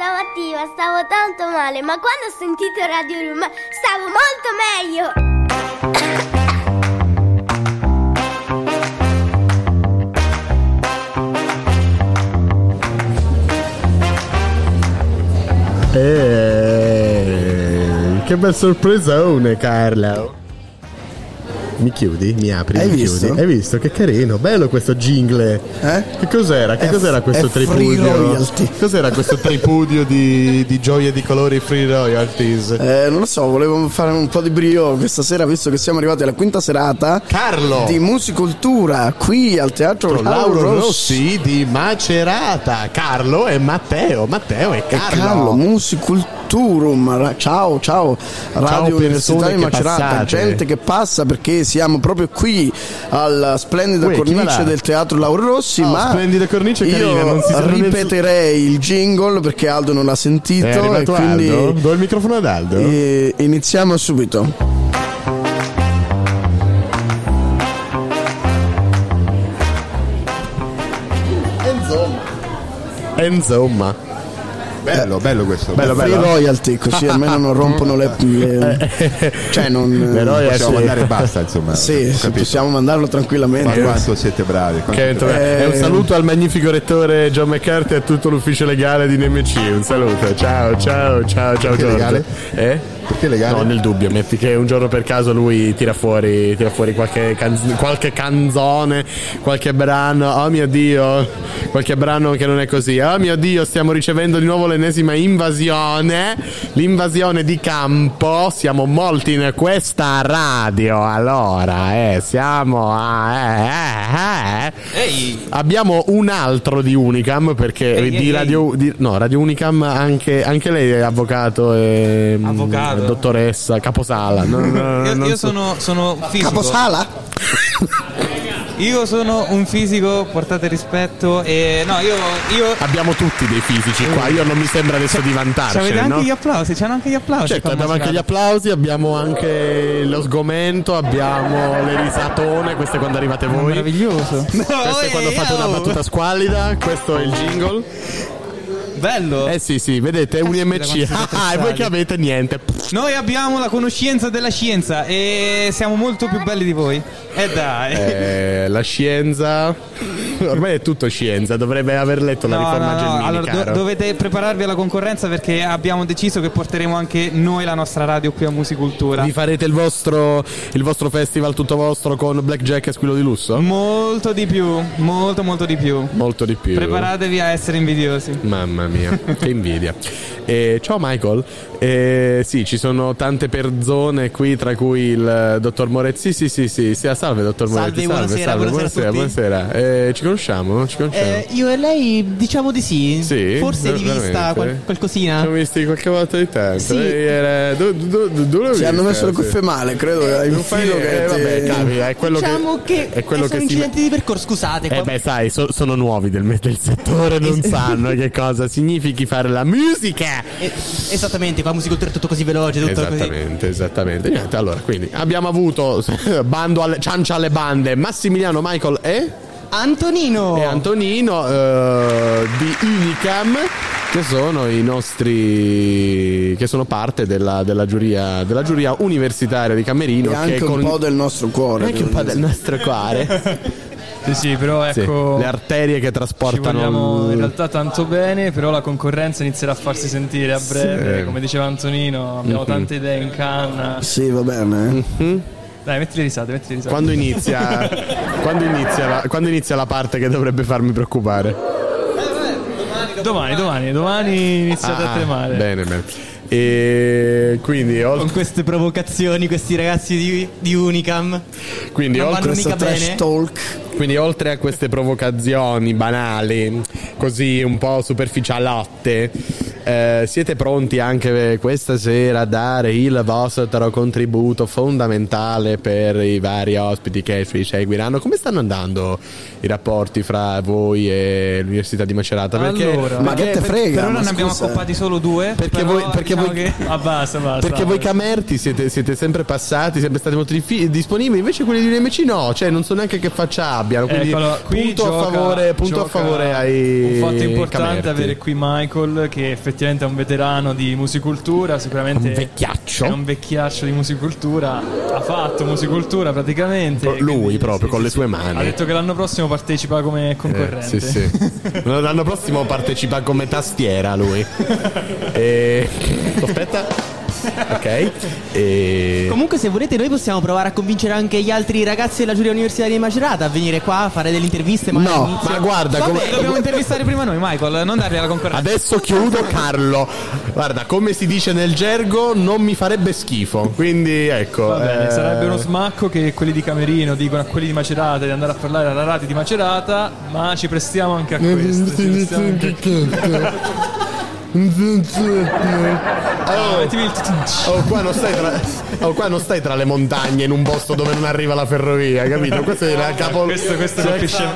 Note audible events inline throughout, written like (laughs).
Stamattina stavo tanto male, ma quando ho sentito Radio Room stavo molto meglio. Eh, che bel sorpresone, Carlo. Mi chiudi? Mi apri? Hai mi visto? chiudi? Hai visto? Che carino, bello questo jingle. Eh? Che cos'era? Che È- cos'era questo tripudio? Cos'era questo tripudio di, di gioie di colori free royalties? Eh, non lo so, volevo fare un po' di brio questa sera, visto che siamo arrivati alla quinta serata Carlo! di musicultura qui al Teatro Lauro Lauro Rossi di Macerata, Carlo e Matteo, Matteo e E Carlo. Carlo, Ra- Ciao, ciao, Radio Università di Macerata, passate. gente che passa perché siamo proprio qui alla splendida Uè, cornice del Teatro Lauro Rossi. Oh, ma splendida cornice io carina, non si- ripeterei il jingle perché Aldo non l'ha sentito. È e quindi Aldo? Do il microfono ad Aldo? eh, iniziamo subito. E insomma. Bello, bello questo. Bello, Free bello. royalty, così almeno non rompono le. (laughs) le- cioè, non. Però è- Possiamo sì. andare e basta, insomma. Sì, possiamo mandarlo Ma tranquillamente. quanto siete bravi. quanto siete bravi. è un saluto al magnifico rettore John McCarthy e a tutto l'ufficio legale di NMC. Un saluto, ciao, ciao, ciao, ciao, legale? Eh? Perché legale? No, nel dubbio, metti che un giorno per caso lui tira fuori, tira fuori qualche, canz- qualche canzone, qualche brano. Oh mio dio, qualche brano che non è così. Oh mio dio, stiamo ricevendo di nuovo l'ennesima invasione. L'invasione di campo. Siamo molti in questa radio. Allora, eh, siamo a. eh, eh, eh. Ehi, Abbiamo un altro di Unicam perché Ehi, di ehi, Radio di- no, Radio Unicam anche, anche lei è avvocato e mm, Avvocato? Dottoressa, caposala. Non- non- io, non io so- sono, sono fisico. Caposala? Io sono un fisico, portate rispetto e no, io, io Abbiamo tutti dei fisici qua, io non mi sembra adesso di Cioè, avete vantarcene, anche no? gli applausi, c'hanno anche gli applausi. Certo, abbiamo anche gli applausi, abbiamo anche lo sgomento, abbiamo le risatone, queste quando arrivate voi. Meraviglioso. Questo è quando fate una battuta squallida, questo è il jingle. Bello. Eh sì, sì, vedete, è un IMC. (laughs) Ah, e voi che avete niente. Noi abbiamo la conoscenza della scienza e siamo molto più belli di voi. E dai. Eh, la scienza. Ormai è tutto scienza, dovrebbe aver letto la No, riforma no, Gelmini, allora do- dovete prepararvi alla concorrenza perché abbiamo deciso che porteremo anche noi la nostra radio qui a Musicultura. Vi farete il vostro, il vostro festival tutto vostro con Blackjack e Squillo di Lusso? Molto di più, molto molto di più. Molto di più. Preparatevi a essere invidiosi. Mamma mia, che invidia. Eh, ciao Michael. Eh, sì, ci sono tante persone qui, tra cui il dottor Moretti. Sì, sì, sì, sì. salve, dottor Salve, Moretti. Salve, buonasera, salve, buonasera buonasera. tutti. buonasera. Eh, ci conosciamo? Ci conosciamo? Eh, io e lei diciamo di sì. Sì? Forse di vista qual- qualcosina. Ci ho visti qualche volta di tempo. Sì. Era- do- do- do- Ti hanno messo le Sì. cuffie male, credo che Non fai- filo che eh, vabbè, capita, è quello diciamo che, è quello sono che si incidenti di percorso, scusate. Eh qua- beh, sai, so- sono nuovi del, del settore, non sanno che cosa significhi fare la musica. eh, esattamente, qua musicultura è tutto così veloce, tutto così. Esattamente, esattamente. Niente, allora, quindi abbiamo avuto (laughs) bando alle, ciancia alle bande Massimiliano Michael e, Antonino! e Antonino eh, di Unicam che sono i nostri che sono parte della, della giuria della giuria universitaria di Camerino E anche che un con- po' del nostro cuore. anche un po' del nostro cuore (laughs) Sì, sì, però Sì, ecco. le arterie che ci trasportano il- in realtà tanto bene, però la concorrenza inizierà a farsi sentire a breve. Sì. Come diceva Antonino, abbiamo Mhm. tante idee in canna. Sì, va bene. eh. Dai, metti le risate, metti le risate. Quando inizia, quando, inizia la, quando inizia la parte che dovrebbe farmi preoccupare? Domani, domani, domani iniziate Ah, a tremare. Bene, bene. E quindi, ol- Con queste provocazioni, questi ragazzi di, di Unicam. quindi non oltre, Questo trash talk. quindi oltre a queste provocazioni banali, così un po' superficialotte, eh, siete pronti anche questa sera a dare il vostro contributo fondamentale per i vari ospiti che ci seguiranno? Come stanno andando i rapporti fra voi e l'Università di Macerata? Perché, Allora. Ma che te frega? Per ora ne abbiamo accoppati solo due. Perché voi- perché diciamo voi- che- (laughs) Ah, basta, basta. Perché voi camerti siete, siete sempre passati, sempre stati molto diffi- disponibili, invece quelli di UMC no, cioè non so neanche che faccia abbiano. Quindi Ecco, qui punto, gioca- a favore, punto a favore ai Un fatto importante camerti. avere qui Michael che effettivamente è un veterano di musicultura, sicuramente Un vecchiaccio. È un vecchiaccio di musicultura, ha fatto musicultura praticamente. Pro- lui quindi, proprio, con le sue mani. Ha detto che l'anno prossimo partecipa come Eh, concorrente. sì, sì. (laughs) L'anno prossimo partecipa come tastiera lui. (laughs) E... Aspetta. (laughs) Ok. E... Comunque, se volete, noi possiamo provare a convincere anche gli altri ragazzi della giuria universitaria di Macerata a venire qua a fare delle interviste. No. Ma guarda, Vabbè, come... dobbiamo intervistare prima noi, Michael, non dargli la concorrenza. Adesso chiudo Carlo. Guarda, come si dice nel gergo, non mi farebbe schifo. Quindi ecco. Va bene, eh, sarebbe uno smacco che quelli di Camerino dicono a quelli di Macerata di andare a parlare alla radio di Macerata, ma ci prestiamo anche a questo. (laughs) Ah. Oh, qua non, stai tra... oh, qua non stai tra le montagne in un posto dove non arriva la ferrovia, capito? Questo è la capo... Questo, questo cioè, colpisce,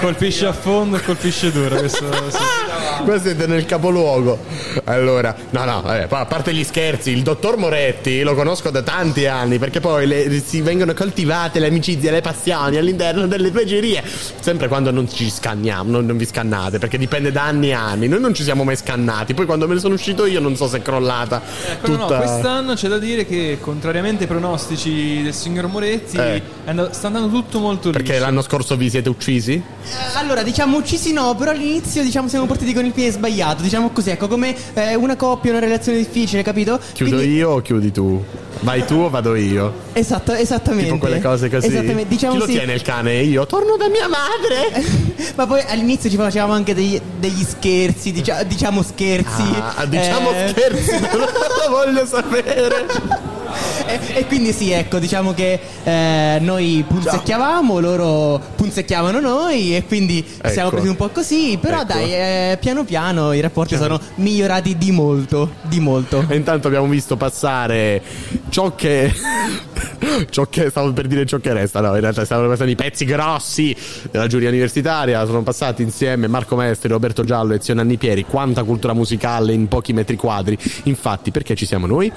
colpisce a fondo e colpisce duro. Questo, sì. (laughs) Qua siete nel capoluogo. Allora, no, no, eh, poi a parte gli scherzi, il dottor Moretti lo conosco da tanti anni perché poi le- si vengono coltivate le amicizie, le passioni all'interno delle peggierie. Sempre quando non ci scanniamo, non, non vi scannate, perché dipende da anni e anni. Noi non ci siamo mai scannati. Poi quando me ne sono uscito io non so se è crollata no, tutta. quest'anno c'è da dire che contrariamente ai pronostici del signor Moretti Eh. andato- sta andando tutto molto Perché liscio. l'anno scorso vi siete uccisi? Eh, Allora, diciamo uccisi no, però all'inizio diciamo siamo partiti con il piede sbagliato, diciamo così, ecco, come eh, una coppia, una relazione difficile, capito? Chiudo Quindi- io o chiudi tu? Vai tu o vado io? Esatto, esattamente. Tipo quelle cose così. Esattamente, diciamo Chi lo sì. tiene il cane? Io torno da mia madre. (laughs) Ma poi all'inizio ci facevamo anche degli, degli scherzi, dicia- diciamo scherzi. Ah, diciamo eh, scherzi, (laughs) non lo voglio sapere. (laughs) E, e quindi sì, ecco, diciamo che eh, noi punzecchiavamo, loro punzecchiavano noi e quindi Ecco. siamo presi un po' così, però Ecco. dai, eh, piano piano i rapporti sono migliorati di molto, di molto. E intanto abbiamo visto passare ciò che. (laughs) ciò che stavo per dire ciò che resta, no, in realtà stavano passando i pezzi grossi della giuria universitaria. Sono passati insieme Marco Mestri, Roberto Giallo e Zio Nanni Pieri. Quanta cultura musicale in pochi metri quadri. Infatti, perché ci siamo noi?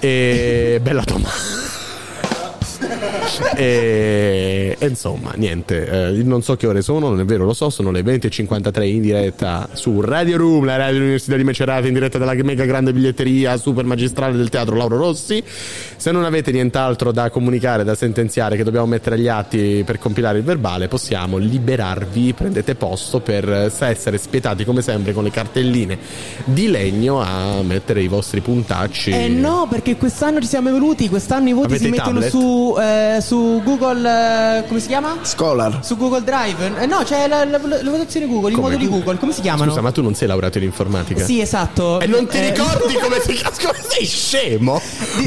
E bella domanda. (laughs) (laughs) E, e insomma, niente, eh, non so che ore sono, non è vero, lo so, sono le 20.53 in diretta su Radio Room, la radio dell'Università di Macerata, in diretta dalla mega grande biglietteria super magistrale del teatro Lauro Rossi. Se non avete nient'altro da comunicare, da sentenziare, che dobbiamo mettere agli atti per compilare il verbale, possiamo liberarvi, prendete posto per eh, essere spietati come sempre con le cartelline di legno a mettere i vostri puntacci. Eh no, perché quest'anno ci siamo evoluti, quest'anno i voti Avete si mettono tablet? su, eh, su Google, eh, come si chiama? Scholar. Su Google Drive. Eh, no, c'è la, la- la votazione Google, i Come? moduli Google, come si chiamano? Scusa, ma tu non sei laureato in informatica? Sì, esatto. E non ti Eh, ricordi come (laughs) si chiama? Sei scemo?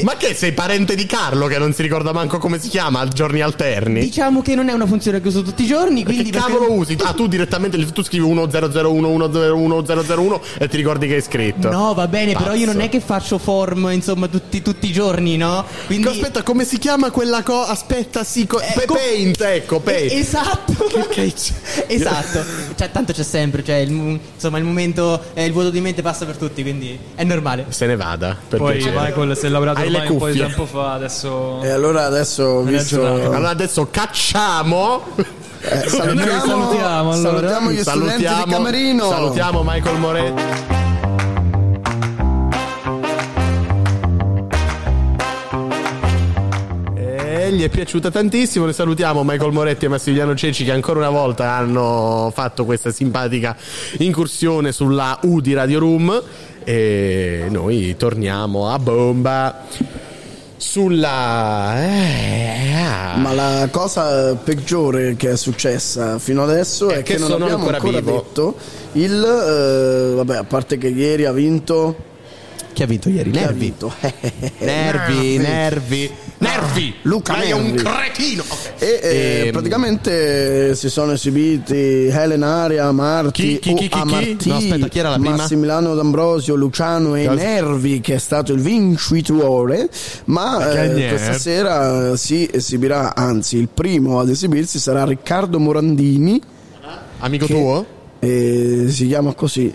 Ma che sei parente di Carlo che non si ricorda manco come si chiama a giorni alterni? Diciamo che non è una funzione che uso tutti i giorni, che quindi perché- cavolo usi? Ah, tu direttamente tu scrivi 1001 101 1001 e ti ricordi che hai scritto. No, va bene, però io non è che faccio form, insomma, tutti, tutti i giorni, no? Quindi Aspetta, come si chiama quella cosa? Aspetta, sì, co- Eh, co- Paint, ecco, Paint. Esatto. (laughs) Che- (laughs) esatto. Cioè, tanto c'è sempre, cioè, il, insomma, il momento, eh, il vuoto di mente passa per tutti, quindi è normale. Se ne vada. Per Poi piacere. Michael si è le ormai un po' di tempo fa, adesso... E allora adesso, visto... Allora adesso cacciamo. Eh, salutiamo, Noi salutiamo, allora. salutiamo gli studenti di Camerino. salutiamo Michael Moretti. Gli è piaciuta tantissimo. Ne salutiamo Michael Moretti e Massimiliano Ceci che ancora una volta hanno fatto questa simpatica incursione sulla U di Radio Room. E noi torniamo a bomba sulla. eh, ah. Ma la cosa peggiore che è successa fino adesso È è, che che, non sono abbiamo ancora ancora, detto il eh, vabbè, a parte che ieri ha vinto Chi ha vinto ieri? chi ha Nervi. vinto? (laughs) Nervi, nervi, nervi. Luca Lei è un Nervi. cretino. Ok. E eh, Ehm, praticamente si sono esibiti Helen Aria, Marti, Chi- chi- chi- chi- chi? Amartì, No, aspetta, chi era la prima? Massimiliano D'Ambrosio, Luciano e Cosa? Nervi che è stato il vincitore, ma eh, questa sera si esibirà, anzi il primo ad esibirsi sarà Riccardo Morandini, Amico che- tuo? eh, si chiama così.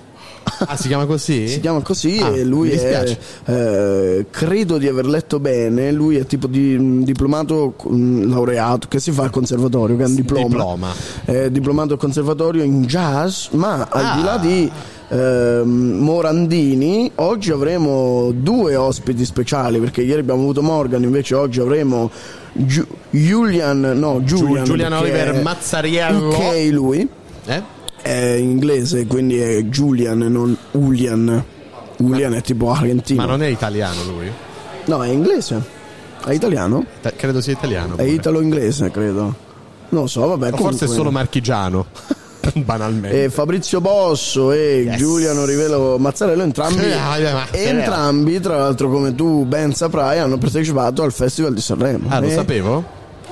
Ah, si chiama così? Si chiama così Ah, e lui è, eh, credo di aver letto bene, lui è tipo di un diplomato un laureato che si fa al conservatorio, che è un diploma. Diploma. È diplomato al conservatorio in jazz, ma al Ah. di là di ehm, Morandini, oggi avremo due ospiti speciali perché ieri abbiamo avuto Morgan, invece oggi avremo Giu- Julian, no, Julian, Julian perché Oliver è Mazzariello. UK lui Eh? È inglese, quindi è Julian, non Julian. Julian è tipo argentino. Ma non è italiano lui? No, è inglese. È italiano? Ta- credo sia italiano. È pure. italo-inglese, credo. Non lo so, vabbè. O forse è comunque- solo marchigiano. (laughs) Banalmente. E Fabrizio Bosso e Yes. Giuliano Rivelo Mazzarello, entrambi, (laughs) Ah, entrambi, tra l'altro, come tu ben saprai, hanno partecipato al Festival di Sanremo. Ah, lo sapevo?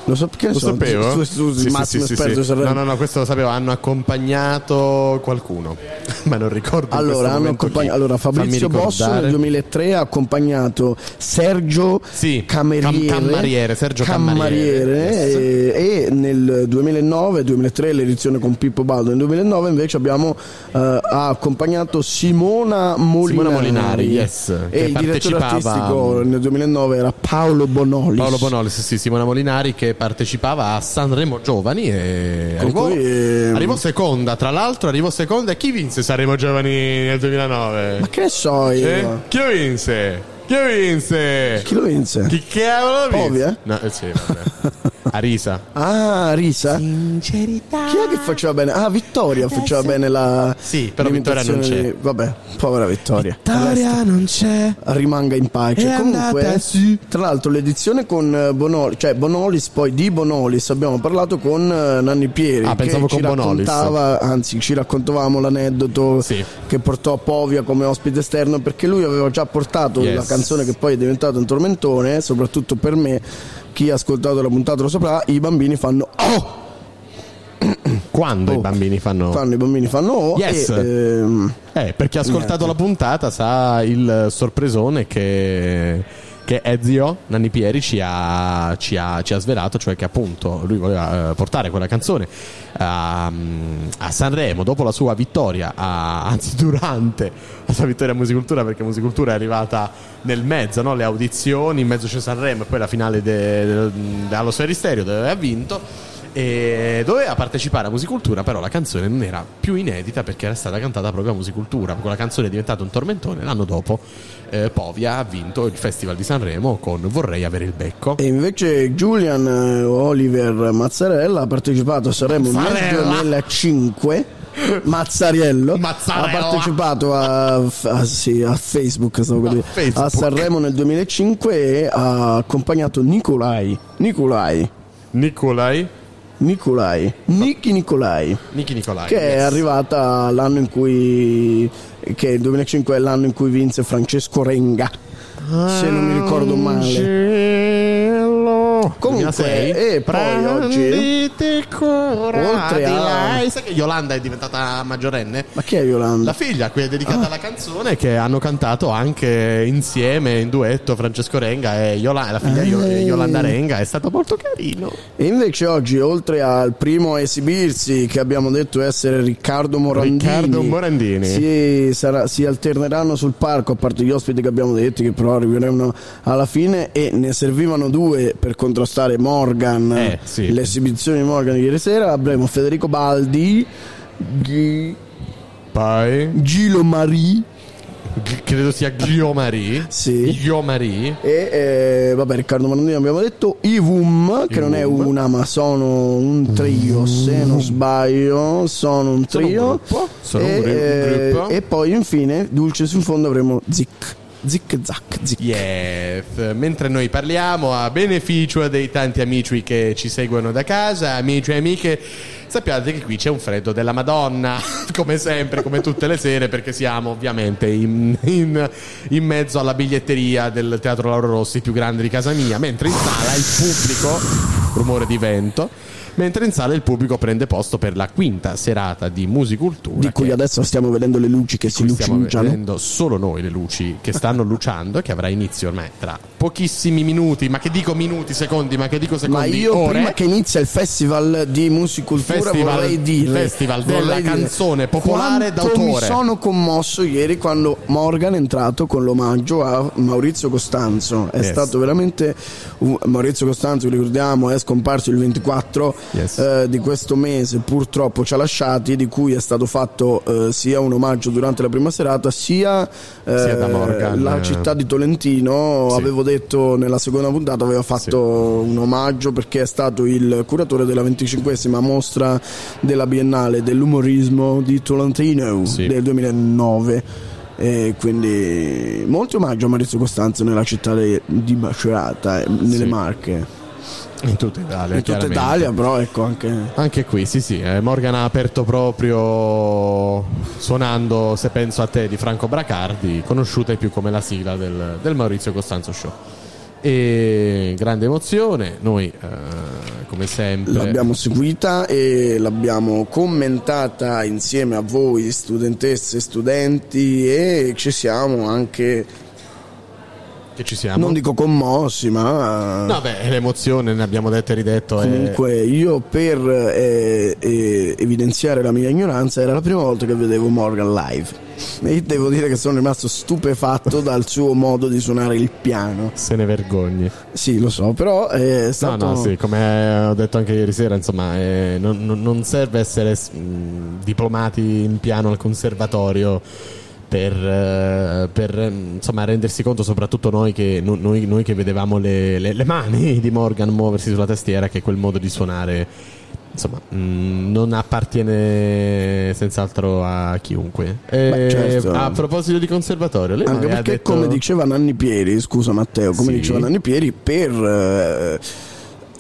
Lo, so, Lo sapevo? Tu, tu, tu, Sì, sì, massimo sì, sì. No, no, no, questo lo sapevo. Hanno accompagnato qualcuno. (laughs) Ma non ricordo. Allora, hanno accompagn- chi. allora, Fabrizio Bosso nel 2003 ha accompagnato Sergio Sì, Cameriere, Cam- Cammariere, Sergio Cammariere, Cammariere, e, e nel 2009-2003 l'edizione con Pippo Baldo, nel 2009 invece abbiamo eh, ha accompagnato Simona Molinari, Simona Molinari, yes, e il direttore artistico nel 2009 era Paolo Bonolis. Paolo Bonolis, sì, Simona Molinari che partecipava a Sanremo Giovani e arrivò, cui, ehm, arrivò seconda, tra l'altro arrivò seconda e chi vinse Sanremo Giovani nel 2009? Ma che ne so io? Eh? Chi lo vinse? Chi lo vinse? Chi lo vinse? Chi cavolo vinse? Povia? No, eh, sì, vabbè. (laughs) Arisa. Ah, Risa. Sincerità. Chi è che faceva bene? Ah, Vittoria faceva bene la. Sì, però Vittoria non c'è. di- Vabbè, povera Vittoria. non c'è. rimanga in pace. È Comunque, andata su. tra l'altro, l'edizione con eh, Bonolis, cioè Bonolis, poi di Bonolis, abbiamo parlato con eh, Nanni Pieri. Ah, pensavo che ci con Bonolis. raccontava, anzi, ci raccontavamo l'aneddoto Sì. che portò a Povia come ospite esterno perché lui aveva già portato Yes. la canzone che poi è diventata un tormentone, soprattutto per me. Chi ha ascoltato la puntata lo saprà, i bambini fanno oh! Quando Oh. i bambini fanno... Fanno, I bambini fanno oh! Yes. E, ehm, Eh, per chi ha ascoltato la puntata sa il sorpresone che, che Ezio Nanni Pieri ci ha, ci, ha, ci ha svelato, cioè che appunto lui voleva eh, portare quella canzone a, a Sanremo dopo la sua vittoria, a- anzi durante la sua vittoria a Musicultura, perché Musicultura è arrivata nel mezzo, no? le audizioni, in mezzo c'è Sanremo e poi la finale de- de- allo Sferisterio dove aveva vinto e doveva partecipare a Musicultura, però la canzone non era più inedita perché era stata cantata proprio a Musicultura. Quella canzone è diventata un tormentone. L'anno dopo eh, Povia ha vinto il Festival di Sanremo con Vorrei avere il becco. E invece Julian eh, Oliver Mazzarella ha partecipato a Sanremo nel Mazzarella. 2005. Mazzariello Mazzarella. ha partecipato a, a- sì, a Facebook, stavo per dire. Facebook. a Sanremo nel 2005 e ha accompagnato Nicolai Nicolai Nicolai. Nicolai Nicky Nicolai Niki Nicolai. che è yes. arrivata l'anno in cui che il 2005 è l'anno in cui vinse Francesco Renga se non mi ricordo male Comunque, 2006. e poi oggi- Oltre a- lei. Sai che Yolanda è diventata maggiorenne? ma chi è Yolanda? La figlia a cui è dedicata la canzone che hanno cantato anche insieme in duetto Francesco Renga e Yola- la figlia Yo- Eh. Yolanda Renga è stato molto carino. E invece oggi, oltre al primo a esibirsi, che abbiamo detto essere Riccardo Morandini, Riccardo Morandini. Si, sarà- si alterneranno sul palco, a parte gli ospiti che abbiamo detto, che però arriveranno alla fine, e ne servivano due per contrastare Morgan, Eh, sì. l'esibizione di Morgan di ieri sera. Avremo Federico Baldi, Poi Gilo Marie G- credo sia Guillaume Marie. Sì. Guillaume Marie. e eh, vabbè Riccardo Morandini abbiamo detto Ivum che non è Ivum. una ma sono un trio se non sbaglio sono un Sono un trio gruppo, sono e, un eh, gruppo. e poi infine dulce sul fondo avremo Zic Zic Zac Zic Yes. Mentre noi parliamo a beneficio dei tanti amici che ci seguono da casa, amici e amiche, sappiate che qui c'è un freddo della Madonna, (laughs) come sempre, come tutte le sere, perché siamo ovviamente in, in- in mezzo alla biglietteria del Teatro Lauro Rossi più grande di casa mia, mentre in sala il pubblico, rumore di vento, mentre in sala il pubblico prende posto per la quinta serata di Musicultura. di cui adesso stiamo vedendo le luci che si cui stiamo vedendo solo noi le luci che stanno luciando e che avrà inizio ormai tra pochissimi minuti, ma che dico minuti, secondi, ma che dico secondi, Ma io ore. prima che inizia il festival di musicultura Festival- vorrei dire festival della dire canzone popolare quanto mi d'autore. sono commosso ieri quando Morgan è entrato con l'omaggio a Maurizio Costanzo. È Yes. stato veramente un- Maurizio Costanzo, ricordiamo, è scomparso il 24 Yes. eh, di questo mese, purtroppo ci ha lasciati, di cui è stato fatto eh, sia un omaggio durante la prima serata, sia, eh, Sia da Morgan, la eh. città di Tolentino, Sì. avevo detto nella seconda puntata, aveva fatto un omaggio perché è stato il curatore della 25esima mostra della Biennale dell'umorismo di Tolentino Sì. del 2009. E quindi molti omaggi a Maurizio Costanzo nella città di Macerata, eh, nelle Sì. Marche. In tutta Italia. In tutta. Italia, però ecco anche. Anche qui, sì, sì. eh, Morgan ha aperto proprio suonando Se penso a te di Franco Bracardi, conosciuta più come la sigla del, del Maurizio Costanzo Show. E grande emozione, noi eh, come sempre. L'abbiamo seguita e l'abbiamo commentata insieme a voi, studentesse e studenti, e ci siamo anche, che ci siamo. non dico commossi, ma No, beh, l'emozione ne abbiamo detto e ridetto. e- comunque io per eh, eh, evidenziare la mia ignoranza era la prima volta che vedevo Morgan live. E devo dire che sono rimasto stupefatto dal suo modo di suonare il piano. Se ne vergogni. Sì, lo so, però è No, stato... no, sì, come ho detto anche ieri sera, insomma, eh, non, non- non serve essere mh, diplomati in piano al conservatorio per, eh, per, eh, insomma, rendersi conto, soprattutto noi che, no- noi, noi che vedevamo le, le- le mani (laughs) di Morgan muoversi sulla tastiera, che quel modo di suonare insomma, mh, non appartiene senz'altro a chiunque. Beh, certo. A proposito di conservatorio, lei Anche perché, detto- come diceva Nanni Pieri, scusa Matteo, come Sì. diceva Nanni Pieri, per eh,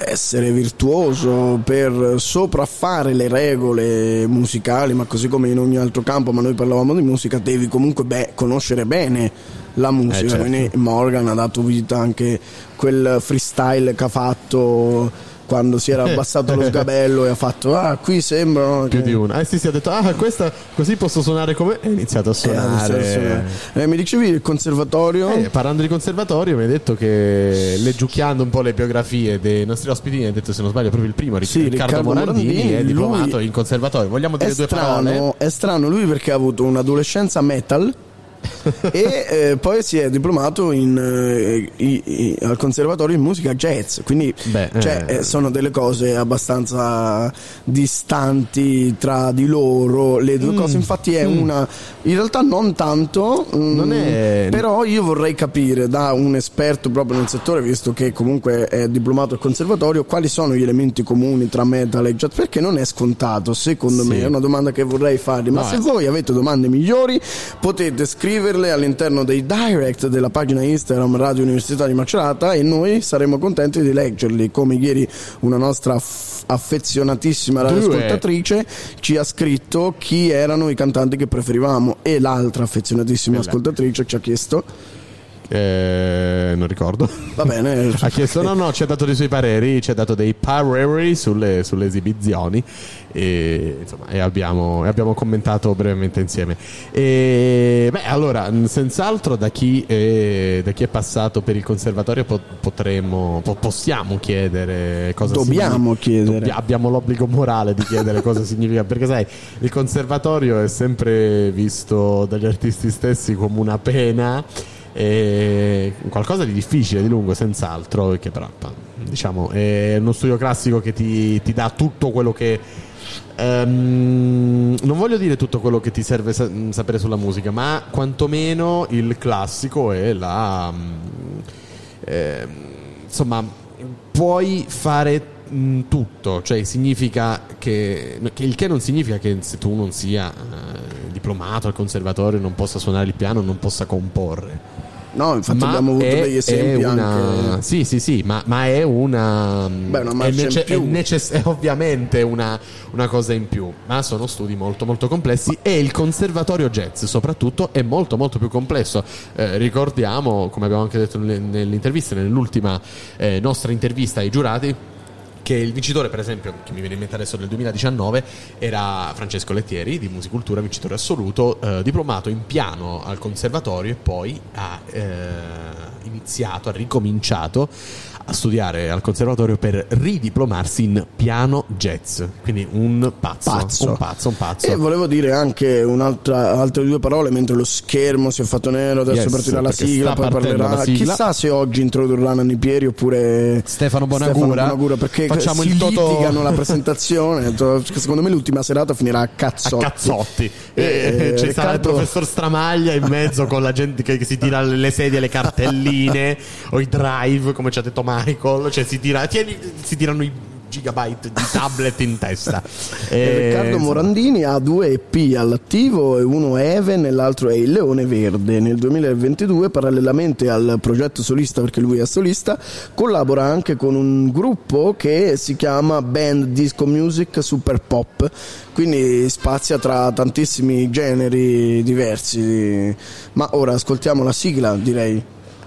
essere virtuoso, per sopraffare le regole musicali, ma così come in ogni altro campo, ma noi parlavamo di musica, devi comunque beh, conoscere bene la musica. Eh, certo. Quindi Morgan ha dato vita anche quel freestyle che ha fatto quando si era (laughs) abbassato lo sgabello e ha fatto ah qui sembrano più che- di una. Eh sì, sì, ha detto, ah, questa così posso suonare come... E ha iniziato a Eh, suonare. eh, mi dicevi il conservatorio Eh, parlando di conservatorio, mi hai detto che leggiucchiando un po' le biografie dei nostri ospiti, mi hai detto se non sbaglio proprio il primo, Ric- Sì, Riccardo, Riccardo Morandini, Morandini, è diplomato in conservatorio. Vogliamo È dire due parole? strano, è strano lui perché ha avuto un'adolescenza metal e eh, poi si è diplomato in, eh, i- i- al conservatorio in musica jazz quindi Beh, cioè, eh. eh, sono delle cose abbastanza distanti tra di loro le due cose infatti è una in realtà non tanto mm, Mm. Non è- però io vorrei capire da un esperto proprio nel settore visto che comunque è diplomato al conservatorio quali sono gli elementi comuni tra metal e jazz perché non è scontato secondo Sì. me è una domanda che vorrei fargli ma No, se eh. voi avete domande migliori potete scriverle all'interno dei direct della pagina Instagram Radio Università di Macerata e noi saremo contenti di leggerli come ieri una nostra aff- affezionatissima radioascoltatrice ci ha scritto chi erano i cantanti che preferivamo e l'altra affezionatissima Bella. ascoltatrice ci ha chiesto Eh, non ricordo. va bene (laughs) ha chiesto, no, no, ci ha dato dei suoi pareri, ci ha dato dei pareri sulle, sulle esibizioni e, insomma, e abbiamo, e abbiamo commentato brevemente insieme. E, beh, allora, senz'altro da chi, è, da chi è passato per il conservatorio po- potremmo, po- possiamo chiedere cosa Dobbiamo significa- chiedere. dobbia- abbiamo l'obbligo morale di chiedere (laughs) cosa significa, perché sai, il conservatorio è sempre visto dagli artisti stessi come una pena qualcosa di difficile, di lungo, senz'altro, che però diciamo è uno studio classico che ti, ti dà tutto quello che ehm, non voglio dire tutto quello che ti serve sa- sapere sulla musica, ma quantomeno il classico e la mm, ehm, insomma puoi fare mm, tutto, cioè significa che, che il che non significa che se tu non sia eh, diplomato al conservatorio non possa suonare il piano, non possa comporre. No infatti Ma abbiamo avuto è- degli esempi una... anche Sì, sì, sì, ma, ma è una. Beh, una è, più. è necess- è ovviamente una, una cosa in più, ma sono studi molto, molto complessi. E il conservatorio jazz, soprattutto, è molto, molto più complesso. Eh, ricordiamo, come abbiamo anche detto nell'intervista, nell'ultima eh, nostra intervista ai giurati. Che il vincitore, per esempio, che mi viene in mente adesso del 2019, era Francesco Lettieri di Musicultura, vincitore assoluto, eh, diplomato in piano al conservatorio e poi ha, eh, iniziato, ha ricominciato a studiare al conservatorio per ridiplomarsi in piano jazz. Quindi un pazzo, Pazzo. un pazzo, un pazzo. E volevo dire anche un'altra, altre due parole mentre lo schermo si è fatto nero, adesso Yes, partirà la sigla, poi parlerà. la sigla. Chissà se oggi introdurrà Nanni Pieri oppure Stefano Bonagura. Bonagura, perché Facciamo si il litigano la presentazione. (laughs) Secondo me l'ultima serata finirà a a cazzotti. cazzotti. Eh, E ci sarà il Riccardo- professor Stramaglia in mezzo con la gente che, si tira le sedie, le cartelline (laughs) o i drive, come ci ha detto Michael. Cioè si, tira, tieni- si tirano i gigabyte di tablet in testa. E (laughs) E, Riccardo insomma, Morandini ha due EP all'attivo, e uno è Even e l'altro è Il Leone Verde. Nel 2022, parallelamente al progetto solista, perché lui è solista, collabora anche con un gruppo che si chiama Band Disco Music Super Pop, quindi spazia tra tantissimi generi diversi. Ma ora ascoltiamo la sigla, direi.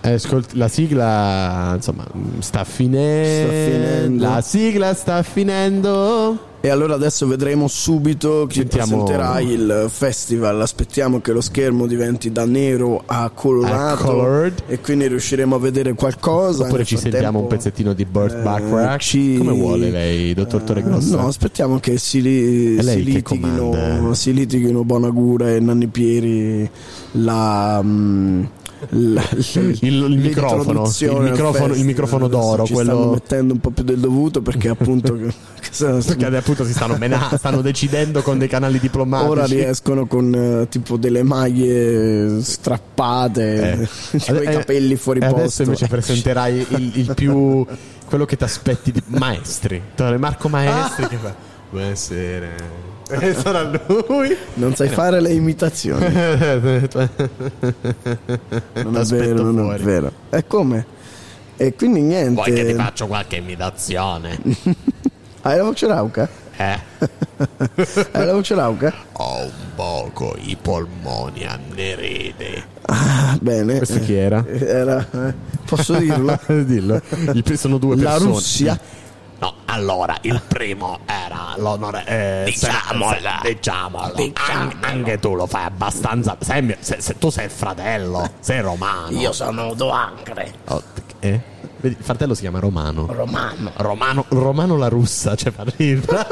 Eh, ascolti- la sigla insomma sta finendo. Sta finendo. La sigla sta finendo. E allora adesso vedremo subito chi Sentiamo- presenterà il festival. Aspettiamo che lo schermo diventi da nero a colorato e quindi riusciremo a vedere qualcosa. Oppure Nel ci sentiamo un frattempo, pezzettino di Burt eh, Bacharach. ci- Come vuole lei, dottor Torregrossa? No, aspettiamo che si, li- si litighino, si litighino Bonagura e Nanni Pieri la, mm, il, il (laughs) microfono, il microfono, il microfono d'oro, ci stanno quello mettendo un po' più del dovuto perché appunto (laughs) perché appunto si stanno, mena- stanno decidendo con dei canali diplomatici. Ora riescono con eh, tipo delle maglie strappate, (laughs) con i Eh, capelli fuori e posto. Adesso invece presenterai il, il più quello che ti aspetti di Maestri. Marco Maestri che fa Buonasera. E sarà lui. Non sai fare le imitazioni. (laughs) Non è vero, non fuori. è vero. E come? E quindi niente. Vuoi che ti faccio qualche imitazione? (laughs) Hai la voce rauca? Eh? (laughs) Hai la voce rauca? Ho un poco i polmoni anneriti. Ah, bene. Questo chi era? Era, eh, posso dirlo? Dillo. Il- sono due La persone. Russia. No, allora, il primo era l'onore... Eh, diciamola. Diciamolo. An- anche tu lo fai abbastanza... Sei, se- se- tu sei il fratello, sei romano. Io sono Duancre, Oh, eh? Il fratello si chiama Romano. romano. Romano, Romano la russa, cioè fa ridere.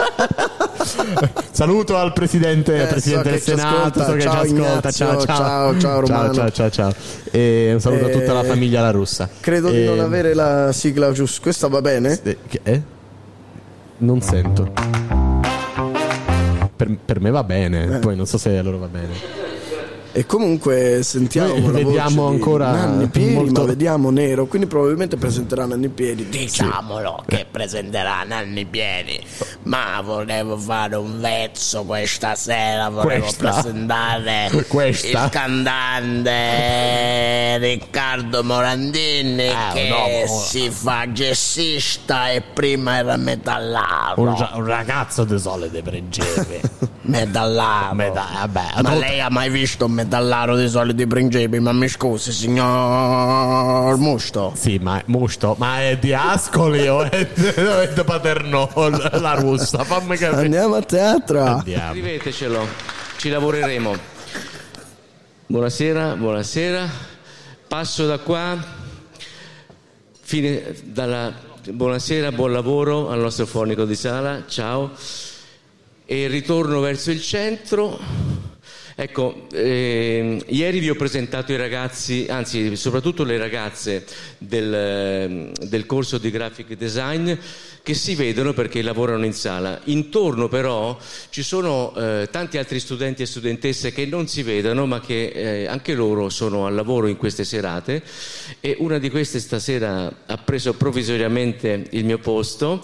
(laughs) Saluto al presidente, Eh, presidente so del Senato, ascolta. so che Ciao, ci ascolta. Ciao, ciao, Ciao, ciao, Romano. ciao, ciao, ciao. E un saluto a tutta la Eh, famiglia la russa. Credo di E- non avere la sigla giusta. Questa va bene? Eh, eh? Non sento. Per, per me va Eh. bene, poi non so se a loro va bene. E comunque sentiamo Noi la vediamo voce di ancora Nanni Pieri, molto- ma vediamo nero, quindi probabilmente presenterà Nanni Pieri. Diciamolo che presenterà Nanni Pieni, ma volevo fare un vezzo questa sera, volevo Questa? presentare (laughs) Questa? il cantante Riccardo Morandini Eh, che no, si fa jazzista e prima era metallaro. Un, un ragazzo di solide principi. (laughs) Metallaro. Meta- vabbè, Ma tutto- lei ha mai visto un metallaro di soliti principi? Ma mi scusi, signor Musto. Sì, ma è musto, ma è di Ascoli o è (laughs) di, è di Paternò, la russa? Fammi capire. Andiamo a teatro. Andiamo. Scrivetecelo, ci lavoreremo. Buonasera, buonasera. Passo da qua. Fine dalla buonasera, buon lavoro al nostro fonico di sala. Ciao. E ritorno verso il centro. Ecco, ehm, ieri vi ho presentato i ragazzi, anzi soprattutto le ragazze del, del corso di graphic design che si vedono perché lavorano in sala. Intorno però ci sono eh, tanti altri studenti e studentesse che non si vedono ma che eh, anche loro sono al lavoro in queste serate e una di queste stasera ha preso provvisoriamente il mio posto,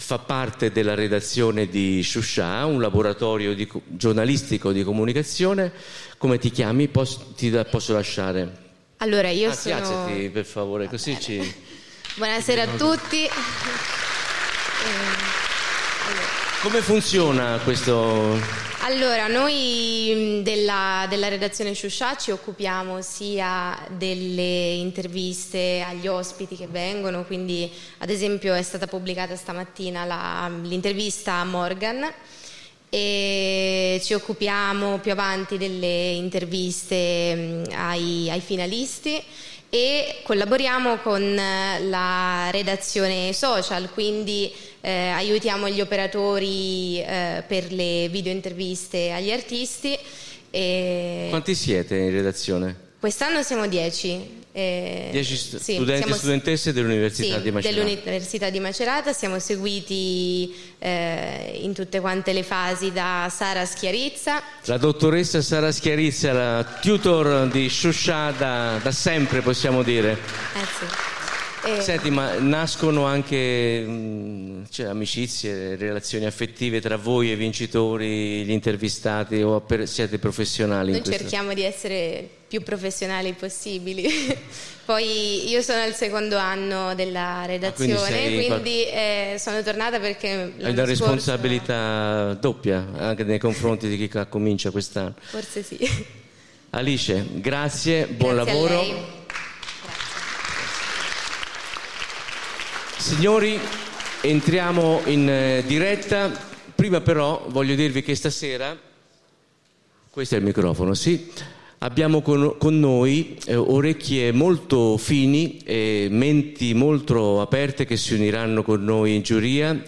fa parte della redazione di Shusha, un laboratorio di co- giornalistico di comunicazione. Come ti chiami? Posso, ti da- posso lasciare? Allora, io Anzi, sono... alzati per favore, così ci... Buonasera a tutti. (laughs) Come funziona questo... Allora, noi mh, della, della redazione Shusha ci occupiamo sia delle interviste agli ospiti che vengono, quindi ad esempio è stata pubblicata stamattina la- l'intervista a Morgan e ci occupiamo più avanti delle interviste mh, ai, ai finalisti e collaboriamo con la redazione social, quindi eh, aiutiamo gli operatori eh, per le video interviste agli artisti. E Quanti siete in redazione? Quest'anno siamo 10. eh, 10 stu- sì, studenti e studentesse dell'Università sì, di Macerata. dell'Università di Macerata, siamo seguiti eh, in tutte quante le fasi da Sara Schiarizza, La dottoressa Sara Schiarizza, la tutor di Shusha da, da sempre possiamo dire. eh sì. E- Senti, ma nascono anche mh, cioè, amicizie, relazioni affettive tra voi e i vincitori, gli intervistati o per- siete professionali? in Noi questo? cerchiamo di essere più professionali possibili. (laughs) Poi io sono al secondo anno della redazione, Ah, sei- quindi, eh, sono tornata perché Hai una scorso- responsabilità doppia anche nei confronti di chi comincia quest'anno. Forse sì. Alice, grazie, buon Grazie lavoro. Signori, entriamo in eh, diretta. Prima però voglio dirvi che stasera, questo è il microfono, sì, abbiamo con, con noi eh, orecchie molto fini e menti molto aperte che si uniranno con noi in giuria.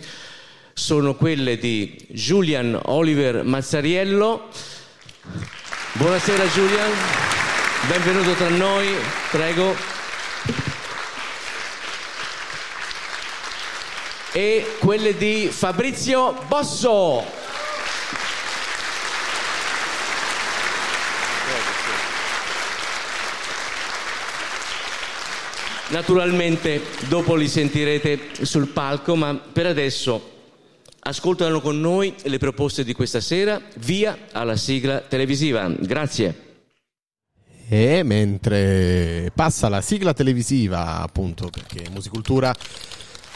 Sono quelle di Julian Oliver Mazzariello. Buonasera Julian, benvenuto tra noi, prego. E quelle di Fabrizio Bosso. Naturalmente dopo li sentirete sul palco, ma per adesso ascoltano con noi le proposte di questa sera. Via alla sigla televisiva. Grazie. E mentre passa la sigla televisiva, appunto, perché Musicultura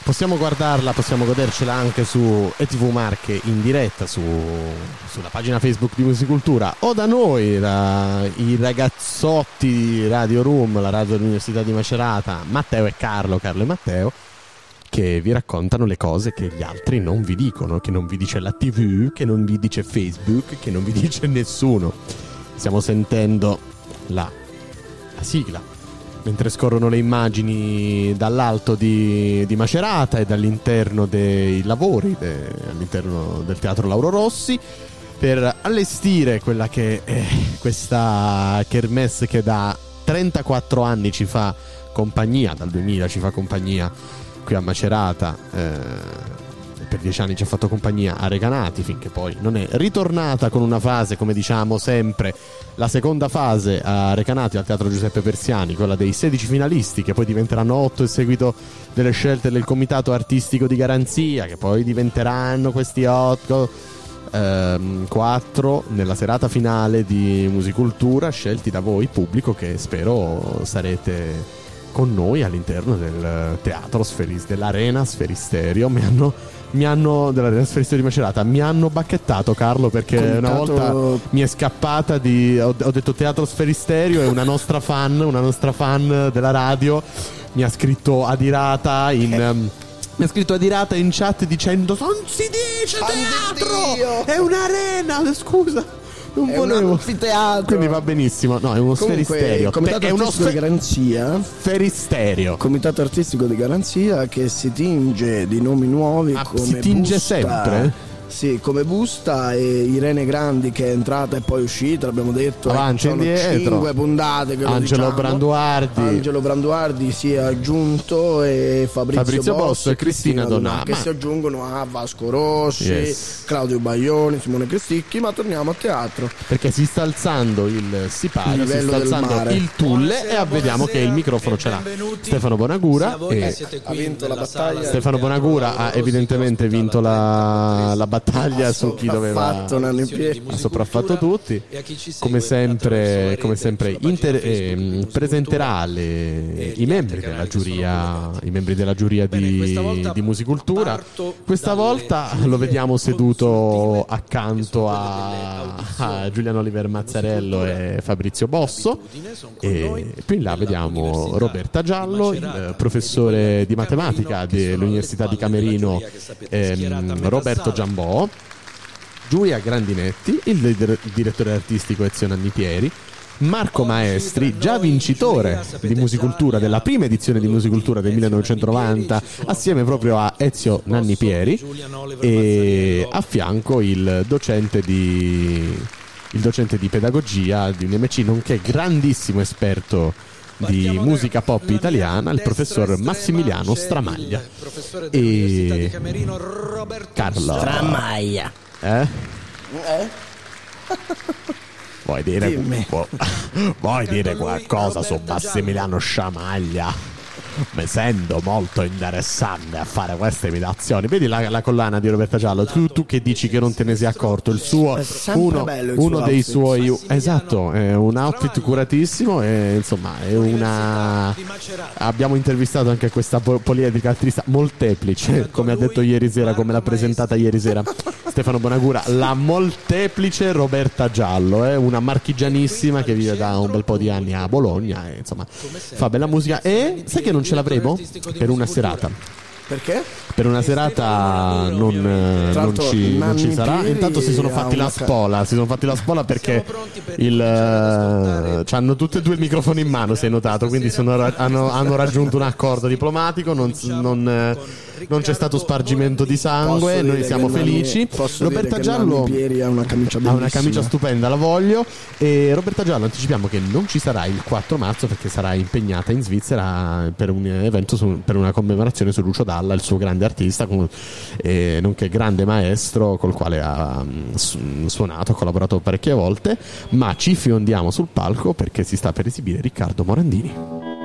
possiamo guardarla, possiamo godercela anche su ETV Marche in diretta su- sulla pagina Facebook di Musicultura o da noi, da, i ragazzotti di Radio Room, la radio dell'Università di Macerata, Matteo e Carlo, Carlo e Matteo, che vi raccontano le cose che gli altri non vi dicono, che non vi dice la TV, che non vi dice Facebook, che non vi dice nessuno. Stiamo sentendo la, la sigla mentre scorrono le immagini dall'alto di, di Macerata e dall'interno dei lavori de- all'interno del teatro Lauro Rossi per allestire quella che è questa kermesse che da 34 anni ci fa compagnia, dal 2000 ci fa compagnia qui a Macerata. eh, per dieci anni ci ha fatto compagnia a Recanati finché poi non è ritornata con una fase, come diciamo sempre, la seconda fase a Recanati al Teatro Giuseppe Persiani, quella dei 16 finalisti che poi diventeranno 8 a seguito delle scelte del Comitato Artistico di Garanzia, che poi diventeranno questi 8 4 nella serata finale di Musicultura scelti da voi pubblico che spero sarete con noi all'interno del teatro Sferis, dell'arena Sferisterio. Mi hanno, mi hanno dell'arena Sferisterio di Macerata mi hanno bacchettato Carlo perché una Comitato- volta mi è scappata di ho, ho detto teatro Sferisterio e una nostra fan una nostra fan della radio mi ha scritto adirata in ehm, mi ha scritto adirata in chat dicendo non si dice teatro! È un'arena! Scusa non È un volevo anfiteatro. quindi va benissimo no è uno Comunque, sferisterio il Comitato è uno Artistico di Garanzia sferisterio Comitato Artistico di Garanzia che si tinge di nomi nuovi Ah, come si tinge Busta. sempre? Sì, come Busta e Irene Grandi che è entrata e poi uscita, l'abbiamo detto. Avanti e sono indietro. cinque puntate che lo Angelo diciamo. Branduardi. Angelo Branduardi si è aggiunto e Fabrizio, Fabrizio Bosso e Cristina Donà. che si aggiungono a Vasco Rossi, Yes. Claudio Baioni, Simone Cristicchi, ma torniamo a teatro. perché si sta alzando il sipario Il si sta alzando mare. il tulle e vediamo che il microfono ce l'ha Stefano Bonagura e Ha vinto la battaglia. Stefano Bonagura ha evidentemente vinto la, la battaglia su chi doveva ha sopraffatto tutti. Come sempre, come sempre inter- ehm, presenterà le- i membri della giuria i membri della giuria di, di musicultura. questa volta lo vediamo seduto accanto a, a Giuliano Oliver Mazzarello e Fabrizio Bosso. e più in là vediamo Roberta Giallo il eh, professore di matematica dell'Università di Camerino ehm, Roberto Giulia Grandinetti, il dir- direttore artistico Ezio Nanni Pieri, Marco Maestri, già vincitore di Musicultura della prima edizione di Musicultura del 1990, assieme proprio a Ezio Nanni Pieri, e a fianco il docente di, il docente di pedagogia di UNMC, nonché grandissimo esperto di musica pop italiana, il professor Massimiliano Stramaglia. E Carlo. Stramaglia. Eh? Eh? Vuoi dire, (laughs) vuoi dire qualcosa su Massimiliano Sciamaglia? Mi sento molto interessante a fare queste imitazioni. Vedi la, la collana di Roberta Giallo? Tu, tu che dici che non te ne sei accorto? Il suo, uno, bello il uno suo dei suoi, esatto, è un outfit curatissimo. E insomma, è una. Abbiamo intervistato anche questa po- poliedrica attrice molteplice, come ha detto ieri sera, come l'ha presentata ieri sera (laughs) Stefano Bonagura, la molteplice Roberta Giallo, eh, una marchigianissima che vive da un bel po' di anni a Bologna e insomma fa bella musica e sai che non ce l'avremo per una serata. Perché? Per una serata non, eh, non ci, non ci sarà. Intanto si sono fatti la spola. Si sono fatti la spola perché il, eh, hanno tutti e due il microfono in mano. Si è notato. Quindi sono hanno, hanno raggiunto un accordo diplomatico. Non, non, eh, non c'è stato spargimento di sangue. Noi siamo felici. Roberta Giallo ha una camicia ha una camicia stupenda, la voglio. E Roberta Giallo anticipiamo che non ci sarà il 4 marzo perché sarà impegnata in Svizzera per un evento, su- per una commemorazione su Lucio Dalla, il suo grande artista, con- eh, nonché grande maestro col quale ha mm, su- suonato, ha collaborato parecchie volte. Ma ci fiondiamo sul palco perché si sta per esibire Riccardo Morandini.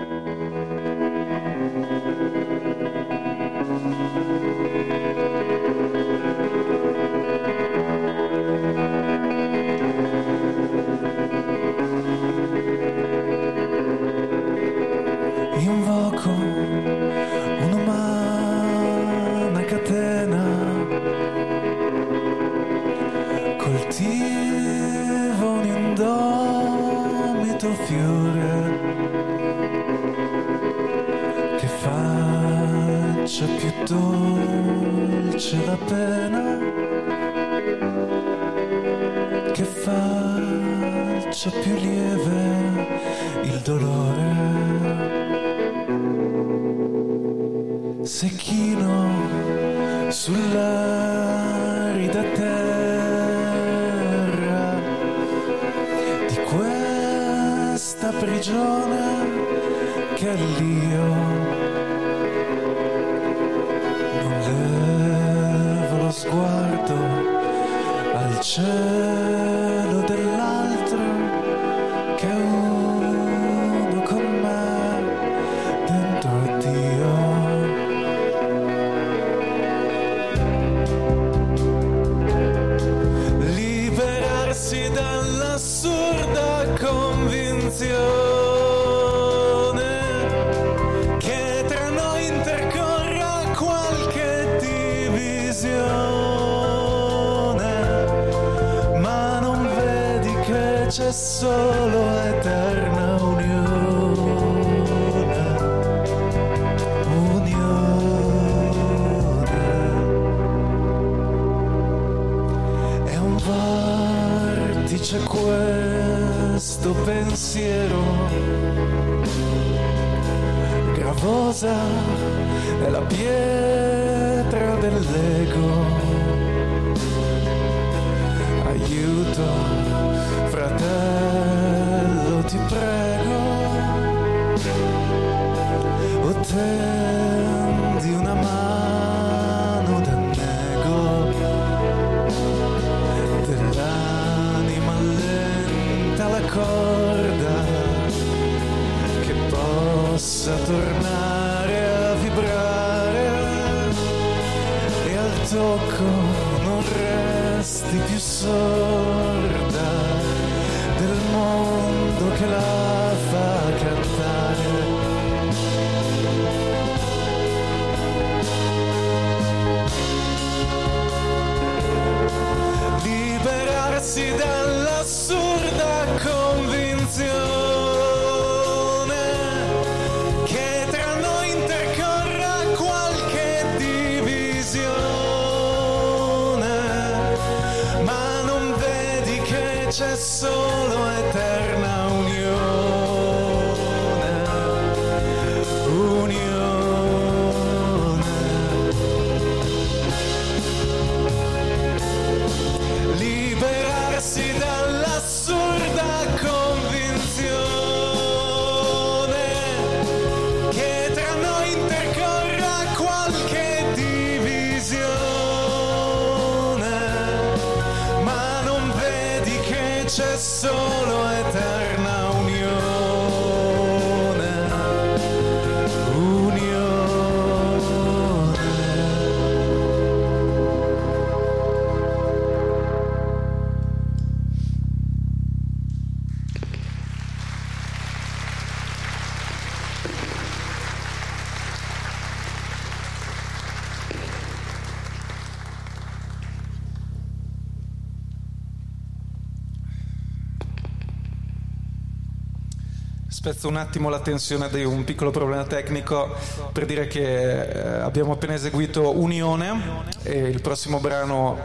Spezzo un attimo la tensione di un piccolo problema tecnico per dire che eh, abbiamo appena eseguito Unione e il prossimo brano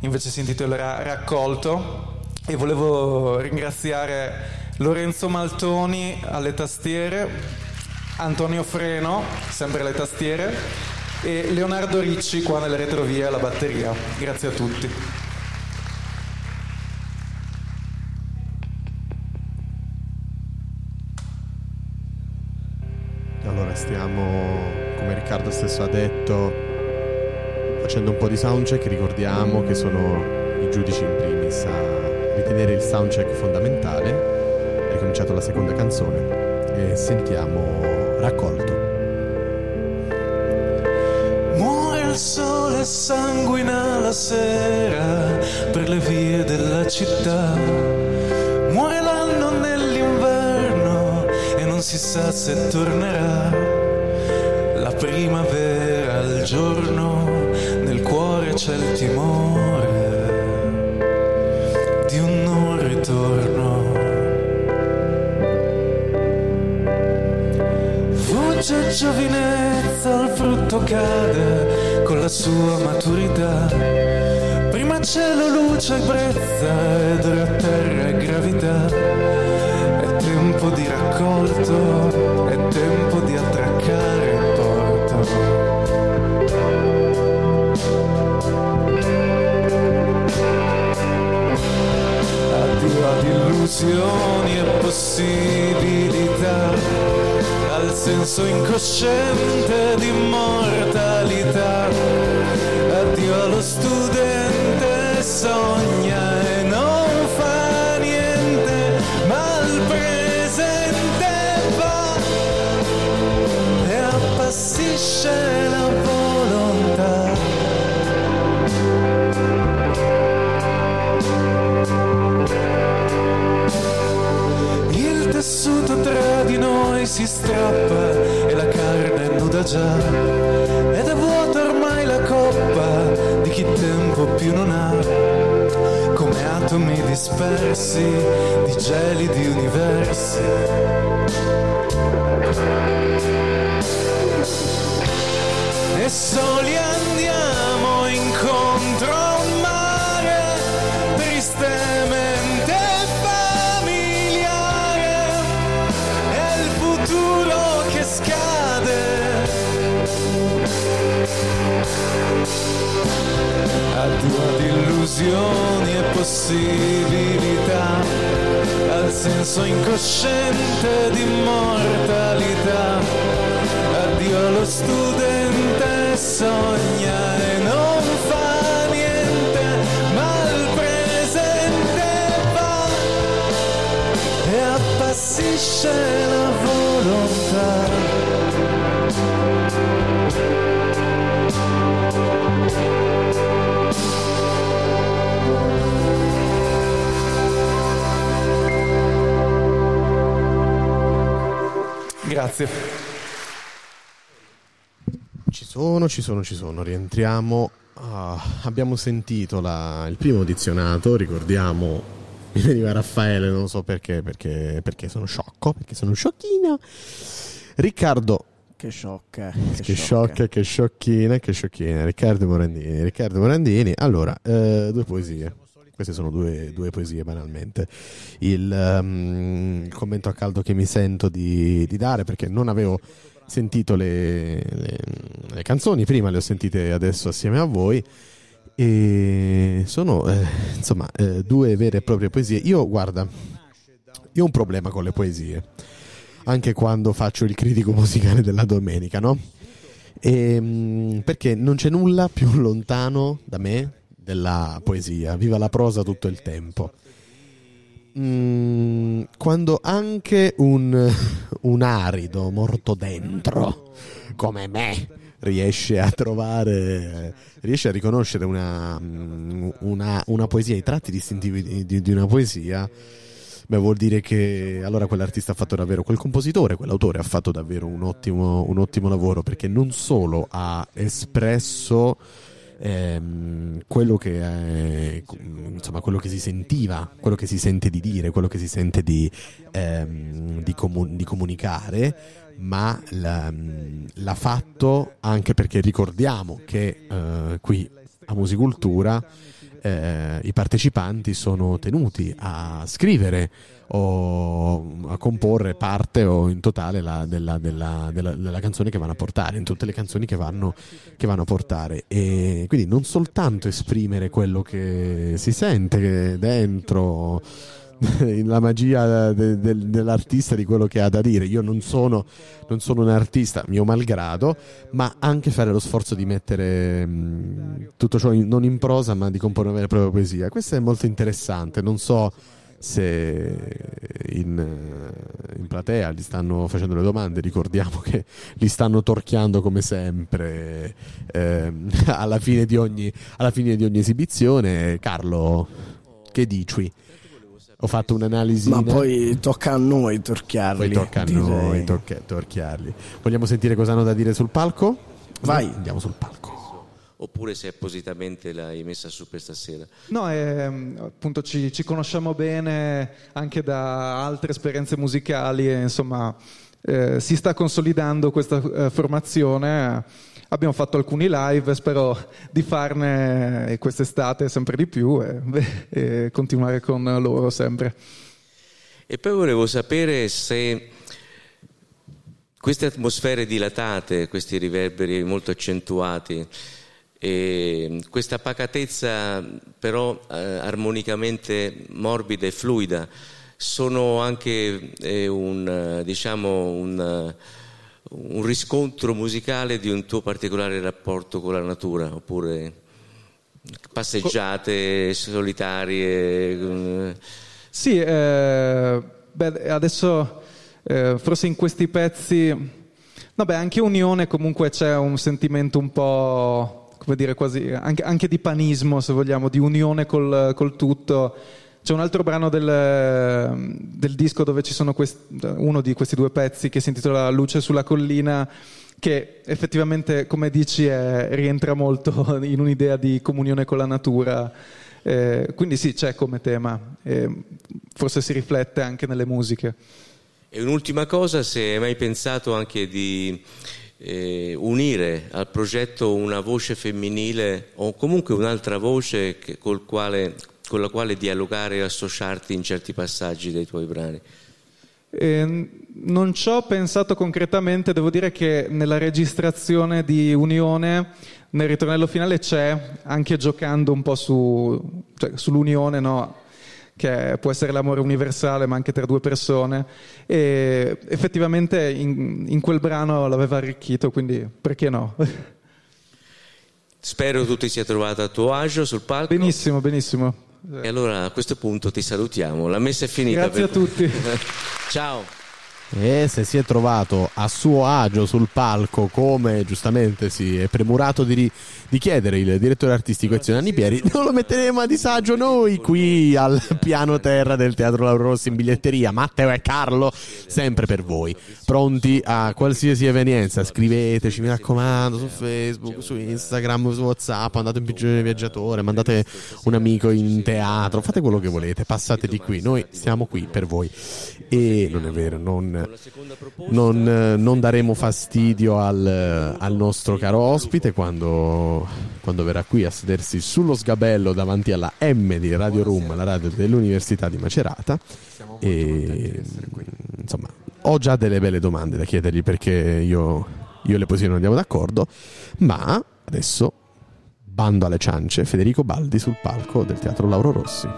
invece si intitolerà Raccolto e volevo ringraziare Lorenzo Maltoni alle tastiere, Antonio Freno, sempre alle tastiere e Leonardo Ricci qua nelle retrovie alla batteria. Grazie a tutti. Stesso ha detto, facendo un po' di soundcheck. Ricordiamo che sono i giudici in primis a ritenere il soundcheck fondamentale. È ricominciato la seconda canzone e sentiamo raccolto. Muore il sole, sanguina la sera per le vie della città. Muore l'anno nell'inverno e non si sa se tornerà. La primavera, giorno, nel cuore c'è il timore di un non ritorno. Fugge giovinezza, il frutto cade con la sua maturità. Prima cielo, luce brezza, ed ora terra e gravità. È tempo di raccolto, è tempo di attraccare il porto. Addio ad illusioni e possibilità, al senso incosciente di immortalità. Addio allo studente, sogna già. Ed è vuota ormai la coppa di chi tempo più non ha. Come atomi dispersi di gelidi universi. E soli andiamo illusioni e possibilità, al senso incosciente di immortalità. Addio allo studente, sogna e non fa niente, ma al presente va e appassisce la volontà. Grazie. Ci sono, ci sono, ci sono. Rientriamo. Ah, abbiamo sentito la- il primo dizionato, ricordiamo. Mi veniva Raffaele, non so perché, perché, perché sono sciocco, perché sono sciocchino. Riccardo. Che sciocca. Che, sciocca, che sciocchina, che sciocchina. Riccardo Morandini. Riccardo Morandini. Allora, eh, due poesie. Queste sono due, due poesie banalmente. Il, ehm, il commento a caldo che mi sento di, di dare perché non avevo sentito le, le- le canzoni, prima le ho sentite adesso assieme a voi e sono eh, insomma eh, due vere e proprie poesie. Io guarda, io ho un problema con le poesie, anche quando faccio il critico musicale della domenica, no? Ehm, perché non c'è nulla più lontano da me della poesia, viva la prosa tutto il tempo. Mm, quando anche un, (laughs) un arido morto dentro, come me, riesce a trovare, riesce a riconoscere una, mm, una, una poesia, i tratti distintivi di, di- di una poesia, beh, vuol dire che allora quell'artista ha fatto davvero, quel compositore, quell'autore ha fatto davvero un ottimo, un ottimo lavoro perché non solo ha espresso ehm, quello che è, insomma quello che si sentiva quello che si sente di dire quello che si sente di, ehm, di, comu- di comunicare ma la- l'ha fatto anche perché ricordiamo che eh, qui a Musicultura eh, i partecipanti sono tenuti a scrivere o a comporre parte o in totale la- della, della- della- della canzone che vanno a portare, in tutte le canzoni che vanno, che vanno a portare. E quindi non soltanto esprimere quello che si sente dentro, (laughs) la magia de- del- dell'artista di quello che ha da dire. Io non sono, non sono un artista, mio malgrado, ma anche fare lo sforzo di mettere mh, tutto ciò in- non in prosa, ma di comporre una vera e propria poesia. Questo è molto interessante. Non so se in, eh, in platea gli stanno facendo le domande, ricordiamo che li stanno torchiando come sempre ehm, (laughs) alla, fine di ogni, alla fine di ogni esibizione. Carlo, che dici? Ho fatto un'analisi. Ma poi tocca a noi torchiarli. Poi tocca a direi. noi torchiarli. Vogliamo sentire cosa hanno da dire sul palco? Vai. Andiamo sul palco. Oppure se appositamente l'hai messa su per stasera. No, ehm, appunto ci, ci conosciamo bene anche da altre esperienze musicali e insomma eh, si sta consolidando questa eh, formazione. Abbiamo fatto alcuni live, spero di farne quest'estate sempre di più e, e continuare con loro sempre. E poi volevo sapere se queste atmosfere dilatate, questi riverberi molto accentuati, e questa pacatezza però eh, armonicamente morbida e fluida, sono anche eh, un, eh, diciamo, un, eh, un riscontro musicale di un tuo particolare rapporto con la natura, oppure passeggiate solitarie. eh, Sì, eh, beh, adesso forse in questi pezzi, vabbè, anche Unione comunque c'è un sentimento un po', come dire, quasi, anche, anche di panismo, se vogliamo, di unione col, col tutto. C'è un altro brano del, del disco dove ci sono quest- uno di questi due pezzi che si intitola Luce sulla collina, che effettivamente, come dici, è- rientra molto (laughs) in un'idea di comunione con la natura. Eh, quindi sì, c'è come tema, e forse si riflette anche nelle musiche. E un'ultima cosa, se hai mai pensato anche di eh, unire al progetto una voce femminile o comunque un'altra voce che- quale- con la quale dialogare e associarti in certi passaggi dei tuoi brani. Eh, non ci ho pensato concretamente, devo dire che nella registrazione di Unione, nel ritornello finale c'è, anche giocando un po' su, cioè, sull'unione, no? Che può essere l'amore universale ma anche tra due persone e effettivamente in, in quel brano l'aveva arricchito quindi perché no? Spero tu ti sia trovato a tuo agio sul palco. benissimo benissimo E allora a questo punto ti salutiamo. La messa è finita. Grazie a tutti. (laughs) Ciao. E se si è trovato a suo agio sul palco, come giustamente si è premurato di, ri- di chiedere il direttore artistico Ezio Nanni Pieri, non lo metteremo a disagio noi qui al piano terra del Teatro Lauro Rossi in biglietteria. Matteo e Carlo sempre per voi. Pronti a qualsiasi evenienza, scriveteci, mi raccomando, su Facebook, su Instagram, su WhatsApp, andate in pigione viaggiatore, mandate un amico in teatro, fate quello che volete, passate di qui, noi siamo qui per voi. E non è vero, non, non, eh, non daremo fastidio al, al nostro caro ospite quando, quando verrà qui a sedersi sullo sgabello davanti alla M di Radio Room, la radio dell'Università di Macerata. E insomma, ho già delle belle domande da chiedergli perché io, io e le poesie non andiamo d'accordo, ma adesso bando alle ciance, Federico Baldi sul palco del Teatro Lauro Rossi.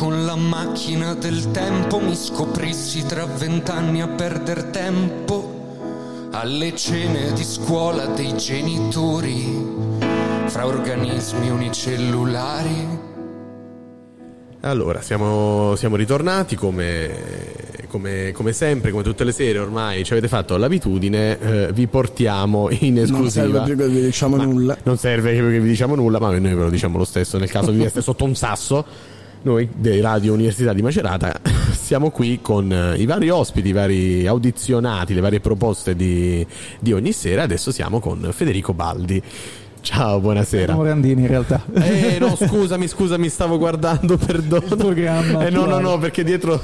Con la macchina del tempo mi scoprissi tra vent'anni a perder tempo alle cene di scuola dei genitori fra organismi unicellulari. Allora, siamo, siamo ritornati come, come- come sempre, come tutte le sere ormai ci avete fatto l'abitudine, eh, vi portiamo in esclusiva. Non serve più che vi diciamo nulla. Non serve che vi diciamo nulla, ma noi ve lo diciamo lo stesso nel caso viveste sotto un sasso. Noi dei Radio Università di Macerata (laughs) siamo qui con eh, i vari ospiti, i vari audizionati, le varie proposte di, di ogni sera. Adesso siamo con Federico Baldi. Ciao, buonasera. Morandini in realtà. Eh no, (laughs) scusami, scusami, stavo guardando, perdono. programma Eh no, no, no, perché dietro,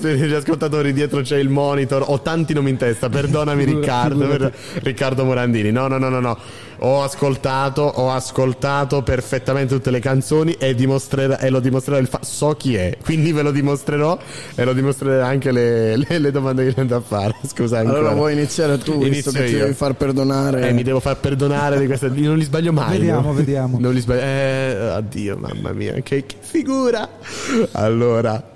gli ascoltatori, dietro c'è il monitor. Ho tanti nomi in testa, perdonami Riccardo, per- Riccardo Morandini. No, no, no, no, no. Ho ascoltato, ho ascoltato perfettamente tutte le canzoni e, dimostrerà, e lo dimostrerò il fa- so chi è, quindi ve lo dimostrerò e lo dimostrerò anche le, le- le domande che andrò a fare. (laughs) Scusa ancora. Allora vuoi iniziare tu, visto Inizio che ti io. devi far perdonare. Eh, mi devo far perdonare di questa. Non li sbaglio mai. Vediamo, no? vediamo. Non li sbaglio. Eh, addio, mamma mia, che, che figura. Allora,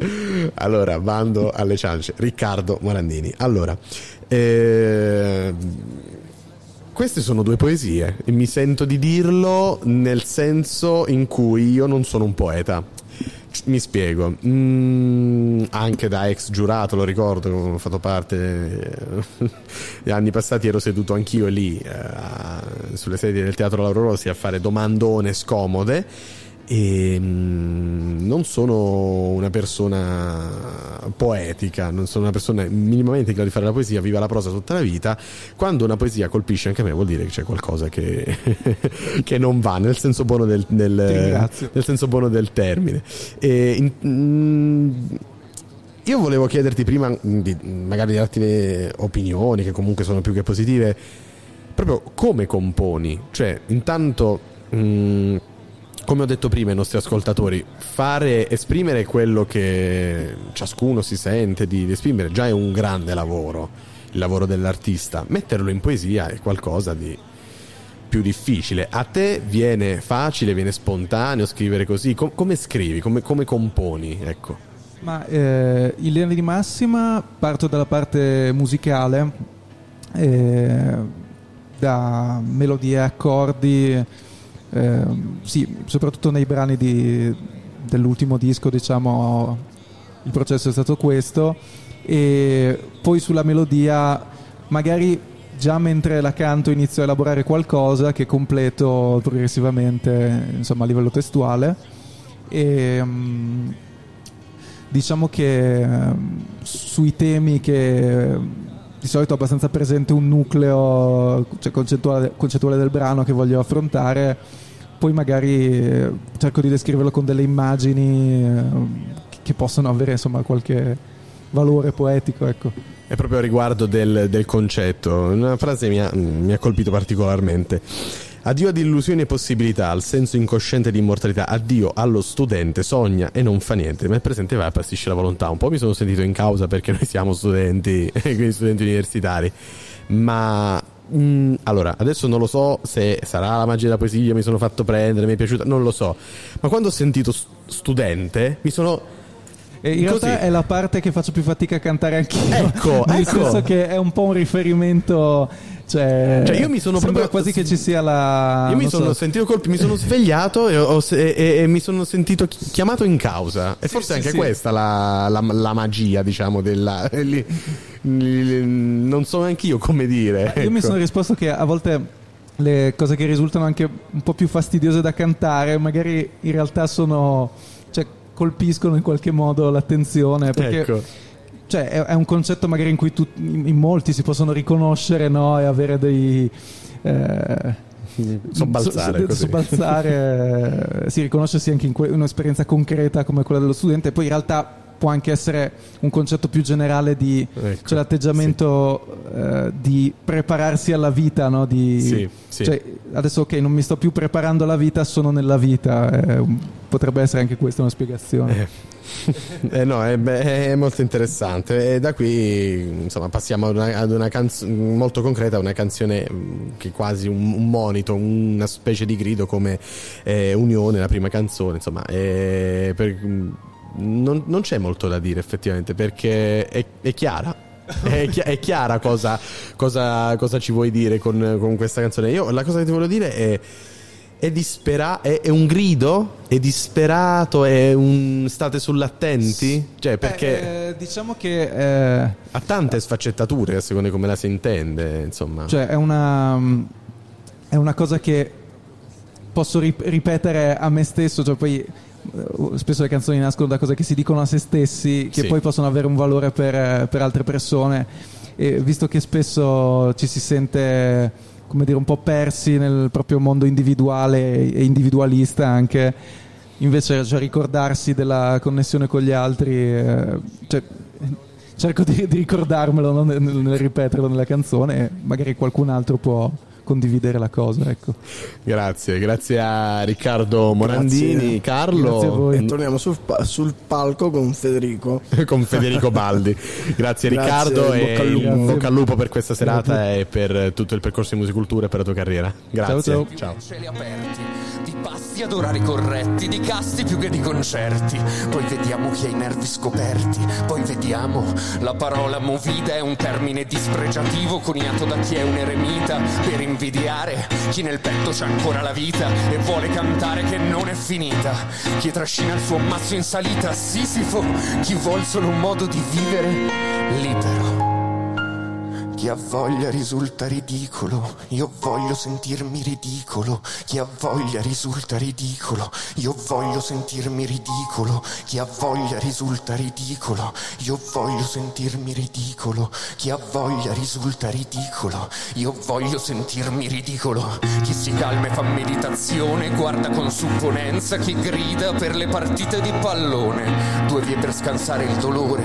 allora, bando alle ciance. Riccardo Morandini. Allora, eh, queste sono due poesie. E mi sento di dirlo nel senso in cui io non sono un poeta. Mi spiego, Mm, anche da ex giurato lo ricordo, ho fatto parte eh, (laughs) gli anni passati ero seduto anch'io lì eh, sulle sedie del Teatro Lauro Rossi a fare domandone scomode e mm, non sono una persona poetica, non sono una persona minimamente in grado di fare la poesia, viva la prosa tutta la vita. Quando una poesia colpisce anche me vuol dire che c'è qualcosa che, (laughs) che non va nel senso buono del, del- nel senso buono del termine. E in- mm, io volevo chiederti prima, mm, di, magari di darti le opinioni, che comunque sono più che positive, proprio come componi? Cioè, intanto, mm, come ho detto prima ai nostri ascoltatori, fare, esprimere quello che ciascuno si sente di, di esprimere già è un grande lavoro, il lavoro dell'artista. Metterlo in poesia è qualcosa di più difficile. A te viene facile, viene spontaneo scrivere così? Com- come scrivi? Come, come componi? Ecco. Ma eh, in linea di massima parto dalla parte musicale, eh, da melodie, accordi, eh, sì, soprattutto nei brani di- dell'ultimo disco, diciamo, il processo è stato questo, e poi sulla melodia magari già mentre la canto inizio a elaborare qualcosa che completo progressivamente, insomma, a livello testuale. E, mm, diciamo che ehm, sui temi che ehm, di solito ho abbastanza presente un nucleo cioè concettuale, concettuale del brano che voglio affrontare poi magari eh, cerco di descriverlo con delle immagini ehm, che possono avere insomma qualche valore poetico ecco È proprio a riguardo del, del concetto. Una frase mi ha, mi ha colpito particolarmente. Addio ad illusioni e possibilità, al senso incosciente di immortalità. Addio allo studente, sogna e non fa niente. Ma il presente va e passisce la volontà. Un po' mi sono sentito in causa perché noi siamo studenti, (laughs) quindi studenti universitari. Ma mm, allora, adesso non lo so se sarà la magia della poesia, mi sono fatto prendere, mi è piaciuta, non lo so. Ma quando ho sentito st- studente, mi sono in Così. realtà è la parte che faccio più fatica a cantare anch'io. Ecco, (laughs) nel ecco. senso che è un po' un riferimento. Cioè, Cioè, io mi sono proprio- quasi che ci sia la. Io mi sono so, sentito colpi, mi sono svegliato e, ho- e- e- e mi sono sentito chi- chiamato in causa. E forse sì, anche sì. questa la, la, la magia, diciamo, della. (laughs) li- li- non so neanch'io come dire. Io mi ecco. sono risposto che a volte le cose che risultano anche un po' più fastidiose da cantare, magari in realtà sono. cioè, colpiscono in qualche modo l'attenzione. Perché. Ecco. Cioè, è, è un concetto magari in cui tu, in, in molti si possono riconoscere no? e avere dei. eh, (laughs) Sobbalzare, so- so- così. sobbalzare, eh, sì, anche in que- un'esperienza concreta come quella dello studente, poi in realtà può anche essere un concetto più generale di Ecco, cioè l'atteggiamento eh, di prepararsi alla vita, no? Di, Sì, sì. cioè, adesso ok, non mi sto più preparando alla vita, sono nella vita. eh, potrebbe essere anche questa una spiegazione. Eh (laughs) no, è, è molto interessante. E da qui, insomma, passiamo ad una, ad una canzone molto concreta, una canzone mh, che è quasi un, un monito, una specie di grido come eh, Unione, la prima canzone. Insomma, eh, per- mh, non, non c'è molto da dire effettivamente perché è, è chiara. È, chi- è chiara cosa, cosa, cosa ci vuoi dire con, con questa canzone. Io la cosa che ti voglio dire è è disperato, è, è un grido? È disperato? È un state sull'attenti? Cioè, perché Eh, diciamo che eh, ha tante sfaccettature a seconda di come la si intende, insomma. Cioè, è una, è una cosa che posso rip- ripetere a me stesso, cioè poi eh, spesso le canzoni nascono da cose che si dicono a se stessi, che Sì. poi possono avere un valore per, eh, per altre persone. E visto che spesso ci si sente, come dire, un po' persi nel proprio mondo individuale e individualista anche, invece cioè, ricordarsi della connessione con gli altri, eh, cioè, cerco di, di ricordarmelo no? nel, nel ripeterlo nella canzone magari qualcun altro può condividere la cosa. Ecco. Grazie, grazie a Riccardo Morandini, Grazie. Carlo Grazie a voi. E torniamo sul, sul palco con Federico. (laughs) con Federico Baldi. Grazie, Grazie, Riccardo e bocca al lupo. in bocca al lupo per questa Grazie. serata e per tutto il percorso di musicultura e per la tua carriera. Grazie. Ciao, cieli aperti, pasti ad orari corretti, di casti più che di concerti. Poi vediamo chi ha i nervi scoperti, poi vediamo. La parola movida è un termine dispregiativo coniato da chi è un eremita per invidiare chi nel petto c'ha ancora la vita e vuole cantare che non è finita. Chi trascina il suo mazzo in salita, Sisifo, chi vuol solo un modo di vivere libero. Chi ha voglia risulta ridicolo, io voglio sentirmi ridicolo. Chi ha voglia risulta ridicolo, io voglio sentirmi ridicolo. Chi ha voglia risulta ridicolo, io voglio sentirmi ridicolo. Chi ha voglia risulta ridicolo, io voglio sentirmi ridicolo. Chi si calma e fa meditazione, guarda con supponenza chi grida per le partite di pallone. Due vie per scansare il dolore,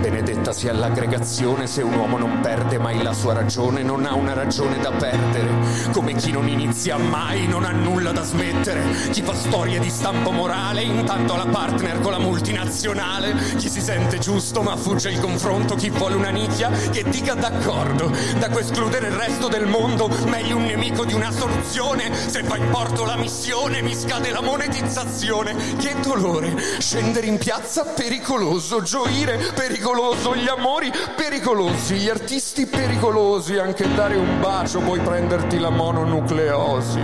benedetta sia l'aggregazione se un uomo non perde mai la sua ragione, non ha una ragione da perdere. Come chi non inizia mai, non ha nulla da smettere. Chi fa storie di stampo morale, intanto ha la partner con la multinazionale. Chi si sente giusto ma fugge il confronto, chi vuole una nicchia che dica d'accordo. Da cui escludere il resto del mondo, meglio un nemico di una soluzione. Se va in porto la missione, mi scade la monetizzazione. Che dolore, scendere in piazza pericoloso, gioire pericoloso, gli amori pericolosi, gli artisti pericolosi, anche dare un bacio, poi prenderti la mononucleosi.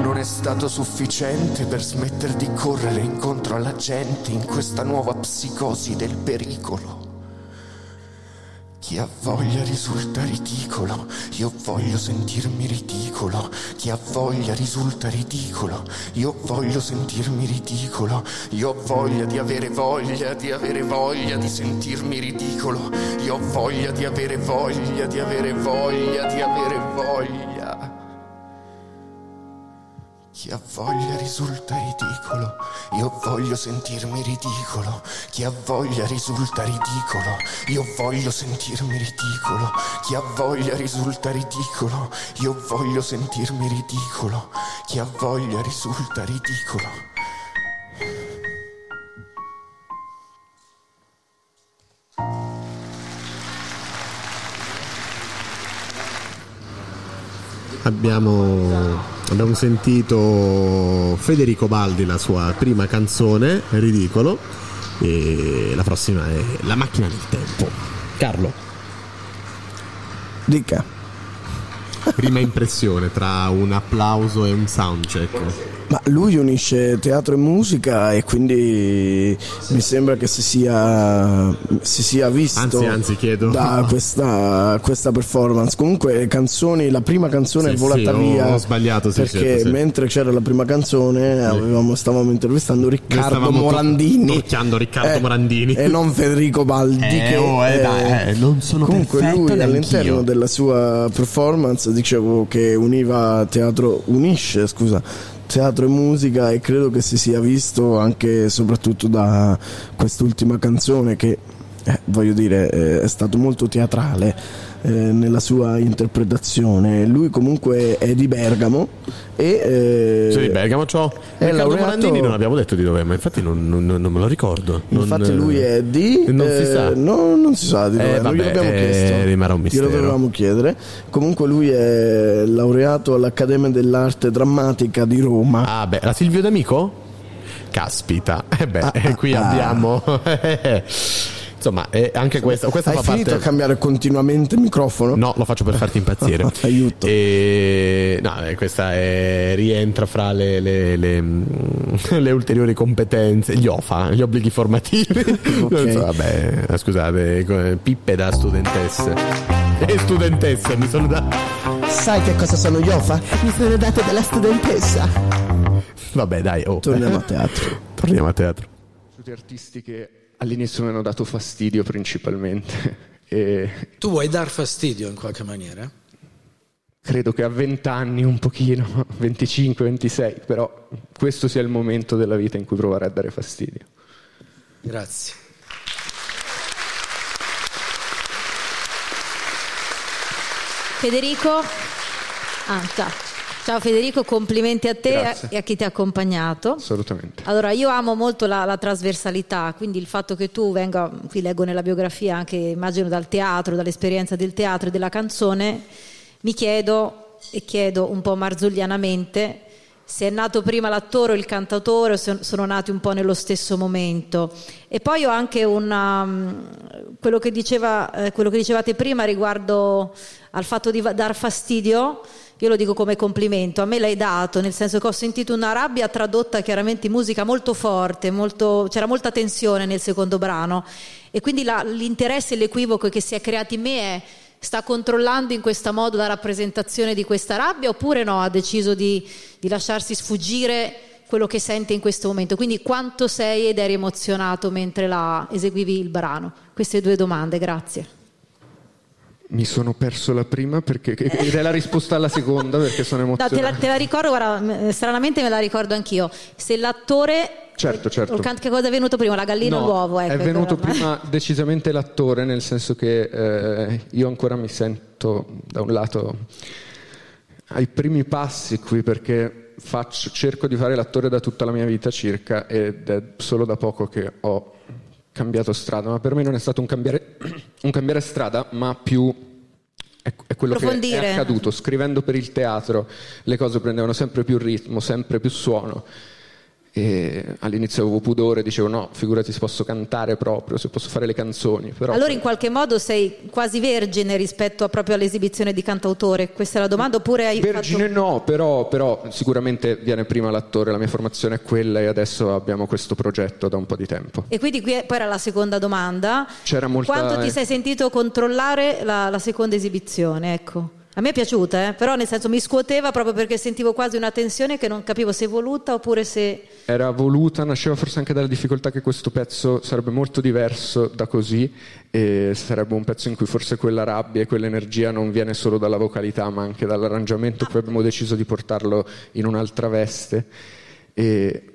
Non è stato sufficiente per smettere di correre incontro alla gente in questa nuova psicosi del pericolo. Chi ha voglia risulta ridicolo, io voglio sentirmi ridicolo. Chi ha voglia risulta ridicolo, io voglio sentirmi ridicolo. Io ho voglia di avere voglia, di avere voglia di sentirmi ridicolo. Io ho voglia di avere voglia, di avere voglia, di avere voglia. Chi ha voglia risulta ridicolo, io voglio sentirmi ridicolo. Chi ha voglia risulta ridicolo, io voglio sentirmi ridicolo. Chi ha voglia risulta ridicolo, io voglio sentirmi ridicolo. Chi ha voglia risulta ridicolo. Abbiamo, abbiamo sentito Federico Baldi, la sua prima canzone, Ridicolo. E la prossima è La macchina del tempo. Carlo. Dica. Prima impressione tra un applauso e un soundcheck. Ma lui unisce teatro e musica e quindi mi sembra che si sia, si sia visto Anzi, anzi, chiedo. da questa, questa performance. Comunque, canzoni, la prima canzone Sì, è volata sì, via ho sbagliato, sì, perché certo, mentre c'era la prima canzone avevamo- stavamo intervistando Riccardo stavamo Morandini tocchiando Riccardo Eh, Morandini. e non Federico Baldi. Eh, che, oh, eh, dai, eh, non sono comunque lui neanch'io. all'interno della sua performance dicevo che univa teatro, unisce scusa teatro e musica e credo che si sia visto anche e soprattutto da quest'ultima canzone che eh, voglio dire eh, è stato molto teatrale eh, nella sua interpretazione lui comunque è di Bergamo e eh, Sei di Bergamo, ciao. è Riccardo laureato- Morandini non abbiamo detto di dove, ma infatti non, non- non me lo ricordo. Non- Infatti lui è di... Non si eh, sa. No, non si sa di Eh, dove, non vabbè, gliel'abbiamo eh, chiesto. rimarrà un mistero. Glielo dovevamo chiedere. Comunque lui è laureato all'Accademia dell'Arte Drammatica di Roma. Ah, beh, la Silvio D'Amico? Caspita, eh beh, eh, qui ah. abbiamo. (laughs) (laughs) Insomma, eh, anche questa, questa Hai fa finito parte. a cambiare continuamente il microfono? No, lo faccio per farti impazzire. (laughs) Aiuto. E, no, eh, questa è- rientra fra le, le- le, mm, (laughs) le ulteriori competenze, gli OFA, gli obblighi formativi. (laughs) Non so, vabbè, scusate, pippe da studentesse. E studentesse, mi sono dato. Sai che cosa sono gli OFA? Mi sono dato dalla studentessa. Vabbè, dai, oh. Torniamo a teatro. Torniamo a teatro. Tutti artisti che all'inizio mi hanno dato fastidio principalmente (laughs) e Tu vuoi dar fastidio in qualche maniera? credo che a 20 anni un pochino, (laughs) 25, 26, però questo sia il momento della vita in cui provare a dare fastidio. Grazie. Federico, ah, ciao. Ciao Federico, complimenti a te Grazie. e a chi ti ha accompagnato. Assolutamente. Allora, io amo molto la, la trasversalità, quindi il fatto che tu venga, qui leggo nella biografia anche, immagino, dal teatro, dall'esperienza del teatro e della canzone, mi chiedo e chiedo un po' marzullianamente se è nato prima l'attore o il cantautore o se sono nati un po' nello stesso momento. E poi ho anche una, mm, quello, che diceva, eh, quello che dicevate prima riguardo al fatto di dar fastidio. Io lo dico come complimento, a me l'hai dato, nel senso che ho sentito una rabbia tradotta chiaramente in musica molto forte, molto- c'era molta tensione nel secondo brano e quindi la- l'interesse e l'equivoco che si è creato in me è sta controllando in questo modo la rappresentazione di questa rabbia oppure no, ha deciso di, di lasciarsi sfuggire quello che sente in questo momento. Quindi quanto sei ed eri emozionato mentre la eseguivi il brano? Queste due domande, grazie. Mi sono perso la prima perché ed è la risposta alla seconda perché sono No, te, la, emozionato. te la ricordo, guarda, stranamente me la ricordo anch'io. Se l'attore... Certo, certo. o il can- Che cosa è venuto prima? La gallina o No, l'uovo? Ecco, è venuto quella- prima decisamente l'attore, nel senso che eh, io ancora mi sento da un lato ai primi passi qui perché faccio- cerco di fare l'attore da tutta la mia vita circa ed è solo da poco che ho cambiato strada, ma per me non è stato un cambiare, (clears throat) un cambiare strada, ma più è, è quello che è accaduto. Scrivendo per il teatro le cose prendevano sempre più ritmo, sempre più suono. E all'inizio avevo pudore, dicevo no, figurati se posso cantare proprio, se posso fare le canzoni. Però Allora in qualche modo sei quasi vergine rispetto proprio all'esibizione di cantautore? Questa è la domanda oppure hai Vergine fatto... no, però, però sicuramente viene prima l'attore, la mia formazione è quella e adesso abbiamo questo progetto da un po' di tempo. E quindi qui è- poi era la seconda domanda. C'era molta... Quanto ti sei sentito controllare la, la seconda esibizione? Ecco. A me è piaciuta, eh? però nel senso mi scuoteva proprio perché sentivo quasi una tensione che non capivo se voluta oppure se... Era voluta, nasceva forse anche dalla difficoltà che questo pezzo sarebbe molto diverso da così e sarebbe un pezzo in cui forse quella rabbia e quell'energia non viene solo dalla vocalità ma anche dall'arrangiamento, poi abbiamo deciso di portarlo in un'altra veste e, e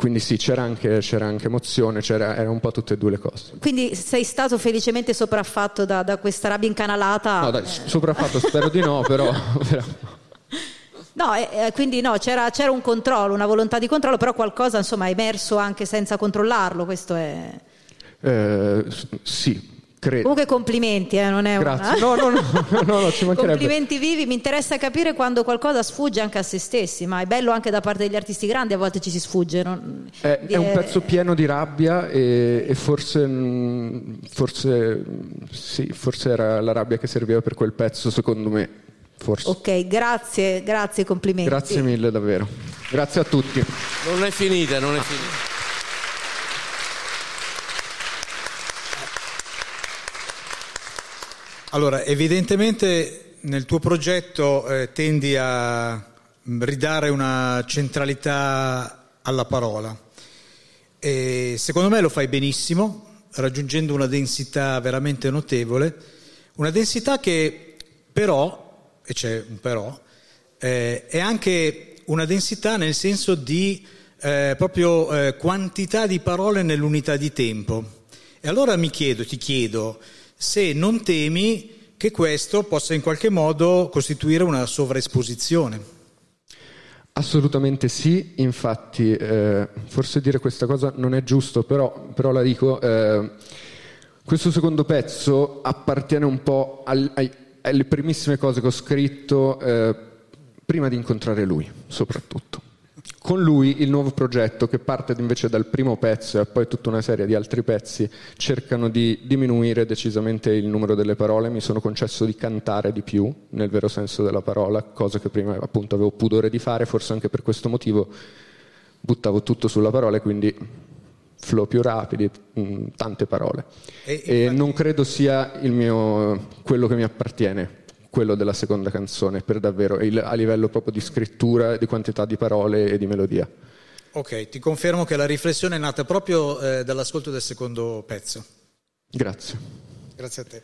quindi sì, c'era anche, c'era anche emozione, c'era, era un po' tutte e due le cose. Quindi sei stato felicemente sopraffatto da, da questa rabbia incanalata? No dai, sopraffatto spero di no, però... (laughs) però- No, eh, quindi no, c'era, c'era un controllo, una volontà di controllo, però qualcosa insomma è emerso anche senza controllarlo, questo è... Eh, sì, Credo. Comunque complimenti, eh, non è Grazie. una... No, no, no, no, no, ci mancherebbe. Complimenti vivi, mi interessa capire quando qualcosa sfugge anche a se stessi, ma è bello anche da parte degli artisti grandi, a volte ci si sfugge. non- È, di- è un pezzo pieno di rabbia e, e forse, mm, forse, sì, forse era la rabbia che serviva per quel pezzo, secondo me. Forse. Ok, grazie, grazie, complimenti. Grazie mille davvero. Grazie a tutti. Non è finita, non è finita. Allora, evidentemente nel tuo progetto eh, tendi a ridare una centralità alla parola. E secondo me lo fai benissimo, raggiungendo una densità veramente notevole, una densità che però, e c'è un però, eh, è anche una densità nel senso di eh, proprio eh, quantità di parole nell'unità di tempo. E allora mi chiedo, ti chiedo, se non temi che questo possa in qualche modo costituire una sovraesposizione. Assolutamente sì, infatti eh, forse dire questa cosa non è giusto, però, però la dico. eh, questo secondo pezzo appartiene un po' al- ai- alle primissime cose che ho scritto eh, prima di incontrare lui, soprattutto. Con lui il nuovo progetto, che parte invece dal primo pezzo e poi tutta una serie di altri pezzi, cercano di diminuire decisamente il numero delle parole. Mi sono concesso di cantare di più, nel vero senso della parola, cosa che prima appunto avevo pudore di fare, forse anche per questo motivo buttavo tutto sulla parola e quindi flow più rapidi, mh, tante parole. E- E non credo sia il mio, quello che mi appartiene, quello della seconda canzone, per davvero, il- a livello proprio di scrittura, di quantità di parole e di melodia. Ok, ti confermo che la riflessione è nata proprio eh, dall'ascolto del secondo pezzo. Grazie. Grazie a te.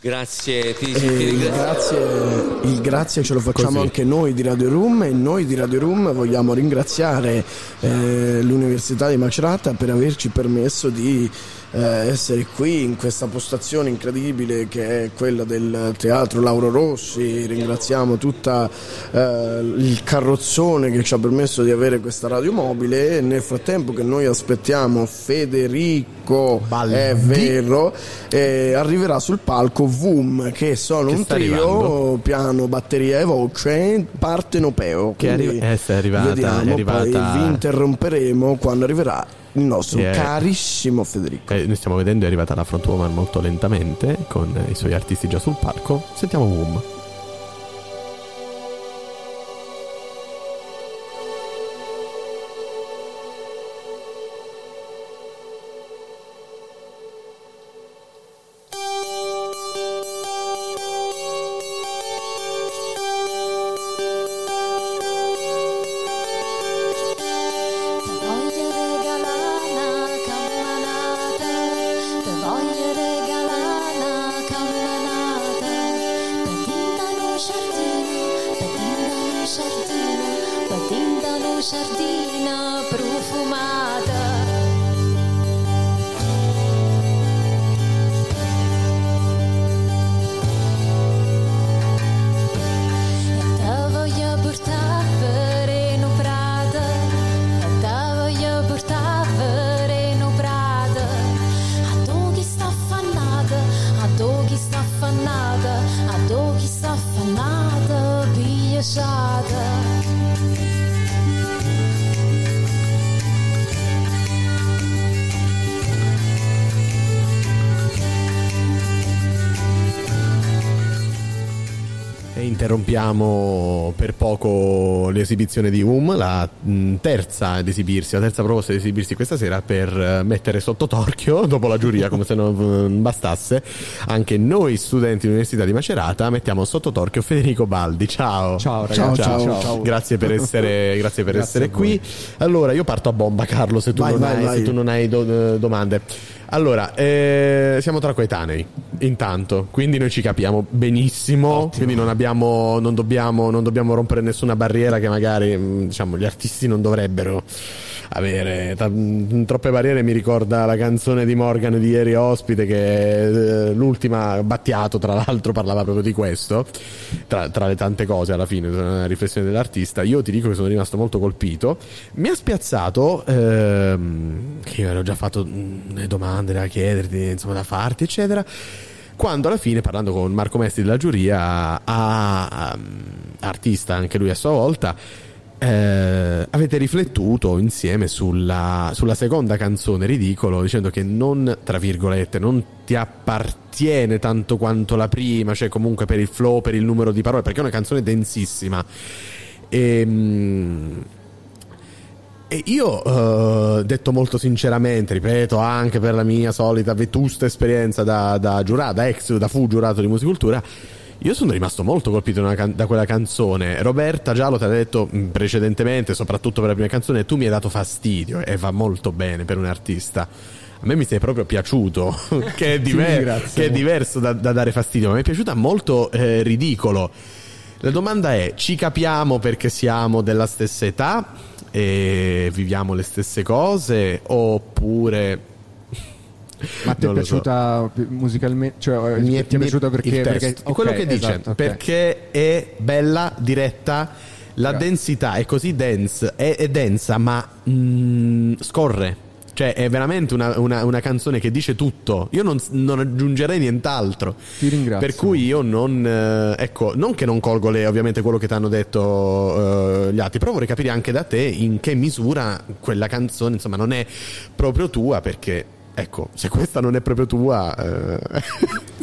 Grazie, ti, ti il, ringrazio. grazie, il grazie ce lo facciamo Così. anche noi di Radio Room e noi di Radio Room vogliamo ringraziare eh, l'Università di Macerata per averci permesso di eh, essere qui in questa postazione incredibile che è quella del Teatro Lauro Rossi. Ringraziamo tutta eh, il carrozzone che ci ha permesso di avere questa radio mobile e nel frattempo che noi aspettiamo Federico è vero eh, arriverà sul palco VUM che sono Che un trio arrivando. piano batteria e voce partenopeo Che arri- eh, è arrivata- vediamo, è arrivata- poi vi interromperemo quando arriverà il nostro è- carissimo Federico Eh, noi stiamo vedendo è arrivata la front woman molto lentamente con i suoi artisti già sul palco. Sentiamo Boom. Interrompiamo per poco l'esibizione di Um, la mh, terza ad esibirsi, la terza proposta di esibirsi questa sera per eh, mettere sotto torchio, (laughs) dopo la giuria, come se non eh, bastasse, anche noi studenti dell'Università di Macerata mettiamo sotto torchio Federico Baldi. Ciao. Ciao, ragazzi. Ciao, ciao, ciao. Grazie per essere, (laughs) grazie per Grazie essere qui. Allora, io parto a bomba, Carlo, se tu Vai, non vai, hai, vai. se tu non hai do- eh, domande. Allora, eh, siamo tra coetanei, intanto, quindi noi ci capiamo benissimo, quindi non, abbiamo, non, dobbiamo, non dobbiamo rompere nessuna barriera che magari mm, diciamo, gli artisti non dovrebbero avere ta- troppe barriere. Mi ricorda la canzone di Morgan di ieri ospite che eh, l'ultima Battiato tra l'altro parlava proprio di questo tra, tra le tante cose alla fine una riflessione dell'artista. Io ti dico che sono rimasto molto colpito. Mi ha spiazzato ehm, che io ero già fatto mm, le domande da chiederti insomma da farti eccetera quando alla fine parlando con Marco Mesti della giuria a, a- artista anche lui a sua volta eh, avete riflettuto insieme sulla, sulla seconda canzone Ridicolo dicendo che non, tra virgolette, non ti appartiene tanto quanto la prima, cioè comunque per il flow, per il numero di parole, perché è una canzone densissima. E, e io, eh, detto molto sinceramente, ripeto, anche per la mia solita vetusta esperienza da, da giurato, da ex, da fu giurato di musicultura, io sono rimasto molto colpito can- da quella canzone. Roberta Giallo ti ha detto mh, precedentemente, soprattutto per la prima canzone, tu mi hai dato fastidio e va molto bene per un artista. A me mi sei proprio piaciuto, (laughs) che, è diver- ringrazio. che è diverso da, da dare fastidio, ma mi è piaciuta molto eh, ridicolo. La domanda è: ci capiamo perché siamo della stessa età e viviamo le stesse cose? Oppure. Ma ti è so. piaciuta pi- musicalmente? Cioè, Mi è, ti è piaciuta perché, perché- È quello che dice esatto, ok. perché è bella, diretta, la densità è così dense, è, è densa, ma mm, scorre. Cioè, è veramente una, una- una canzone che dice tutto. Io non, non aggiungerei nient'altro. Ti ringrazio. Per cui io non. eh, ecco, non che non colgo le, ovviamente quello che ti hanno detto eh, gli altri, però vorrei capire anche da te in che misura quella canzone, insomma, non è proprio tua, perché. Ecco, se questa non è proprio tua, eh,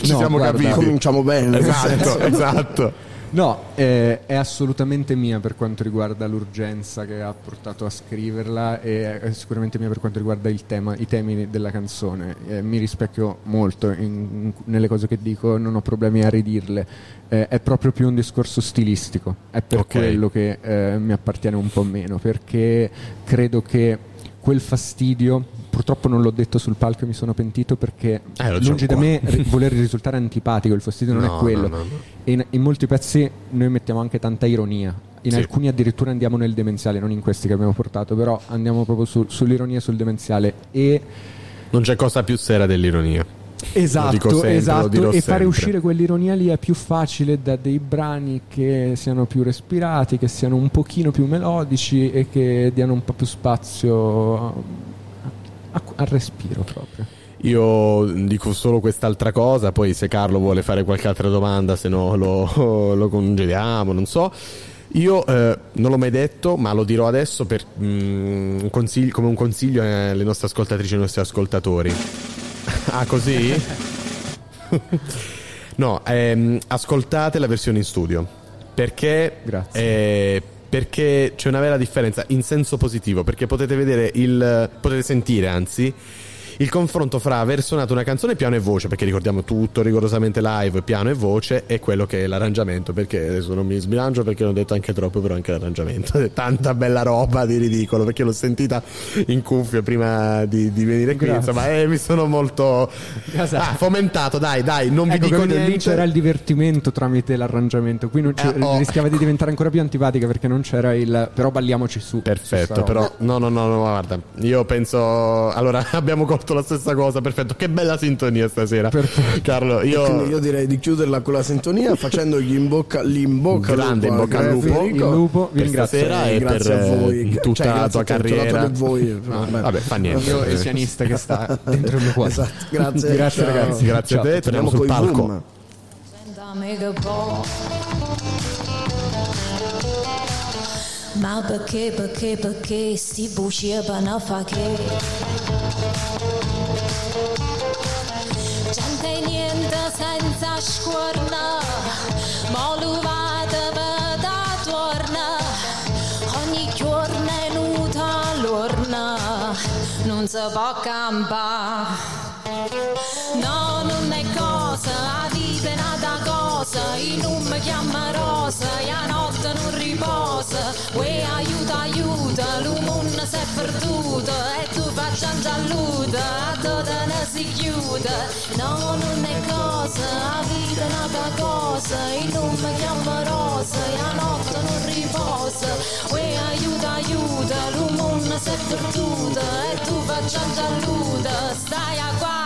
ci (laughs) No, siamo guarda, capiti. Cominciamo bene. Esatto, (laughs) esatto. No, eh, è assolutamente mia per quanto riguarda l'urgenza che ha portato a scriverla e è sicuramente mia per quanto riguarda il tema, i temi della canzone. Eh, mi rispecchio molto in- in- nelle cose che dico, non ho problemi a ridirle. Eh, è proprio più un discorso stilistico, è per Ok. quello che eh, mi appartiene un po' meno, perché credo che quel fastidio, purtroppo non l'ho detto sul palco e mi sono pentito perché Eh, lungi da me voler risultare antipatico, il fastidio non No, è quello. no, no. E in, in molti pezzi noi mettiamo anche tanta ironia. In Sì. alcuni addirittura andiamo nel demenziale, non in questi che abbiamo portato, però andiamo proprio su- sull'ironia e sul demenziale. E Non c'è cosa più sera dell'ironia. Esatto, esatto. e fare uscire quell'ironia lì è più facile da dei brani che siano più respirati, che siano un pochino più melodici e che diano un po' più spazio al respiro proprio. Io dico solo quest'altra cosa, poi se Carlo vuole fare qualche altra domanda, se no lo, (laughs) lo congediamo, non so. Io eh, non l'ho mai detto, ma lo dirò adesso per, mm, un come un consiglio alle nostre ascoltatrici e ai nostri ascoltatori. Ah, così? (laughs) no, ehm, ascoltate la versione in studio. Perché? eh, perché c'è una vera differenza in senso positivo. Perché potete vedere il. potete sentire anzi. Il confronto fra aver suonato una canzone piano e voce, perché ricordiamo tutto rigorosamente live, piano e voce, e quello che è l'arrangiamento, perché adesso non mi sbilancio perché l'ho detto anche troppo, però anche l'arrangiamento. (laughs) È tanta bella roba di ridicolo, perché l'ho sentita in cuffia prima di, di venire qui, Grazie. insomma, e mi sono molto ah, fomentato, dai, dai, non vi Ecco, dico capito, lì niente. c'era il divertimento tramite l'arrangiamento. Qui non c'è- Eh, oh. rischiava di diventare ancora più antipatica perché non c'era il. Però balliamoci su. Perfetto, però no, no, no, no, guarda, io penso allora (laughs) abbiamo colto la stessa cosa, perfetto. Che bella sintonia stasera. Carlo, E quindi io io direi di chiuderla con la sintonia (laughs) facendogli in bocca l'in bocca al grande in bocca al a lupo. Il lupo, vi per ringrazio. stasera e Grazie per a voi. eh, tutta Cioè, la tua carriera. per voi. Ah, Vabbè. fa niente. Io e pianista che sta dentro il mio cuore. Esatto, grazie. Grazie, Ciao. ragazzi. Grazie a te, torniamo sul palco. boom. Ma perché, perché, perché sti buci e a fa che? Gente niente senza scuorna, ma l'uvata da torna, ogni giorno è nuda l'orna, non si può campare. No, gialluta, a tutta ne si chiude. No, non è cosa, la vita è un'altra cosa, il nome chiama rosa, e la notte non riposa. Uè, aiuta, aiuta, l'uomo si è perduta, e tu facciamo gialluta, stai a Ma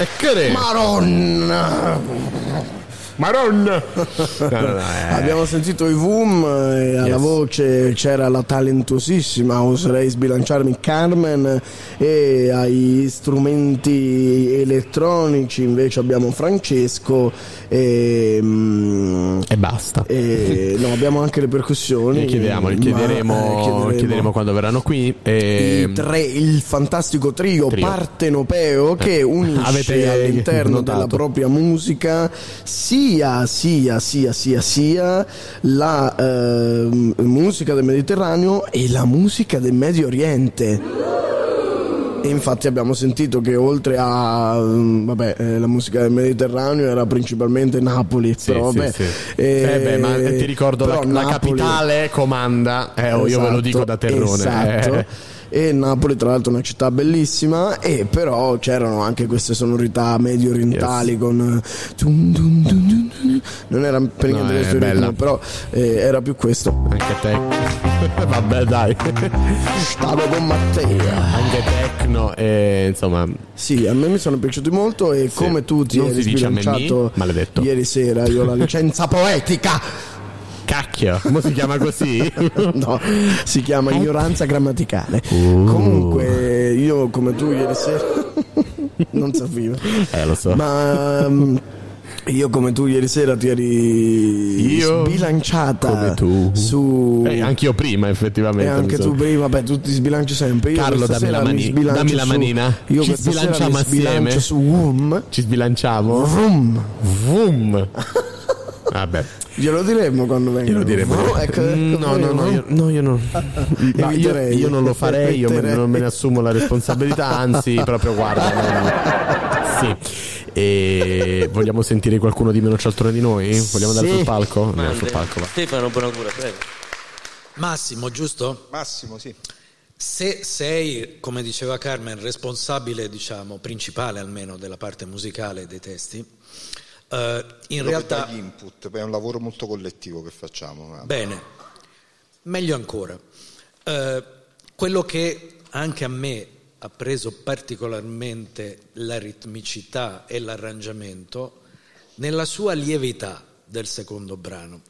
Eccole! Eccole! Maronna! Maronna! (laughs) Abbiamo sentito i Voom e alla Yes. voce c'era la talentuosissima, oserei sbilanciarmi, Carmen e ai strumenti elettronici invece abbiamo Francesco e, mm, E basta. e- no, abbiamo anche le percussioni. Gli chiediamo, ma, chiederemo, eh, chiederemo. chiederemo quando verranno qui. E... I tre- il fantastico trio, Trio. partenopeo che Eh, unisce avete all'interno notato. della propria musica sia sia sia sia sia la ehm, musica del Mediterraneo e la musica del Medio Oriente. E infatti abbiamo sentito che oltre a mm, vabbè, eh, la musica del Mediterraneo era principalmente Napoli, Sì, però sì, vabbè, sì. eh, Eh beh, ma ti ricordo la, la capitale comanda, eh, oh, io ve lo dico da terrone. Esatto. E Napoli, tra l'altro, è una città bellissima. E però c'erano anche queste sonorità medio orientali con. eh. Non era per No, niente è questo ritmo, però eh, era più questo. Anche te. (laughs) Vabbè, dai. Stavo con Matteo. Anche tecno e insomma. Sì, a me mi sono piaciuti molto e come tu ti Non eri me sbilanciato ieri sera, io ho la licenza poetica. Cacchio, come si chiama così? (laughs) no, si chiama ignoranza grammaticale. Uh. Comunque, io come tu ieri sera (laughs) non sapevo. Eh, lo so. Ma um, io come tu ieri sera ti eri Io? sbilanciata Come tu. su Eh, anch'io prima, effettivamente. e anche mi sono- tu prima, vabbè, tu ti sbilanci sempre. Io Carlo, dammi la, mani- dammi la su- manina. Io Ci sbilanciamo mi sbilancio assieme. su Wum. Ci sbilanciamo? Vrum. Vum. Vabbè. Glielo diremmo quando venga. Glielo diremo. Vrum, ecco, Mm, ecco, no, no, no, io, no, io non. Ma io, Eviterei. io non lo farei, io me- non me ne assumo la responsabilità, (laughs) anzi, proprio guarda. Sì. E vogliamo sentire qualcuno di meno cialtrone di noi? Vogliamo andare Sì. sul palco? Andiamo sul palco, va. Stefano Bonacura, prego. Massimo, giusto? Massimo, sì. Se sei, come diceva Carmen, responsabile, diciamo, principale almeno della parte musicale dei testi, eh, in che realtà... gli input, è un lavoro molto collettivo che facciamo. ma- Bene, meglio ancora. Eh, quello che anche a me ha preso particolarmente la ritmicità e l'arrangiamento nella sua lievità del secondo brano,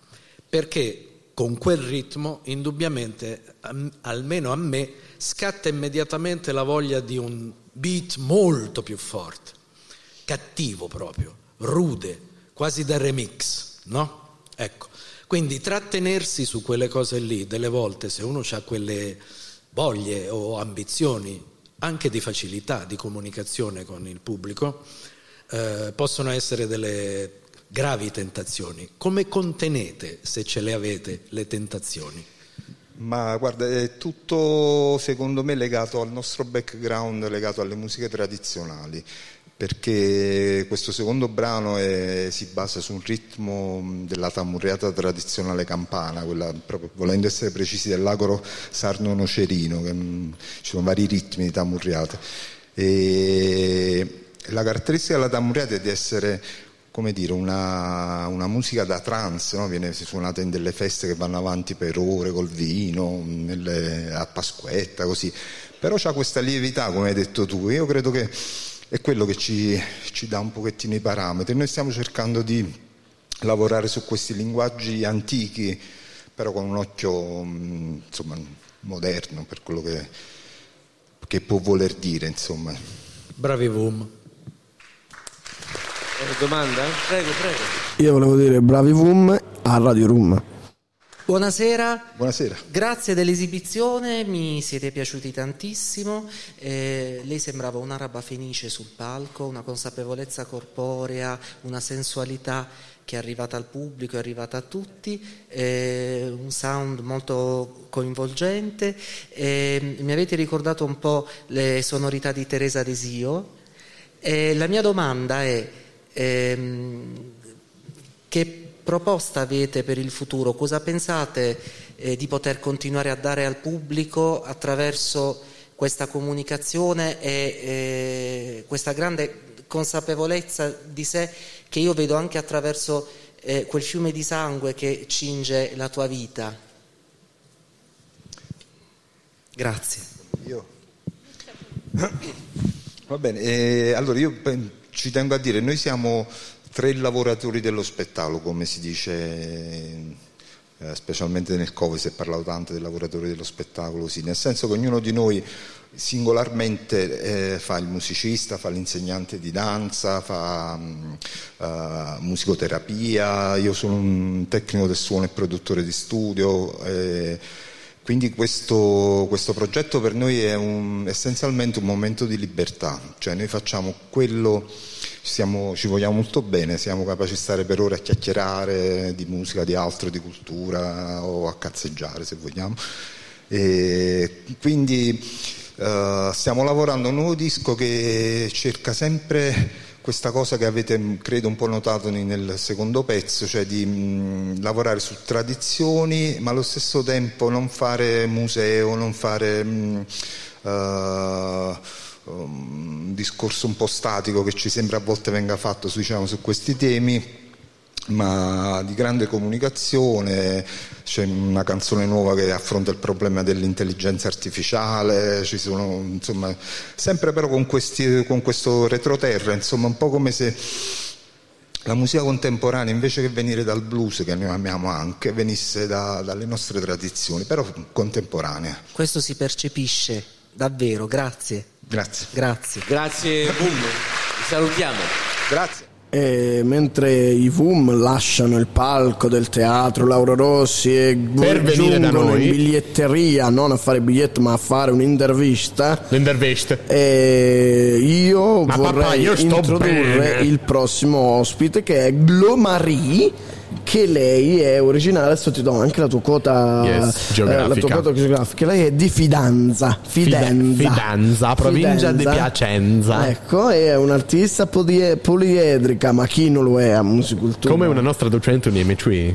perché con quel ritmo indubbiamente, am- almeno a me, scatta immediatamente la voglia di un beat molto più forte, cattivo proprio, rude, quasi da remix, no? Ecco, quindi trattenersi su quelle cose lì, delle volte se uno ha quelle voglie o ambizioni anche di facilità di comunicazione con il pubblico, eh, possono essere delle gravi tentazioni. Come contenete, se ce le avete, le tentazioni? Ma guarda, è tutto secondo me legato al nostro background, legato alle musiche tradizionali, perché questo secondo brano è- si basa su un ritmo della tamurriata tradizionale campana, quella proprio, volendo essere precisi dell'agoro sarno-nocerino, che mh, ci sono vari ritmi di tamurriate. E la caratteristica della tamurriata è di essere come dire, una, una musica da trance, no? viene suonata in delle feste che vanno avanti per ore col vino, nelle- a Pasquetta, così. Però c'ha questa lievità, come hai detto tu, io credo che è quello che ci, ci dà un pochettino i parametri. Noi stiamo cercando di lavorare su questi linguaggi antichi, però con un occhio mh, insomma, moderno per quello che, che può voler dire, insomma. Bravi Vum. domanda? Prego, prego. Io volevo dire bravi Vum a Radio Room. Buonasera. Buonasera. Grazie dell'esibizione, mi siete piaciuti tantissimo. Eh, lei sembrava un'araba fenice sul palco, una consapevolezza corporea, una sensualità che è arrivata al pubblico, è arrivata a tutti, eh, un sound molto coinvolgente. Eh, mi avete ricordato un po' le sonorità di Teresa Desio. Eh, la mia domanda è ehm, che proposta avete per il futuro? Cosa pensate eh, di poter continuare a dare al pubblico attraverso questa comunicazione e eh, questa grande consapevolezza di sé che io vedo anche attraverso eh, quel fiume di sangue che cinge la tua vita? Grazie. Io. (coughs) Va bene, eh, allora io ci tengo a dire, noi siamo tre lavoratori dello spettacolo, come si dice, eh, specialmente nel Covid si è parlato tanto dei lavoratori dello spettacolo, sì, nel senso che ognuno di noi singolarmente eh, fa il musicista, fa l'insegnante di danza, fa mh, eh, musicoterapia, io sono un tecnico del suono e produttore di studio. eh, quindi questo, questo progetto per noi è un- essenzialmente un momento di libertà, cioè noi facciamo quello, siamo- ci vogliamo molto bene, siamo capaci di stare per ore a chiacchierare di musica, di altro, di cultura o a cazzeggiare se vogliamo. E quindi eh, stiamo lavorando a un nuovo disco che cerca sempre questa cosa che avete credo un po' notato nel secondo pezzo, cioè di mh, lavorare su tradizioni ma allo stesso tempo non fare museo, non fare mh, eh, un discorso un po' statico che ci sembra a volte venga fatto su, diciamo, su questi temi ma di grande comunicazione, c'è una canzone nuova che affronta il problema dell'intelligenza artificiale, ci sono, insomma, sempre però con, questi- con questo retroterra, insomma, un po' come se la musica contemporanea invece che venire dal blues, che noi amiamo anche, venisse da- dalle nostre tradizioni, però contemporanea. Questo si percepisce davvero, grazie. Grazie. Grazie. Grazie, Boom. Vi salutiamo. Grazie. E mentre i VUM lasciano il palco del teatro Lauro Rossi e Per venire da giungono noi. in biglietteria non a fare biglietto ma a fare un'intervista L'intervista e io Ma vorrei papà, io introdurre bene. il prossimo ospite che è Glo Marie che lei è originale adesso ti do anche la tua quota Yes, eh, la geografica. tua quota geografica lei è di Fidanza Fidenza Fida- Fidanza, provincia di Fidenza. Piacenza. ecco è un'artista polie- poliedrica ma chi non lo è a musicultura Come una nostra docente UNIMC.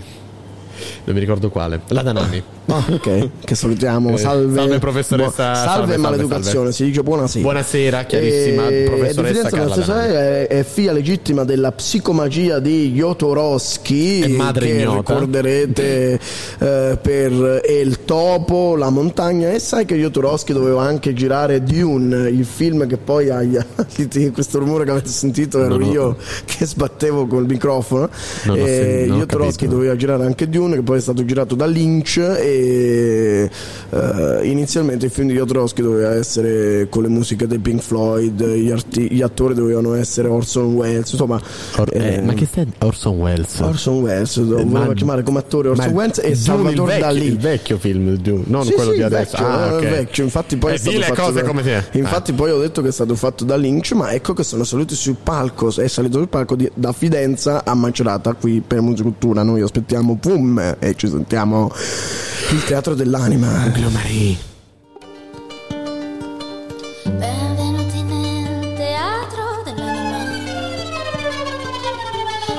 Non mi ricordo quale. La Danoni. Ah, ok, che salutiamo. Eh, Salve, salve, professoressa. Bu- salve, Salve, salve, maleducazione, salve. si dice buonasera. Buonasera, chiarissima E- professoressa e di Firenze Carla Danani. è, è figlia legittima della psicomagia di Jodorowsky E madre che ignota. ricorderete eh, per E il topo, la montagna e sai che Jodorowsky doveva anche girare Dune, il film che poi ha (laughs) questo rumore che avete sentito ero Non ho- io che sbattevo col microfono ho e ho Jodorowsky doveva girare anche Dune che poi è stato girato da Lynch e eh, inizialmente il film di Jodorowsky doveva essere con le musiche dei Pink Floyd gli, arti- gli attori dovevano essere Orson Welles insomma Or- eh, eh, ma che stai Orson Welles? Orson Welles lo voleva ma- chiamare come attore Orson ma Welles e il vecchio, Dalì il vecchio film Dune, non Sì, quello sì, di adesso. vecchio, ah, ok. il vecchio. Infatti poi Eh, è stato fatto cose da- come te. Infatti poi ho detto che è stato fatto da Lynch, ma ecco che sono saliti sul palco, è salito sul palco di- da Fidenza a Macerata qui per Musicultura. Noi aspettiamo Pum e ci sentiamo il teatro dell'anima. Benvenuti nel teatro dell'anima.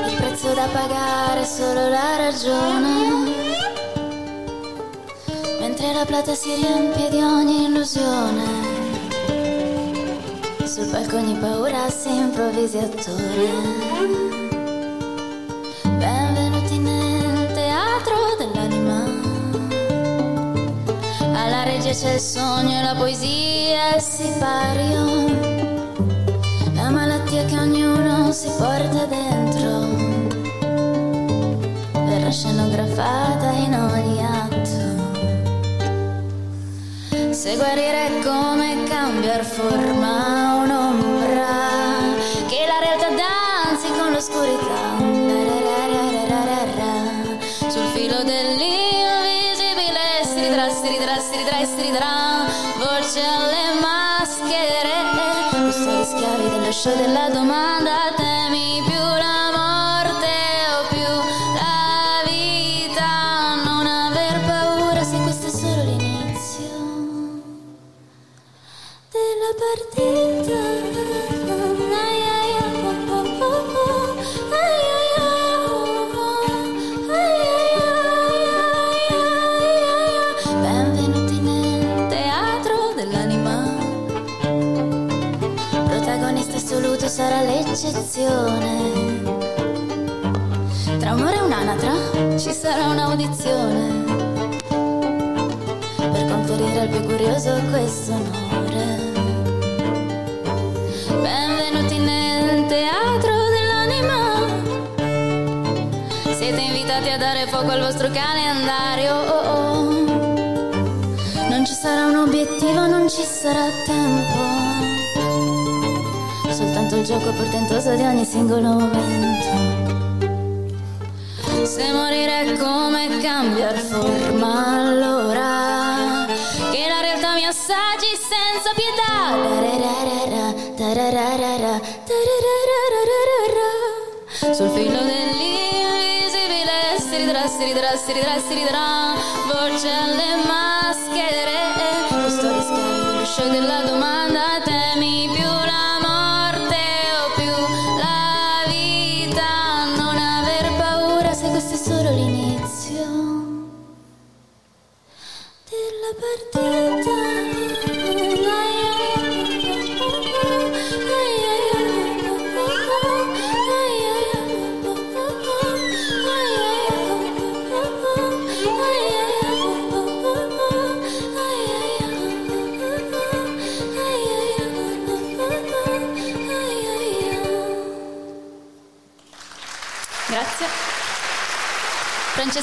Il prezzo da pagare è solo la ragione. Mentre la plata si riempie di ogni illusione. Sul palco ogni paura si improvvisi attore. Alla regia c'è il sogno e la poesia il sipario. La malattia che ognuno si porta dentro. Verrà scenografata in ogni atto. Se guarire è come cambiar forma un'ombra. Che la realtà danzi con lo show della domanda. Sarà un'audizione per conferire al più curioso questo onore. Benvenuti nel teatro dell'anima. Siete invitati a dare fuoco al vostro calendario. oh, oh. Non ci sarà un obiettivo, non ci sarà tempo. Soltanto il gioco portentoso di ogni singolo momento. Se morire è come cambiar forma allora Che la realtà mi assaggi senza pietà. Sul filo dell'invisibile si ridrà, si ridrà, si ridrà, si ridrà Voce alle maschere Custodi schiavi dello show della domanda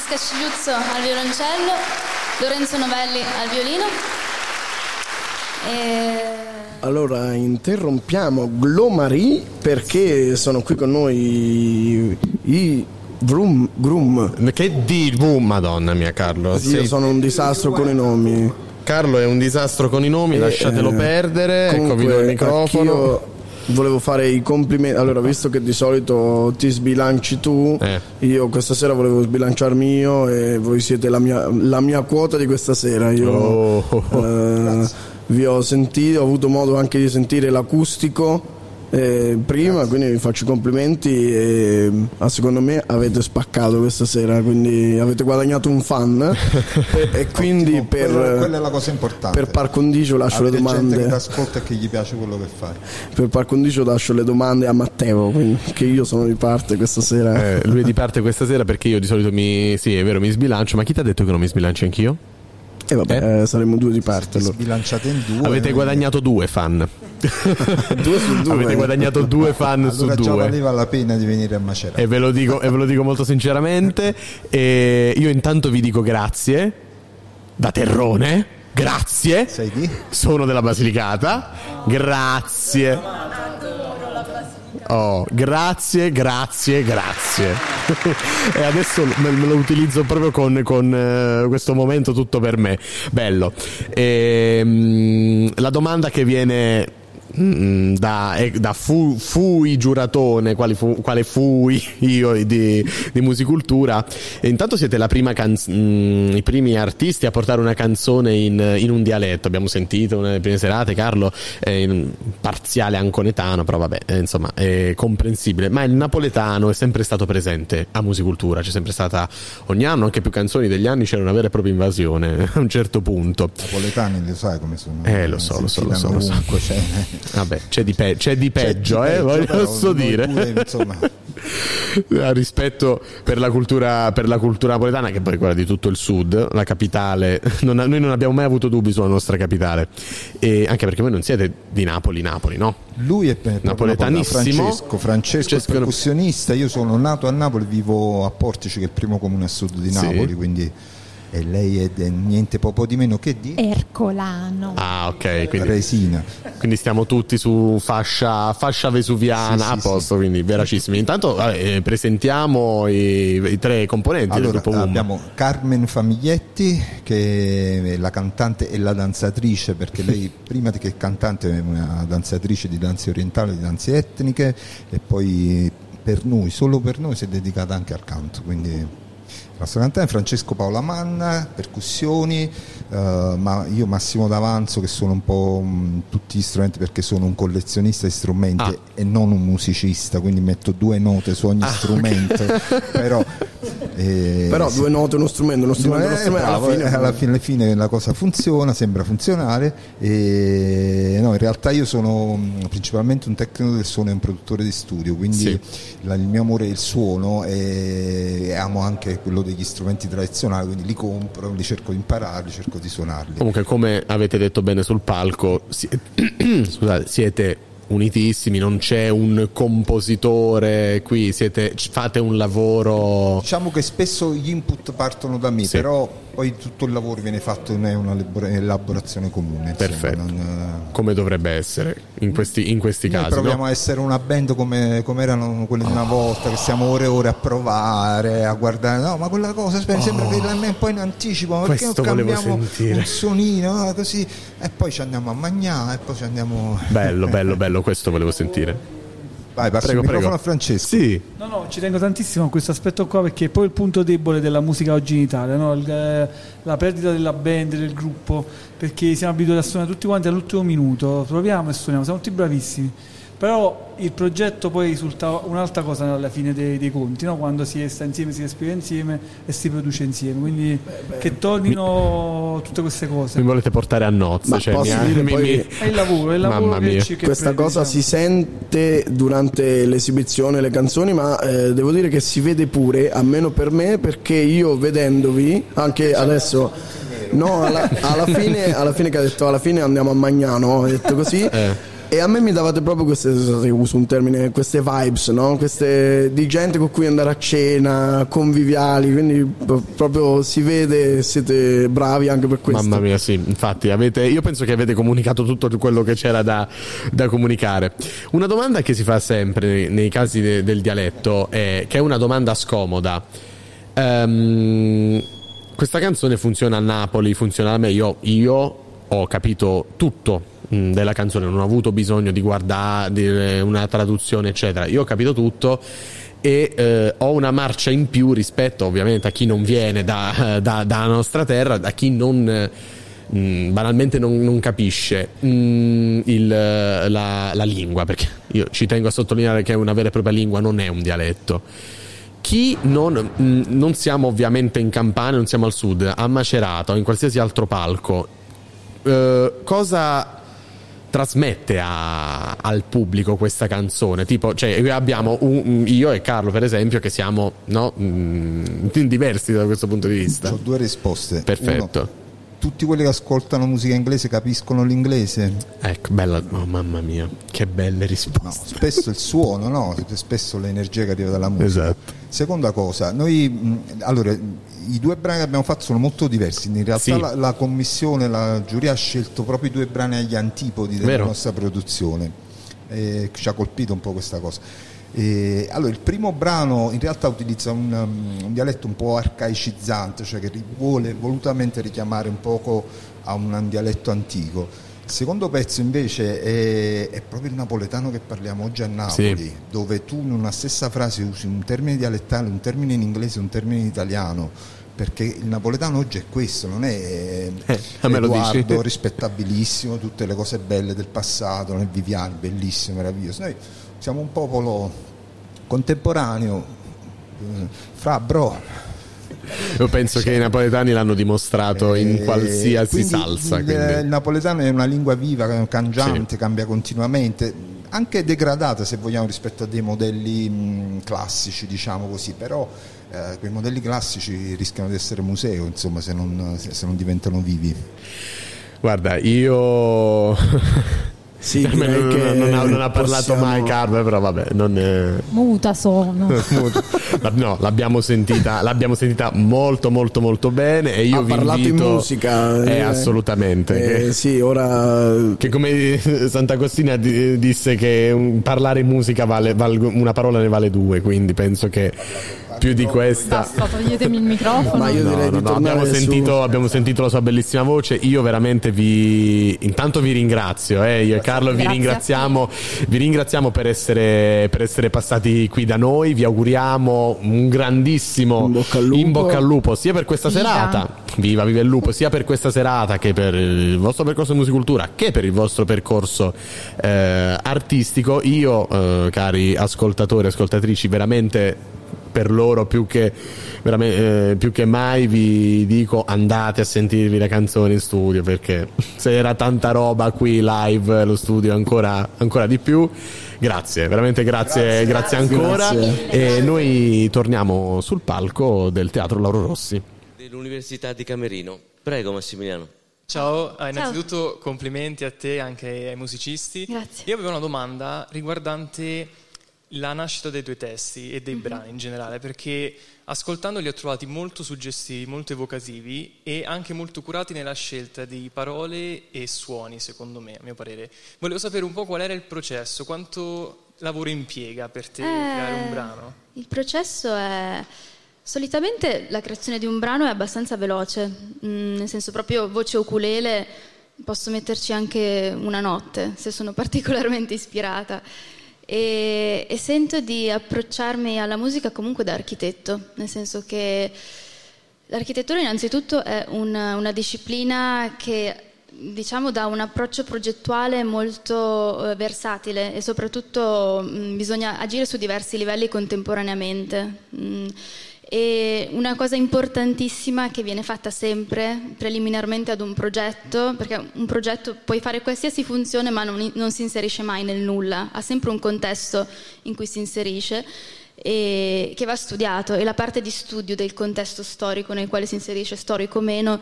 Francesca Scigliuzzo al violoncello, Lorenzo Novelli al violino. E... Allora interrompiamo Glomari perché sono qui con noi i Vroom Grum. Che di boom, madonna mia Carlo. Io Sei- sono un disastro con i nomi. Carlo è un disastro con i nomi, lasciatelo Eh, perdere. Ecco, vi do il comunque, microfono. Volevo fare i complimenti. Allora, visto che di solito ti sbilanci tu, Eh. io questa sera volevo sbilanciarmi io e voi siete la mia, la mia quota di questa sera. Io Oh. eh, vi ho sentito, ho avuto modo anche di sentire l'acustico eh, prima, quindi vi faccio i complimenti e ah, secondo me avete spaccato questa sera, quindi avete guadagnato un fan (laughs) e quindi per, Quello- quella è la cosa importante. per par condicio lascio le Avete gente domande. che ti ascolta e che gli piace quello che fai. Per par condicio lascio le domande a Matteo, quindi, che io sono di parte questa sera. Eh, lui è di parte questa sera perché io di solito mi. Sì, è vero, mi sbilancio, ma chi ti ha detto che non mi sbilancio anch'io? E vabbè, eh, saremo due di parte allora. Bilanciate in due. Avete noi- guadagnato due fan. (laughs) due su due. Avete guadagnato due fan allora su già due. valeva la pena di venire a Macerata. E ve lo dico, e ve lo dico molto sinceramente. E io intanto vi dico grazie. Da Terrone. Grazie. Sei di? Sono della Basilicata. Grazie. Oh, grazie, grazie, grazie. (laughs) e adesso me, lo utilizzo proprio con, con, eh, questo momento tutto per me. Bello. Ehm, la domanda che viene da, eh, da fu, fui giuratone, quale, fu, quale fui (laughs) io di, di musicultura. E intanto siete la prima canz- mm, i primi artisti a portare una canzone in, in un dialetto. Abbiamo sentito nelle prime serate, Carlo, eh, in parziale anconetano, però vabbè, eh, insomma, è comprensibile. Ma il napoletano è sempre stato presente a musicultura, c'è sempre stata ogni anno, anche più canzoni degli anni, c'era una vera e propria invasione (laughs) a un certo punto. napoletani lo sai come sono Eh, lo so, lo so, lo so, lo so. cioè, Vabbè, c'è di, pe- c'è di peggio, di eh, peggio, posso dire. pure, insomma. A (laughs) rispetto per la, cultura, per la cultura napoletana, che poi è quella di tutto il sud, la capitale, (laughs) non noi non abbiamo mai avuto dubbi sulla nostra capitale, e anche perché voi non siete di Napoli, Napoli, no? Lui è Napoletanissimo. Francesco, Francesco è Francesco- percussionista, io sono nato a Napoli, vivo a Portici che è il primo comune a sud di Sì. Napoli, quindi e lei è de- niente poco di meno che di Ercolano. Ah, ok. Quindi, Resina. quindi stiamo tutti su fascia, fascia vesuviana Sì, sì, a posto, quindi veracissimi. Intanto vabbè, eh, presentiamo i, i tre componenti Allora, del gruppo Wum. abbiamo Carmen Famiglietti che è la cantante e la danzatrice perché lei (laughs) prima di che cantante è una danzatrice di danze orientali, di danze etniche e poi per noi, solo per noi si è dedicata anche al canto, quindi la nostra cantante Francesco Paola Manna, percussioni, eh, ma io Massimo D'Avanzo che sono un po' mh, tutti gli strumenti perché sono un collezionista di strumenti Ah. e non un musicista, quindi metto due note su ogni Ah, strumento, (laughs) però... eh, Però due note, uno strumento, uno strumento, uno Eh, strumento, bravo, alla fine... eh, alla fine, alla fine la cosa funziona, sembra funzionare. E, no, in realtà io sono mh, principalmente un tecnico del suono e un produttore di studio, quindi Sì. la- il mio amore è il suono e, e amo anche quello degli strumenti tradizionali, quindi li compro, li cerco di imparare, cerco di suonarli. Comunque, come avete detto bene sul palco, si- (clears throat) scusate, siete unitissimi, non c'è un compositore qui, siete, fate un lavoro. Diciamo che spesso gli input partono da me, Sì. però poi tutto il lavoro viene fatto in una elabor- elaborazione comune. insomma, Perfetto. non- Come dovrebbe essere in questi, in questi casi. proviamo no? a essere una band come, come erano quelle di una volta, che stiamo ore e ore a provare, a guardare, no, ma quella cosa aspetta, sembra che la un po' in anticipo, ma perché non Questo volevo cambiamo sentire. un suonino, no, così, e poi ci andiamo a mangiare, e poi ci andiamo... Bello, (laughs) bello, bello, questo volevo sentire. Vai, passo Prego, il microfono prego. a Francesco. Sì. No, no, ci tengo tantissimo a questo aspetto qua perché è poi il punto debole della musica oggi in Italia, no? Il, eh, la perdita della band, del gruppo, perché siamo abituati a suonare tutti quanti all'ultimo minuto, proviamo e suoniamo, siamo tutti bravissimi. Però il progetto poi risulta un'altra cosa alla fine dei, dei conti, no? quando si sta insieme, si respira insieme e si produce insieme. Quindi che tornino tutte queste cose. Mi volete portare a nozze? Ma cioè, posso mi- dire mi- poi- mi- È il lavoro, è il lavoro che ci che Questa prende, cosa diciamo. si sente durante l'esibizione, le canzoni, ma eh, devo dire che si vede pure, almeno per me, perché io vedendovi, anche adesso, no, alla, alla fine, alla fine che ha detto, alla fine andiamo a Magnano, ha detto così. Eh. E a me mi davate proprio queste, uso un termine, queste vibes, no? Queste di gente con cui andare a cena, conviviali, quindi proprio si vede, siete bravi anche per questo. Mamma mia, sì, infatti, avete, io penso che avete comunicato tutto quello che c'era da, da comunicare. Una domanda che si fa sempre nei, casi de- del dialetto, è, che è una domanda scomoda. Ehm, questa canzone funziona a Napoli, funziona da me, io, io ho capito tutto mh, della canzone, non ho avuto bisogno di guardare eh, una traduzione, eccetera. Io ho capito tutto e eh, ho una marcia in più rispetto ovviamente a chi non viene da, (laughs) da- dalla nostra terra, da chi non eh, mh, banalmente non, non capisce mh, il, la, la lingua, perché io ci tengo a sottolineare che una vera e propria lingua non è un dialetto. Chi non, non siamo ovviamente in Campania, non siamo al sud, a Macerata o in qualsiasi altro palco, eh, cosa trasmette a- al pubblico questa canzone? Tipo, cioè, abbiamo un- io e Carlo, per esempio, che siamo no, mh, diversi da questo punto di vista. Ho due risposte. Perfetto. Uno, tutti quelli che ascoltano musica inglese capiscono l'inglese? Ecco, bella, oh, mamma mia, che belle risposte. Spesso il suono, no? Spesso l'energia che arriva dalla musica. Esatto. Seconda cosa, noi mh, allora i due brani che abbiamo fatto sono molto diversi. In realtà Sì. la, la commissione, la giuria ha scelto proprio i due brani agli antipodi della Vero. nostra produzione. E ci ha colpito un po' questa cosa. E, allora, il primo brano in realtà utilizza un, um, un dialetto un po' arcaicizzante, cioè che vuole volutamente richiamare un poco a un dialetto antico. Il secondo pezzo invece è, è proprio il napoletano che parliamo oggi a Napoli, Sì. dove tu in una stessa frase usi un termine dialettale, un termine in inglese un termine in italiano. Perché il napoletano oggi è questo, non è (laughs) Eh? Edoardo rispettabilissimo, tutte le cose belle del passato, nel Viviani, bellissimo, meraviglioso. Noi siamo un popolo contemporaneo, eh, fra bro. Io penso che i napoletani l'hanno dimostrato in Eh, qualsiasi quindi salsa. Il, quindi. il napoletano è una lingua viva, cangiante, cambia continuamente, anche degradata se vogliamo rispetto a dei modelli mh, classici, diciamo così, però eh, quei modelli classici rischiano di essere museo, insomma, se non, se non diventano vivi. Guarda, io (laughs) Sì, direi non, che non ha, non ha parlato possiamo- mai Carve, però vabbè, non è... Muta sono. (laughs) No, l'abbiamo sentita, l'abbiamo sentita molto molto molto bene e io Ha vi parlato in invito musica, eh, eh. assolutamente Eh, che, sì, ora che come (laughs) Sant'Agostina di- disse che parlare in musica vale, valgo- una parola ne vale due, quindi penso che più di questa Basta, toglietemi il microfono. Ma io No, direi no, di no, abbiamo, sentito, abbiamo sentito la sua bellissima voce. Io veramente vi. Intanto vi ringrazio. eh, Io e Carlo vi Grazie ringraziamo, vi ringraziamo per essere, per essere passati qui da noi. Vi auguriamo un grandissimo in bocca al lupo, sia per questa Viva. serata. Viva, viva il lupo, sia per questa serata che per il vostro percorso di musicultura che per il vostro percorso eh, artistico. Io, eh, cari ascoltatori e ascoltatrici, veramente per loro più che, veramente, eh, più che mai vi dico andate a sentirvi le canzoni in studio perché (laughs) se era tanta roba qui live lo studio ancora, ancora di più grazie veramente grazie, grazie, ancora Grazie. e noi torniamo sul palco del teatro Lauro Rossi dell'Università di Camerino. Prego Massimiliano. Ciao, eh, innanzitutto complimenti a te e anche ai musicisti. Grazie. Io avevo una domanda riguardante la nascita dei tuoi testi e dei brani in generale, perché ascoltandoli ho trovati molto suggestivi, molto evocativi e anche molto curati nella scelta di parole e suoni, secondo me, a mio parere. Volevo sapere un po' qual era il processo, quanto lavoro impiega per te creare un Eh, brano. Il processo è... Solitamente la creazione di un brano è abbastanza veloce, mm, nel senso proprio voce ukulele, posso metterci anche una notte se sono (laughs) particolarmente ispirata. E, e sento di approcciarmi alla musica comunque da architetto, nel senso che l'architettura innanzitutto è un- una disciplina che diciamo dà un approccio progettuale molto eh, versatile e soprattutto mh, bisogna agire su diversi livelli contemporaneamente. Mm, e una cosa importantissima che viene fatta sempre preliminarmente ad un progetto, perché un progetto puoi fare qualsiasi funzione ma non, non si inserisce mai nel nulla, ha sempre un contesto in cui si inserisce e che va studiato e la parte di studio del contesto storico nel quale si inserisce, storico o meno,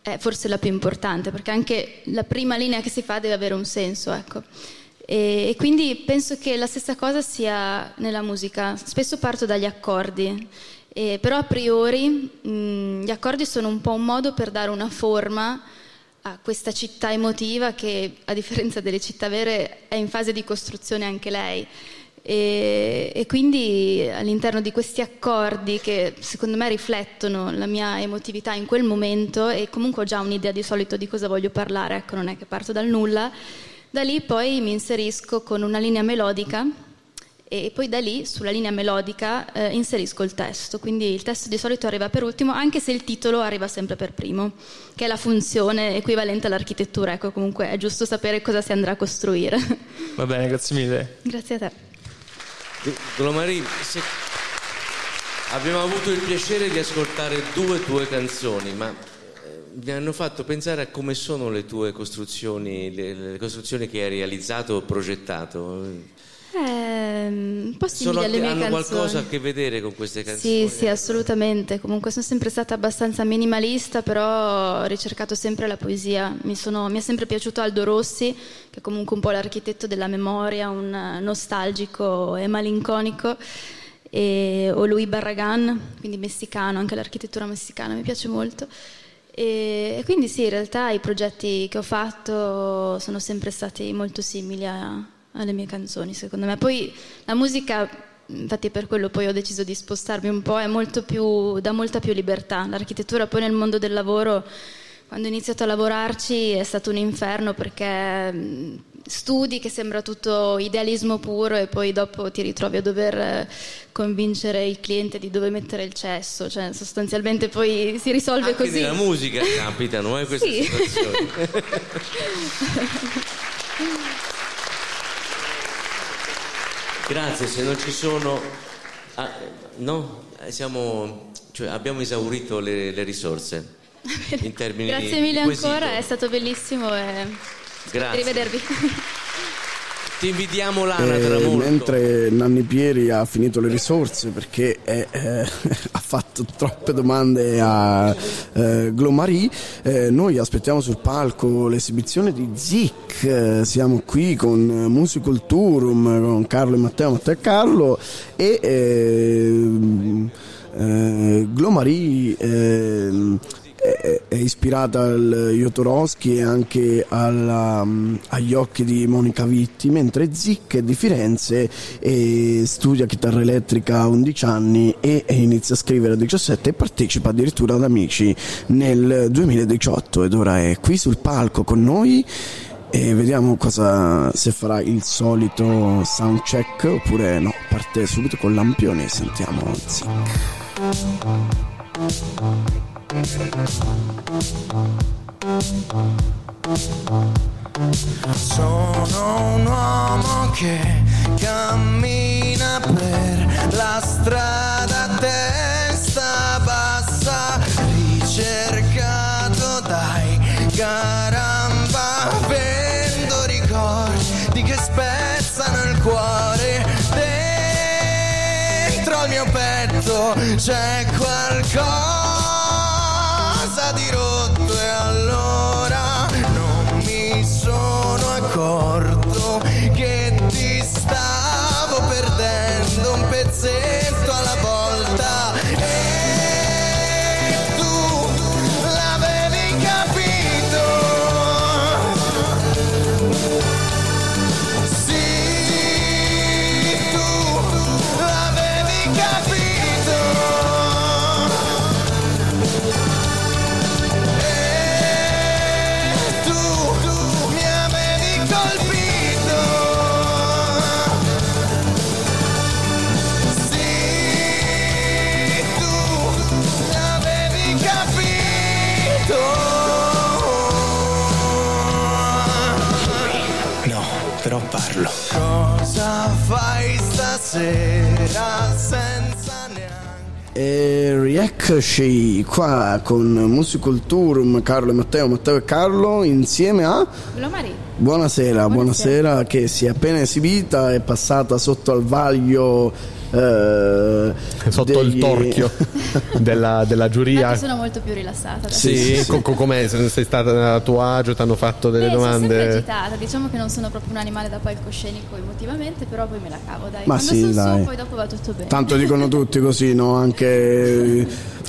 è forse la più importante, perché anche la prima linea che si fa deve avere un senso. Ecco. E, e quindi penso che la stessa cosa sia nella musica. Spesso parto dagli accordi, eh, però a priori mh, gli accordi sono un po' un modo per dare una forma a questa città emotiva che, a differenza delle città vere, è in fase di costruzione anche lei. E, e quindi all'interno di questi accordi che secondo me riflettono la mia emotività in quel momento e comunque ho già un'idea di solito di cosa voglio parlare, ecco non è che parto dal nulla, da lì poi mi inserisco con una linea melodica e poi da lì sulla linea melodica eh, inserisco il testo, quindi il testo di solito arriva per ultimo anche se il titolo arriva sempre per primo, che è la funzione equivalente all'architettura, ecco comunque è giusto sapere cosa si andrà a costruire. (laughs) Va bene, grazie mille. Grazie a te. Dolomari, se- abbiamo avuto il piacere di ascoltare due tue canzoni, ma eh, mi hanno fatto pensare a come sono le tue costruzioni, le, le costruzioni che hai realizzato o progettato. Eh, un po' simili Sono- alle mie hanno canzoni. qualcosa a che vedere con queste canzoni? Sì, sì, assolutamente. Comunque sono sempre stata abbastanza minimalista, però ho ricercato sempre la poesia. Mi, sono- mi è sempre piaciuto Aldo Rossi, che è comunque un po' l'architetto della memoria, un nostalgico e malinconico. E, o Louis Barragan, quindi messicano, anche l'architettura messicana mi piace molto. E, e quindi sì, in realtà i progetti che ho fatto sono sempre stati molto simili a- alle mie canzoni, secondo me. Poi la musica, infatti per quello poi ho deciso di spostarmi un po', è molto più, dà molta più libertà. L'architettura poi nel mondo del lavoro, quando ho iniziato a lavorarci, è stato un inferno perché studi che sembra tutto idealismo puro e poi dopo ti ritrovi a dover eh, convincere il cliente di dove mettere il cesso, cioè sostanzialmente poi si risolve Anche così. nella musica capitano eh, queste Sì. situazioni. (laughs) (laughs) Grazie, se non ci sono... ah, no, Eh, siamo, cioè, abbiamo esaurito le, le risorse (laughs) in termini Grazie mille quesito. ancora, è stato bellissimo e Grazie. rivedervi. Ti invidiamo l'anatra Eh, mentre Nanni Pieri ha finito le risorse perché è, eh, (laughs) ha fatto troppe domande a eh, Glomari. Eh, noi aspettiamo sul palco l'esibizione di Zic. Eh, siamo qui con Musiculturum, con Carlo e Matteo, Matteo e Carlo e ehm, eh, Glomari ehm, è, ispirata al Jodorowsky e anche alla, mm, agli occhi di Monica Vitti, mentre Zic è di Firenze e studia chitarra elettrica a 11 anni e, e inizia a scrivere a 17 e partecipa addirittura ad Amici nel 2018 ed ora è qui sul palco con noi e vediamo cosa se farà il solito sound check oppure no, parte subito con lampione e sentiamo Zic. Sono un uomo che cammina per la strada a testa bassa, ricercato dai caramba, vendo ricordi che spezzano il cuore. Dentro al mio petto c'è qualcosa fai stasera senza neanche E rieccoci qua con Musiculturum, Carlo e Matteo, Matteo e Carlo insieme a Glomari. Buonasera, buonasera, che si è appena esibita, è passata sotto al vaglio eh, Sotto il degli- torchio (laughs) della, della giuria. Sono molto più rilassata. adesso. Sì, co- co- com'è? Se Sei stata a tuo agio, ti hanno fatto delle Eh, sono sempre domande? agitata, diciamo che non sono proprio un animale da palcoscenico emotivamente, però poi me la cavo, dai. Ma Quando sì, sono dai. su, poi dopo va tutto bene. Tanto dicono tutti così, no? Anche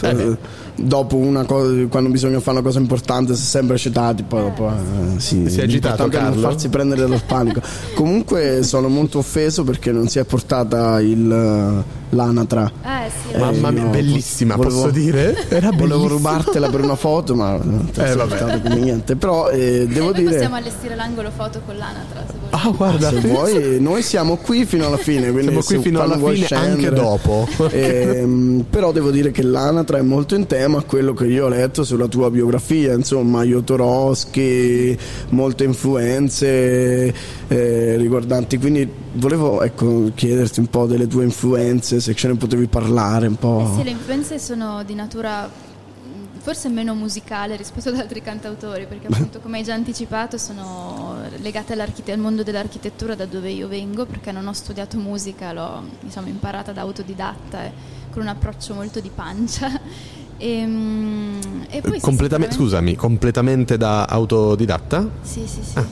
eh, dopo una cosa, quando bisogna fare una cosa importante, si è sempre agitati. Poi dopo, eh, sì, Si è agitato, è non farsi prendere dal panico. Comunque, sono molto offeso perché non si è portata il, l'anatra. Eh sì, Mamma mia, io bellissima, volevo- posso dire? (laughs) Era Volevo rubartela per una foto, ma (laughs) non ti Eh, vabbè. come niente. Però eh, devo Noi dire. possiamo allestire l'angolo foto con l'anatra se vuoi. Ah, guarda, se vuoi, noi siamo qui fino alla fine. Quindi Siamo qui fino alla fine, anche scendere- dopo. (laughs) Ehm, però devo dire che l'anatra è molto in tema a quello che io ho letto sulla tua biografia, insomma, Jodorowsky, molte influenze eh, riguardanti. Quindi volevo ecco, chiederti un po' delle tue influenze, se ce ne potevi parlare un po'. Eh sì, le influenze sono di natura mh, forse meno musicale rispetto ad altri cantautori, perché appunto come hai già anticipato sono legate al mondo dell'architettura da dove io vengo, perché non ho studiato musica, l'ho diciamo, imparata da autodidatta e con un approccio molto di pancia. (laughs) E, mh, e poi sì, Completamente, sicuramente- scusami, completamente da autodidatta? Sì, sì, sì. Ah.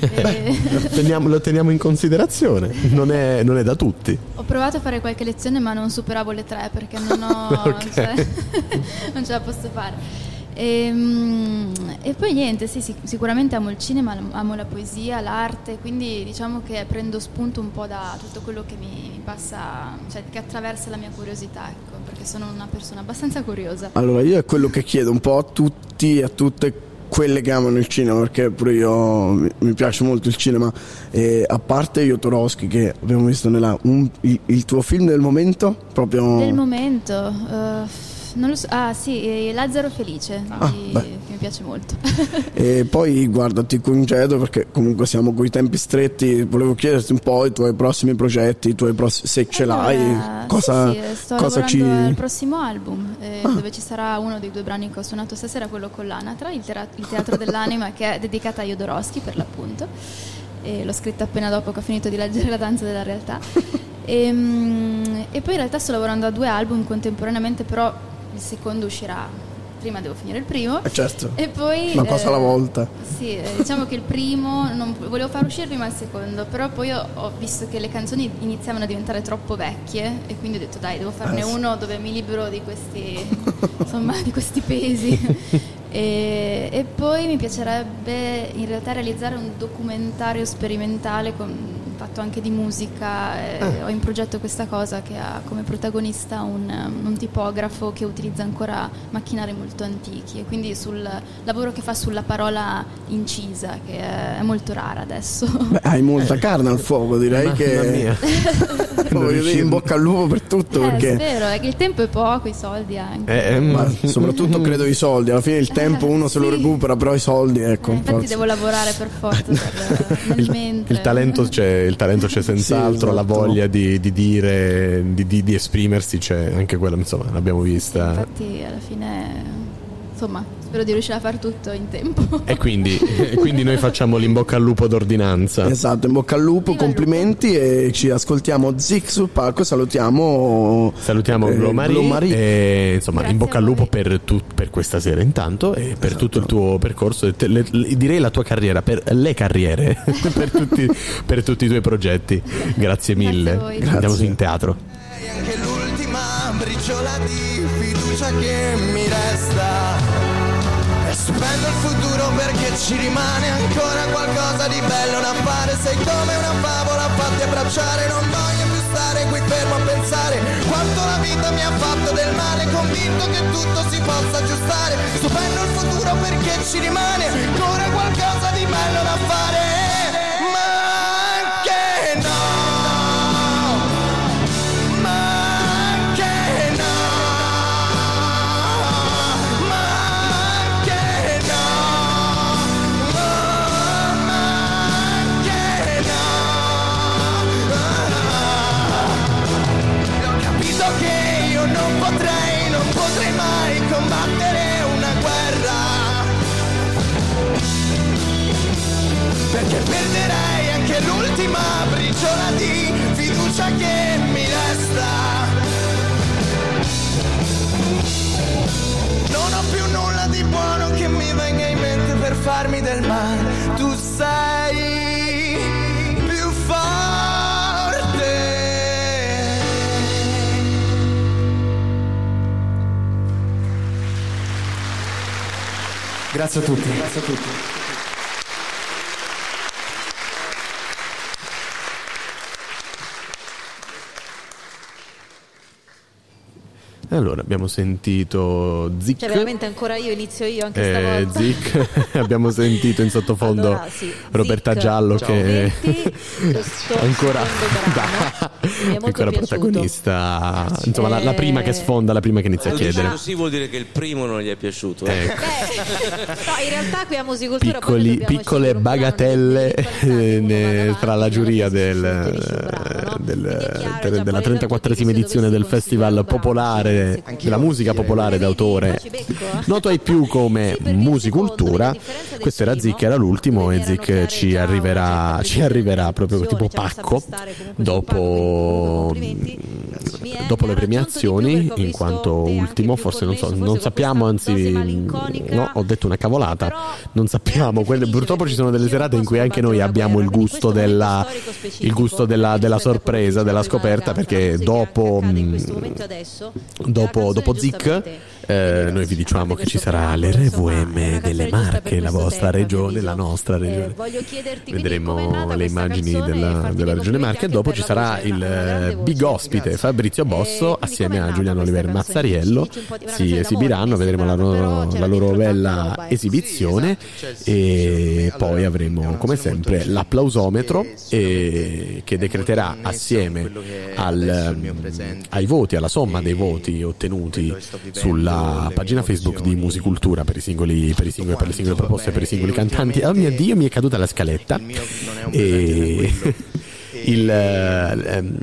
Eh, Lo teniamo, lo teniamo in considerazione, non è, non è da tutti. Ho provato a fare qualche lezione ma non superavo le tre perché non ho... (laughs) Ok. cioè, (laughs) non ce la posso fare. Ehm, E, poi niente, sì, sì, sicuramente amo il cinema, amo la poesia, l'arte, quindi diciamo che prendo spunto un po' da tutto quello che mi, mi passa, cioè che attraversa la mia curiosità, ecco, perché sono una persona abbastanza curiosa. Allora, io è quello che chiedo un po' a tutti e a tutte quelle che amano il cinema, perché pure io mi, piace molto il cinema. E a parte Jodorowsky, che abbiamo visto nella. un- il, il tuo film del momento? Proprio. Del momento, eh, non lo so, ah sì, Lazzaro Felice, Ah, di- che mi piace molto. E poi guarda, ti congedo perché comunque siamo coi tempi stretti. Volevo chiederti un po' i tuoi prossimi progetti, i tuoi pross- se ce l'hai, Allora, cosa, sì, sì, sto cosa ci. al prossimo album eh, Ah. dove ci sarà uno dei due brani che ho suonato stasera, quello con l'Anatra, il, tera- il Teatro dell'Anima che è dedicato a Jodorowsky per l'appunto. E l'ho scritta appena dopo che ho finito di leggere La danza della realtà. E, mm, e poi in realtà sto lavorando a due album contemporaneamente, però il secondo uscirà prima devo finire il primo. Eh, certo. E poi... Una cosa eh, alla volta. Sì, eh, diciamo che il primo non, volevo far uscire prima il secondo, però poi ho, ho visto che le canzoni iniziavano a diventare troppo vecchie e quindi ho detto dai, devo farne Eh, uno dove mi libero di questi, (laughs) insomma, di questi pesi. (laughs) E, e poi mi piacerebbe in realtà realizzare un documentario sperimentale con fatto anche di musica. e Ah. Ho in progetto questa cosa che ha come protagonista un, un tipografo che utilizza ancora macchinari molto antichi e quindi sul lavoro che fa sulla parola incisa, che è, è molto rara adesso. Beh, hai molta carne al fuoco, direi Mamma che. mia. (laughs) Voglio dire, (laughs) in bocca al lupo per tutto. Eh, perché è vero, è che il tempo è poco, i soldi anche. Eh, Ma soprattutto credo i soldi. Alla fine il (laughs) tempo uno se lo recupera, però i soldi, ecco. Infatti forse. devo lavorare per forza (laughs) per, nel mentre. Il talento c'è, il talento c'è senz'altro, Sì, la esatto. voglia di, di dire, di, di- di esprimersi c'è, anche quella insomma l'abbiamo vista. Infatti alla fine, insomma, spero di riuscire a fare tutto in tempo. E quindi, e quindi noi facciamo l'in bocca al lupo d'ordinanza. Esatto, in bocca al lupo, complimenti e ci ascoltiamo Zic sul palco. Salutiamo. Salutiamo eh, Glomari, Glomari. e insomma in bocca al lupo per, tu- per questa sera intanto e per Esatto. tutto il tuo percorso, e te- le- le- direi la tua carriera, per le carriere, (laughs) per, tutti, per tutti i tuoi progetti. Grazie mille. voi. Andiamo in teatro. anche l'ultima briciola di fiducia che mi resta. Spendo il futuro perché ci rimane ancora qualcosa di bello da fare. Sei come una favola fatti abbracciare, non voglio più stare qui fermo a pensare quanto la vita mi ha fatto del male, convinto che tutto si possa aggiustare. Stupendo il futuro perché ci rimane ancora qualcosa di bello da fare. Briciola di fiducia che mi resta. Non ho più nulla di buono che mi venga in mente per farmi del male. Tu sei più forte. Grazie a tutti. Grazie a tutti. Allora, abbiamo sentito Zic. Cioè, veramente ancora io inizio io anche Eh, stavolta. Zic, (laughs) abbiamo sentito in sottofondo Allora, sì, Roberta Zic, Giallo ciao. che questo (laughs) ancora, (laughs) mi è molto ancora piaciuto. protagonista, insomma la, la prima che sfonda, la prima che inizia a chiedere. così vuol dire che il primo non gli è piaciuto. eh. Ecco. No, in realtà qui a musicultura poi Piccoli- piccole bagatelle eh, ne- tra la giuria del, del- del- della 34esima edizione del Festival Popolare della musica popolare d'autore. noto ai più come musicultura. questo era Zic era l'ultimo e Zic ci arriverà ci arriverà proprio tipo pacco dopo dopo le premiazioni in quanto ultimo forse non so non sappiamo anzi no ho detto una cavolata. Non sappiamo quelle, (laughs) purtroppo ci sono delle serate in cui anche noi abbiamo il gusto della il gusto della, della sorpresa della scoperta perché dopo dopo, dopo Zic eh, noi vi diciamo che ci sarà l'RVM delle Marche la vostra regione la nostra regione. vedremo le immagini della, della regione Marche e dopo ci sarà il eh, big ospite Fabrizio Bosso assieme a Giuliano Oliver Mazzariello. Si esibiranno vedremo la loro, la loro bella esibizione e poi avremo come sempre l'applausometro eh, che decreterà assieme al, ai voti alla somma dei voti ottenuti. sulla pagina Facebook di Musicultura per, i singoli, per, i singoli, per le singole proposte per i singoli cantanti. Oh mio dio mi è caduta la scaletta. E il, ehm,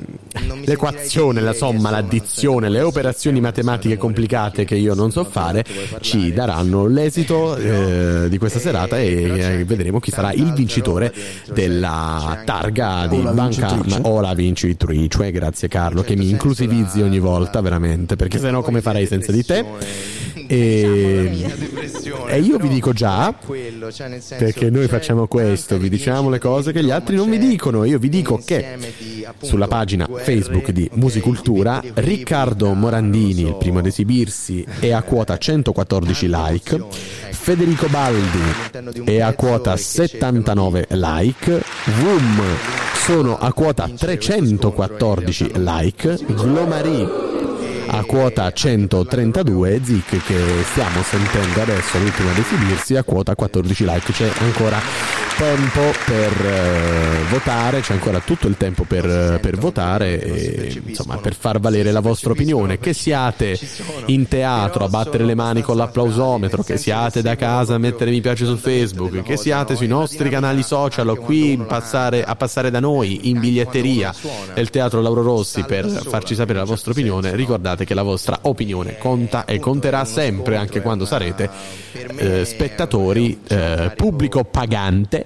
l'equazione, la somma, l'addizione, le operazioni matematiche complicate che io non so fare ci daranno l'esito eh, di questa serata e eh, vedremo chi sarà il vincitore della targa di O la Banca vincitrice. o la vincitrice. Grazie Carlo che mi inclusivizzi ogni volta veramente perché sennò come farei senza di te? (laughs) E, e io vi dico già cioè perché noi facciamo questo, vi diciamo le cose che gli altri non vi dicono. Io vi dico che sulla pagina Facebook di Musicultura Riccardo Morandini, il primo ad esibirsi, è a quota 114 like. Federico Baldi è a quota 79 like. Wum sono a quota 314 like. Glomari a quota 132 e Zic che stiamo sentendo adesso l'ultimo ad esibirsi a quota 14 like c'è ancora tempo per eh, votare c'è ancora tutto il tempo per, eh, per votare e insomma per far valere la vostra opinione. che siate in teatro a battere le mani con l'applausometro che siate da casa a mettere mi piace su Facebook che siate sui nostri canali social o qui passare- a passare da noi in biglietteria del teatro Lauro Rossi per farci sapere la vostra opinione. ricordate che la vostra opinione conta e conterà sempre anche quando sarete eh, spettatori eh, pubblico pagante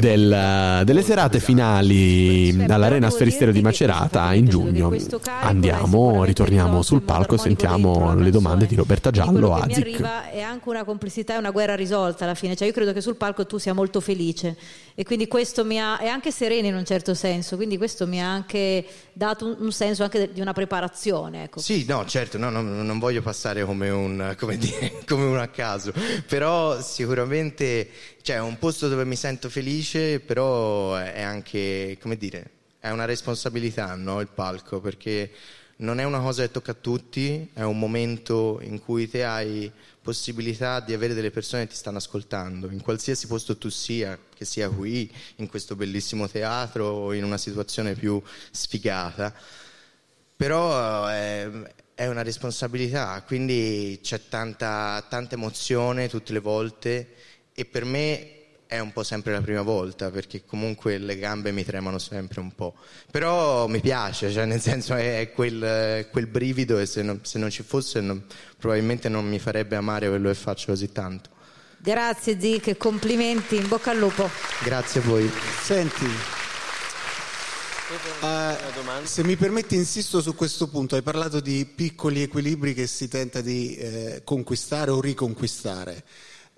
del- delle serate finali all'Arena Sferisterio di Macerata in giugno. andiamo ritorniamo sul palco e sentiamo le domande di Roberta Giallo a mi Zic arriva è anche una complicità e una guerra risolta alla fine. Cioè, io credo che sul palco tu sia molto felice. E quindi questo mi ha, è anche sereno in un certo senso, quindi questo mi ha anche dato un, un senso anche di una preparazione. Ecco. Sì, no, certo, no, no, non voglio passare come un, come dire, (laughs) come un a caso, però sicuramente cioè, è un posto dove mi sento felice, però è anche, come dire, è una responsabilità, no, il palco, perché non è una cosa che tocca a tutti, è un momento in cui te hai possibilità di avere delle persone che ti stanno ascoltando, in qualsiasi posto tu sia, che sia qui, in questo bellissimo teatro o in una situazione più sfigata però eh, è una responsabilità, quindi c'è tanta, tanta emozione tutte le volte e per me è un po' sempre la prima volta perché comunque le gambe mi tremano sempre un po', però mi piace, cioè nel senso è, è quel, quel brivido e se non, se non ci fosse non- probabilmente non mi farebbe amare quello che faccio così tanto. Grazie Zic, complimenti, in bocca al lupo. Grazie a voi. Senti, eh, se mi permetti insisto su questo punto, hai parlato di piccoli equilibri che si tenta di eh, conquistare o riconquistare.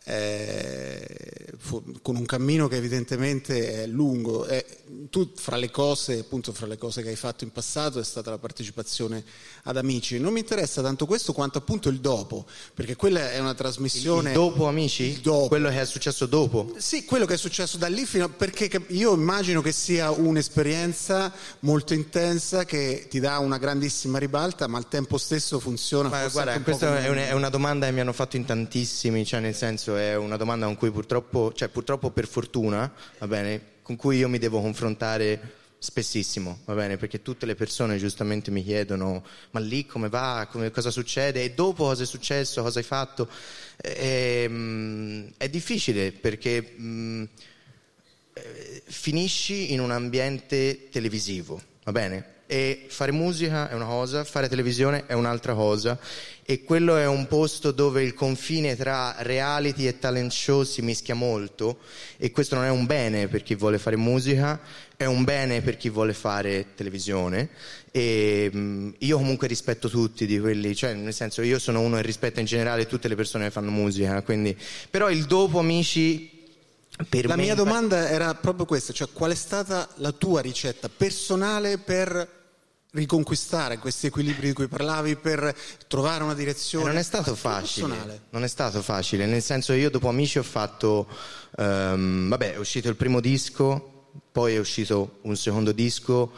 Eh, con un cammino che evidentemente è lungo. Eh, tu, fra le cose, appunto, fra le cose che hai fatto in passato, è stata la partecipazione ad Amici. Non mi interessa tanto questo quanto appunto il dopo, perché quella è una trasmissione. Il dopo, amici? Quello che è successo dopo? Sì, quello che è successo da lì fino a, perché io immagino che sia un'esperienza molto intensa che ti dà una grandissima ribalta, ma al tempo stesso funziona. Ma guarda, questa è, un- è una domanda che mi hanno fatto in tantissimi, cioè nel senso è una domanda con cui purtroppo, cioè purtroppo per fortuna, va bene, con cui io mi devo confrontare spessissimo, va bene, perché tutte le persone giustamente mi chiedono ma lì come va, come- cosa succede e dopo cosa è successo, cosa hai fatto. Ehm, è difficile perché mm, eh, finisci in un ambiente televisivo, va bene? E fare musica è una cosa, fare televisione è un'altra cosa. E quello è un posto dove il confine tra reality e talent show si mischia molto. E questo non è un bene per chi vuole fare musica, è un bene per chi vuole fare televisione. E mm, io comunque rispetto tutti di quelli, cioè nel senso io sono uno che rispetta in generale tutte le persone che fanno musica, quindi però il dopo amici per La mia in pa- domanda era proprio questa, cioè qual è stata la tua ricetta personale per riconquistare questi equilibri di cui parlavi, per trovare una Eh, direzione? non è stato personale. facile, non è stato facile, nel senso io dopo Amici ho fatto, ehm, vabbè è uscito il primo disco, poi è uscito un secondo disco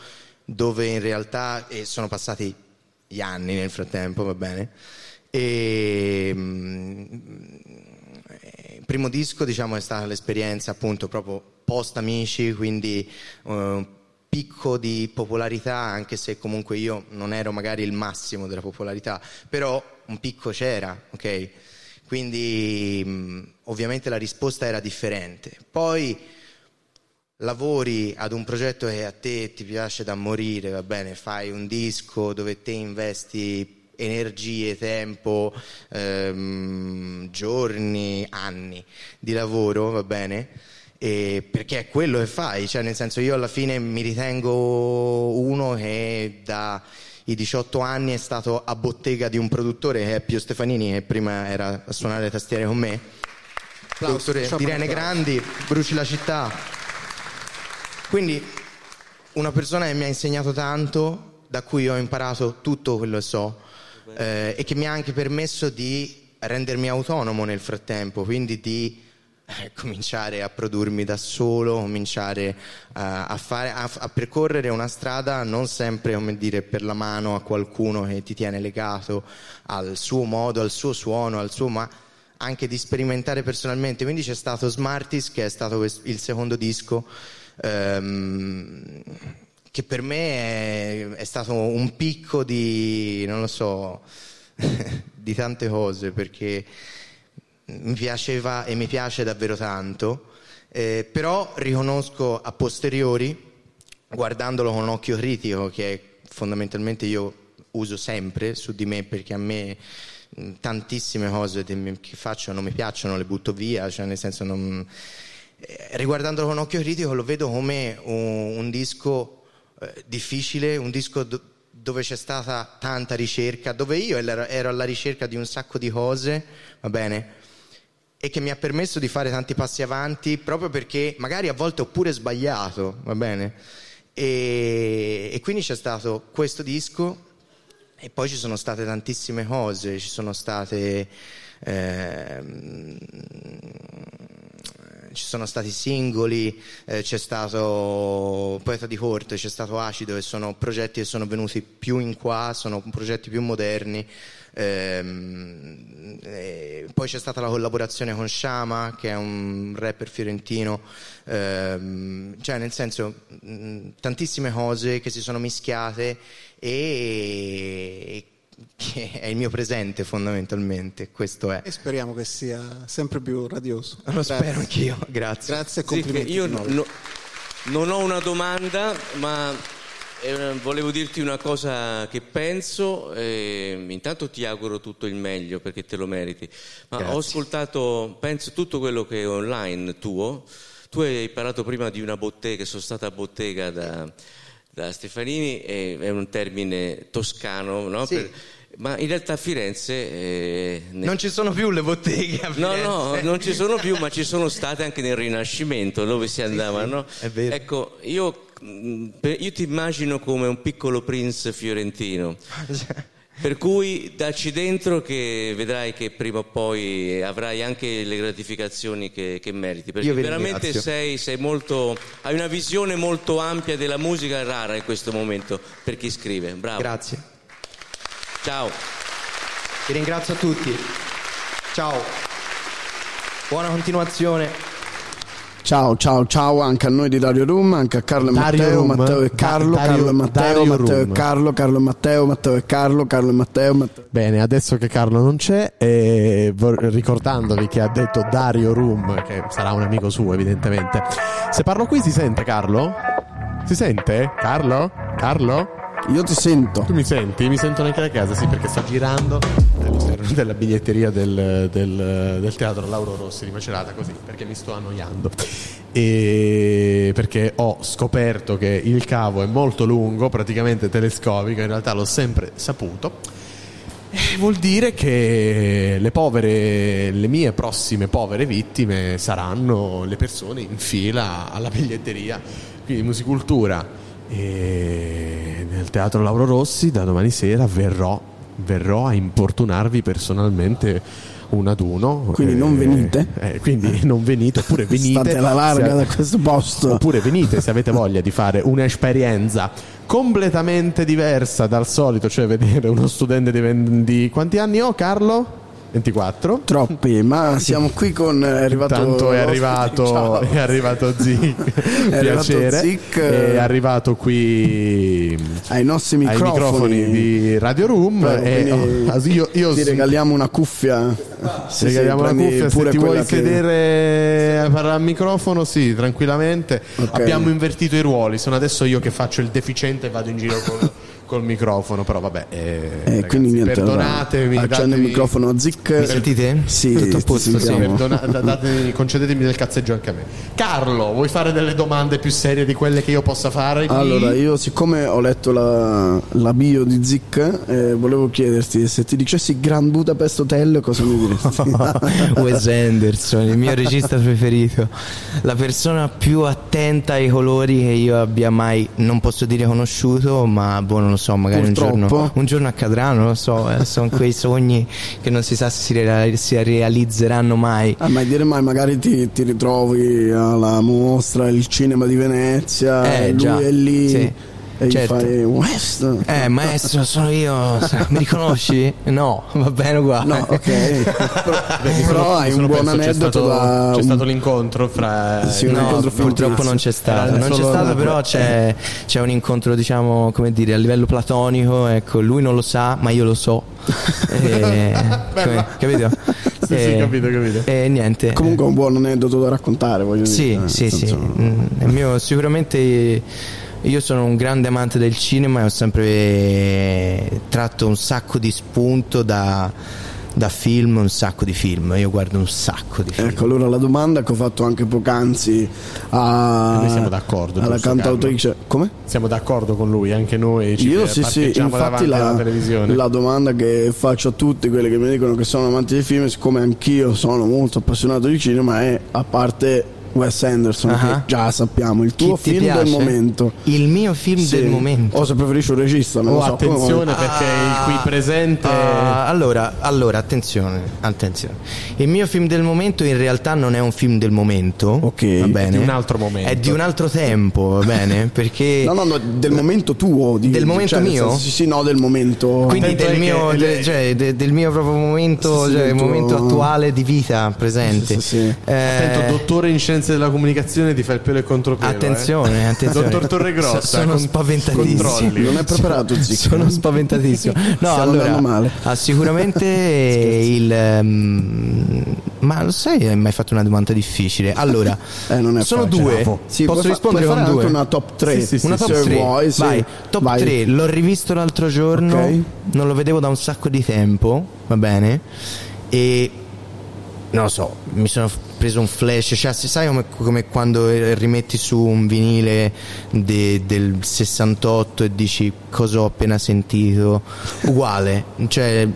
dove in realtà, e sono passati gli anni nel frattempo, va bene, e mm, primo disco diciamo è stata l'esperienza appunto proprio post Amici, quindi eh, un picco di popolarità, anche se comunque io non ero magari il massimo della popolarità, però un picco c'era, ok? Quindi mh, ovviamente la risposta era differente. Poi lavori ad un progetto che a te ti piace da morire, va bene, fai un disco dove te investi energie, tempo, ehm, giorni, anni di lavoro, va bene? E perché è quello che fai, cioè nel senso io alla fine mi ritengo uno che da i 18 anni è stato a bottega di un produttore che è Pio Stefanini che prima era a suonare le tastiere con me produttore Ciao, di Rene applauso. Grandi Bruci la città quindi una persona che mi ha insegnato tanto da cui ho imparato tutto quello che so eh, e che mi ha anche permesso di rendermi autonomo nel frattempo quindi di eh, cominciare a produrmi da solo, cominciare eh, a, fare, a, a percorrere una strada non sempre come dire, per la mano a qualcuno che ti tiene legato al suo modo, al suo suono, al suo ma anche di sperimentare personalmente. Quindi c'è stato Smarties che è stato il secondo disco ehm, che per me è, è stato un picco di, non lo so, (laughs) di tante cose perché mi piaceva e mi piace davvero tanto, eh, però riconosco a posteriori, guardandolo con occhio critico, che fondamentalmente io uso sempre su di me perché a me mh, tantissime cose che faccio non mi piacciono, le butto via, cioè nel senso non... eh, riguardandolo con occhio critico lo vedo come un, un disco eh, difficile, un disco do- dove c'è stata tanta ricerca, dove io ero, alla ricerca di un sacco di cose, va bene? e che mi ha permesso di fare tanti passi avanti proprio perché magari a volte ho pure sbagliato, va bene? E, e quindi c'è stato questo disco e poi ci sono state tantissime cose, ci sono state... ehm, ci sono stati singoli, eh, c'è stato Poeta di Corte, c'è stato Acido e sono progetti che sono venuti più in qua, sono progetti più moderni. Ehm, e poi c'è stata la collaborazione con Shama, che è un rapper fiorentino, ehm, cioè nel senso mh, tantissime cose che si sono mischiate e che è il mio presente fondamentalmente, questo è. E speriamo che sia sempre più radioso. Lo Grazie. spero anch'io, grazie. Grazie e Sì, complimenti. io no- nuovo. no- non ho una domanda, ma eh, volevo dirti una cosa che penso. eh, intanto ti auguro tutto il meglio perché te lo meriti. Ma Grazie. ho ascoltato, penso, tutto quello che è online tuo. Tu hai parlato prima di una bottega, sono stata a bottega da, da Stefanini, e- è un termine toscano, no? Sì. Per- ma in realtà a Firenze... eh, ne- Non ci sono più le botteghe a No, no, non ci sono più, ma ci sono (laughs) state anche nel Rinascimento dove si andava, sì, è vero. Ecco, io, per- io ti immagino come un piccolo prince fiorentino. Per cui dacci dentro che vedrai che prima o poi avrai anche le gratificazioni che, che meriti. Perché veramente sei, sei molto. hai una visione molto ampia della musica rara in questo momento per chi scrive. Bravo. Grazie. Ciao. Vi ringrazio a tutti. Ciao. Buona continuazione. Ciao, ciao, ciao anche a noi di Dario Room, anche a Carlo e Dario Matteo, Room. Matteo e Da- Carlo, Dario- Carlo e Matteo, Dario Matteo e. Carlo, Carlo e Matteo, Matteo e Carlo, Carlo e Matteo, Matteo. Bene, adesso che Carlo non c'è, e vor- ricordandovi che ha detto Dario Room, che sarà un amico suo evidentemente. Se parlo qui si sente Carlo? Si sente? Carlo? Carlo? Io ti sento. Tu mi senti? Mi sento anche da casa, sì, perché sto girando all'interno (laughs) della biglietteria del, del- del teatro Lauro Rossi di Macerata, così, perché mi sto annoiando. E perché ho scoperto che il cavo è molto lungo, praticamente telescopico, in realtà l'ho sempre saputo. E vuol dire che le povere, le mie prossime povere vittime saranno le persone in fila alla biglietteria, quindi musicultura. E nel teatro Lauro Rossi da domani sera verrò, verrò a importunarvi personalmente uno ad uno. Quindi non venite? eh, quindi non venite, oppure (laughs) venite. State alla larga se- da questo posto. Oppure venite se avete voglia di fare un'esperienza completamente diversa dal solito, cioè vedere uno studente di, di quanti anni ho, Carlo? 24. Troppi, ma siamo qui con è arrivato Intanto è arrivato, (laughs) Ciao. è arrivato Zic. (laughs) È arrivato Piacere. Zic. È arrivato qui ai nostri ai microfoni, microfoni di Radio Room. Prego, e, quindi oh, io, io ti regaliamo una cuffia. Ti regaliamo una cuffia, se ti vuoi che- sedere a parlare al microfono, sì, tranquillamente. Abbiamo invertito i ruoli, sono adesso io che faccio il deficiente e vado in giro col, (laughs) col microfono, però vabbè, eh, Eh, ragazzi, quindi niente, perdonatemi, allora, accendo il datemi- microfono a Zic. Mi sentite? Sì, Tutto a posto, sì, perdona- da- datemi- concedetemi del cazzeggio anche a me. Carlo, vuoi fare delle domande più serie di quelle che io possa fare? Allora, io siccome ho letto la, la bio di Zic, eh, volevo chiederti se ti dicessi Grand Budapest Hotel cosa mi diresti? (laughs) Wes Anderson, il mio regista preferito, la persona più attenta ai colori che io abbia mai, non posso dire conosciuto, ma non lo so, magari un giorno, un giorno accadrà, non lo so, eh, sono quei sogni che non si sa se si, rea- si realizzeranno mai. Ah, ma dire mai, magari ti, ti ritrovi alla mostra, il cinema di Venezia, Eh, lui già, è lì. sì, e gli certo. fai West. Eh, maestro, sono io, mi riconosci? No, va bene uguale. No, ok. (laughs) Però hai un buon penso c'è aneddoto stato, c'è stato l'incontro fra Sì, un No, incontro purtroppo non c'è stato. Non c'è stato, però c'è, c'è un incontro, diciamo, come dire, a livello platonico. Ecco, lui non lo sa, ma io lo so. (laughs) E, come- capito? Sì, sì, capito, capito. E niente. Comunque è un buon aneddoto da raccontare, voglio Sì, dire. nel sì, sì. senso- Mm, il mio- sicuramente io sono un grande amante del cinema e ho sempre tratto un sacco di spunto da, da film, un sacco di film. Io guardo un sacco di film. Ecco, allora la domanda che ho fatto anche poc'anzi a, Noi siamo d'accordo, alla cantautrice. Come? Siamo d'accordo con lui, anche noi ci Io sì, sì, parcheggiamo infatti la, la domanda che faccio a tutti quelli che mi dicono che sono amanti di film, siccome anch'io sono molto appassionato di cinema, è a parte Wes Anderson, Ah. che già sappiamo, il tuo film del piace? momento. Il mio film Sì. del momento. O se preferisci un regista, non Oh, lo so. attenzione come- perché il qui presente Ah, allora, allora, attenzione, attenzione. Il mio film del momento in realtà non è un film del momento, va bene? È di un altro momento. È di un altro tempo, va bene? (laughs) Perché No, no, no, del momento tuo. Di, Del momento cioè, mio? senso, sì, sì, no, del momento. quindi del mio, che- de- cioè, de- del mio proprio momento, Sì, sì, cioè, del il tuo- momento attuale di vita presente. Eh, Attento, dottore in scienze della comunicazione ti fa il pelo e contropelo. Attenzione, eh. attenzione. Dottor Torregrossa. So- sono con- spaventatissimo. controlli. Non è preparato, Zic. Sono spaventatissimo. (laughs) No, Stiamo allora, ah, sicuramente (laughs) il. ehm, ma lo sai, hai mai fatto una domanda difficile? Allora, (laughs) Eh, non è sono facile. due. Sì, Posso puoi rispondere puoi con fare due? anche una top tre, Sì, sì, una top se 3. vuoi, sì. Vai, top Vai. 3. L'ho rivisto l'altro giorno. Ok. Non lo vedevo da un sacco di tempo, va bene? E non lo so, mi sono preso un flash, cioè sai come, come quando eh, rimetti su un vinile de- del 68 e dici cosa ho appena sentito, uguale, cioè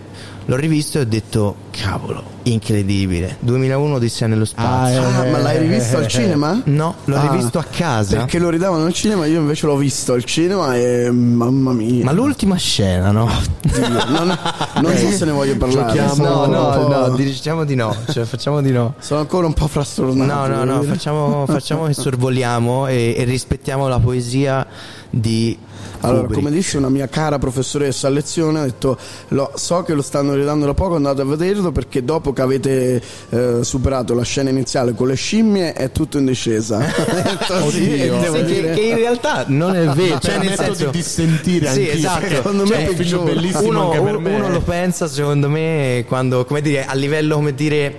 l'ho rivisto e ho detto cavolo, incredibile, 2001 Odissea nello spazio. Ah, ma l'hai rivisto al cinema? No, l'ho Ah, rivisto a casa. Perché lo ridavano al cinema, io invece l'ho visto al cinema e mamma mia. Ma l'ultima scena, no? Dio, non, non so se ne voglio parlare. No, Sono no, un po'- no, diciamo di no, cioè facciamo di no. Sono ancora un po' frastornato. No, no, no, facciamo, facciamo che sorvoliamo e, e rispettiamo la poesia di Allora, Kubrick. come disse una mia cara professoressa a lezione, ha detto: "Lo- So che lo stanno ridando da poco, andate a vederlo perché dopo che avete eh, superato la scena iniziale con le scimmie è tutto in discesa. (laughs) Detto, sì, Sì, che, che in realtà non è vero, cioè nel Permetto senso di dissentire sì, esatto. perché secondo me Cioè, è un film bellissimo uno, anche per uno- me. uno lo pensa secondo me quando come dire a livello come dire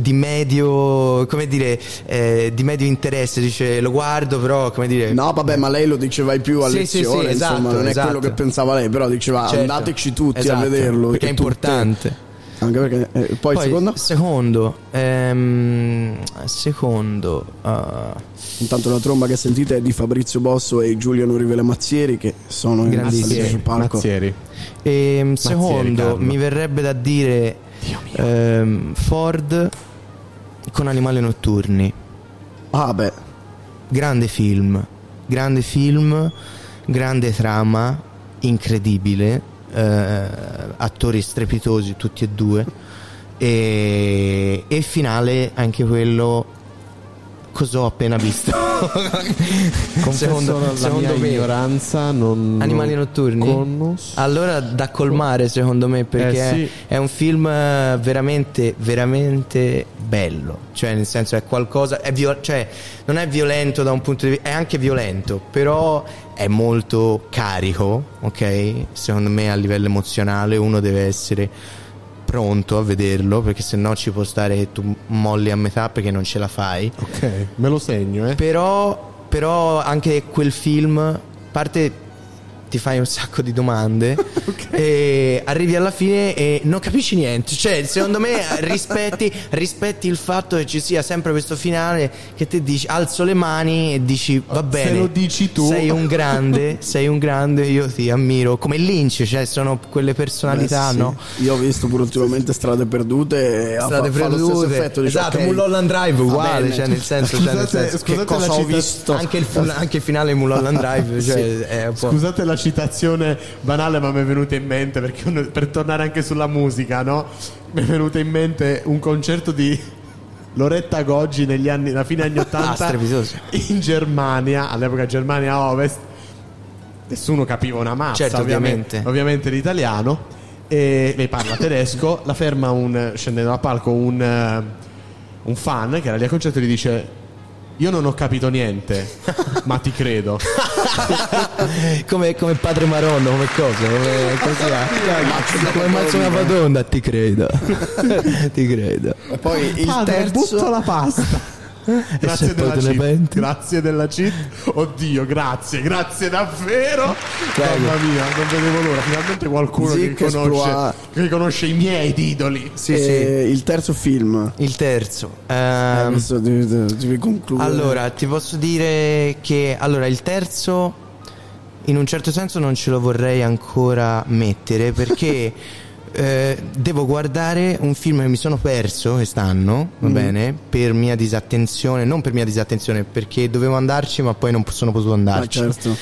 di medio come dire eh, di medio interesse dice lo guardo però come dire No, vabbè, ma lei lo diceva ai più a Sì, sì, lezione, sì, esatto, insomma, non è esatto. quello che pensava lei, però diceva Certo, andateci tutti esatto, a vederlo. perché è e tutte. importante Anche perché eh, poi, il secondo? secondo ehm, secondo ah, Intanto la tromba che sentite è di Fabrizio Bosso e Giuliano Rivele Mazzieri che sono in salita sul palco. Mazzieri. Ehm, secondo, Carlo. mi verrebbe da dire ehm, Ford con Animali Notturni. Ah, beh. Grande film, grande film, grande trama, incredibile, eh, attori strepitosi tutti e due. E, e finale anche quello cosa ho appena visto. (laughs) Secondo la secondo mia me. ignoranza, non Animali notturni? conosco. Allora da colmare secondo me perché Eh, sì. è un film eh, veramente, veramente bello. Cioè nel senso è qualcosa, è vio- cioè non è violento da un punto di vista, è anche violento, però è molto carico, ok? Secondo me a livello emozionale uno deve essere pronto a vederlo perché se no ci può stare che tu molli a metà perché non ce la fai. Ok, me lo segno, eh. Però, però anche quel film, parte ti fai un sacco di domande (laughs) e arrivi alla fine e non capisci niente. Cioè, secondo me rispetti, rispetti il fatto che ci sia sempre questo finale che ti dici alzo le mani e dici va bene. lo dici tu. Sei un grande, sei un grande, io ti ammiro. Come Lynch, cioè sono quelle personalità, Beh, sì. no? Io ho visto pure ultimamente Strade Perdute e Strade fa, fa lo perdute. effetto. dici, esatto, ok, Mulholland Drive uguale, bene. cioè nel senso, cioè, nel Scusate- senso scusate che cosa la ho cita- visto? Anche il, (laughs) anche il finale Mulholland Drive, cioè, Sì. è un po'... Scusate la citazione banale, ma mi è venuta in mente perché per tornare anche sulla musica, no? Mi è venuto in mente un concerto di Loretta Goggi negli anni, alla fine anni (laughs) 80 Ah, in Germania, all'epoca Germania Ovest. Nessuno capiva una massa, Certo, ovviamente, ovviamente. ovviamente l'italiano. E lei parla tedesco, la ferma un, scendendo dal palco un, eh, un fan che era lì al concerto e gli dice io non ho capito niente, ma ti credo. (laughs) come, come padre Marondo, come cosa? Come, come chiama? come Mazzo una Madonna, ti credo. (laughs) ti credo. E poi il Padre, terzo butto la pasta. Grazie se della cheat. Grazie della cheat. Oddio, grazie, grazie davvero. Prego. Mamma mia, non vedevo l'ora. Finalmente qualcuno che conosce, che conosce i miei idoli. E Il terzo film. Il terzo. Eh, Ehm, adesso devi, devi concludere. Allora, ti posso dire che allora il terzo in un certo senso non ce lo vorrei ancora mettere perché (laughs) eh, devo guardare un film che mi sono perso quest'anno, va Mm. bene, per mia disattenzione, non per mia disattenzione, perché dovevo andarci ma poi non sono potuto andarci. Ah, certo.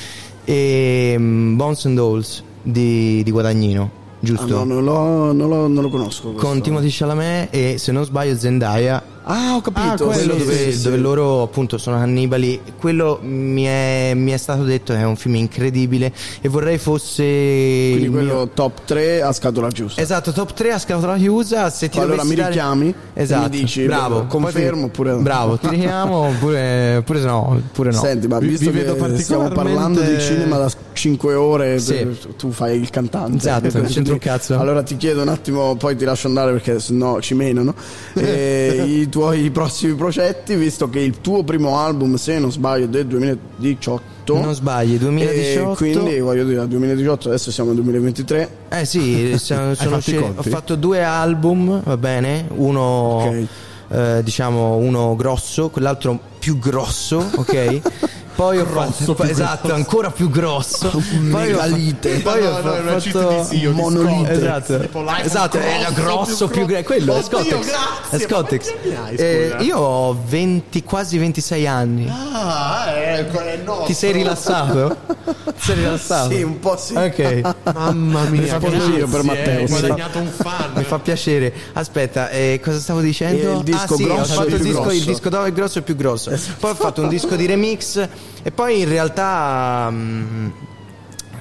E mm, Bones and Dolls di, di Guadagnino, giusto? Ah, no, non, lo, non, lo, non lo conosco. questo. Con Timothy Chalamet e se non sbaglio Zendaya Ah, ho capito. quello Sì, dove, sì, sì. dove loro appunto sono cannibali quello mi è, mi è stato detto che è un film incredibile e vorrei fosse Quindi quello mio- top 3 a scatola giusta. esatto top 3 a scatola chiusa se ti allora mi dare- richiami esatto e mi dici bravo confermo ti- oppure bravo ti richiamo (laughs) oppure, oppure no oppure no Senti, ma Vi- visto vi che stiamo particolarmente- parlando di cinema da 5 ore, Sì. tu- fai il cantante. Esatto, non c'entro un cazzo. Allora ti chiedo un attimo, poi ti lascio andare perché sennò ci menano. (laughs) I tuoi prossimi progetti, visto che il tuo primo album, se non sbaglio, è del 2018. non sbagli 2018 E quindi voglio dire, dal 2018 adesso siamo nel 2023. eh sì (laughs) sono, sono fatto ho fatto due album va bene uno eh, diciamo uno grosso quell'altro più grosso ok (laughs) poi ho fatto più esatto grosso. ancora più grosso poi ho, Megalite. poi ho No, no, è una cheat fatto di Monolite. Esatto Tipo esatto è grosso, grosso più più gra- quello è Oddio, Scottex grazie, è Scottex anni hai, Eh, io ho 20 quasi 26 anni Ah, è, è no. ti sei rilassato? ti sei rilassato? Sì, un po' sì. ok Mamma mia, Mi fa grazie, piacere per Matteo, sì. guadagnato un fan. Mi fa piacere. Aspetta, eh, cosa stavo dicendo? E il disco ah, sì, ho grosso fatto e il più disco, il grosso. disco dove è grosso e più grosso. Poi ho fatto un disco di remix e poi in realtà mm,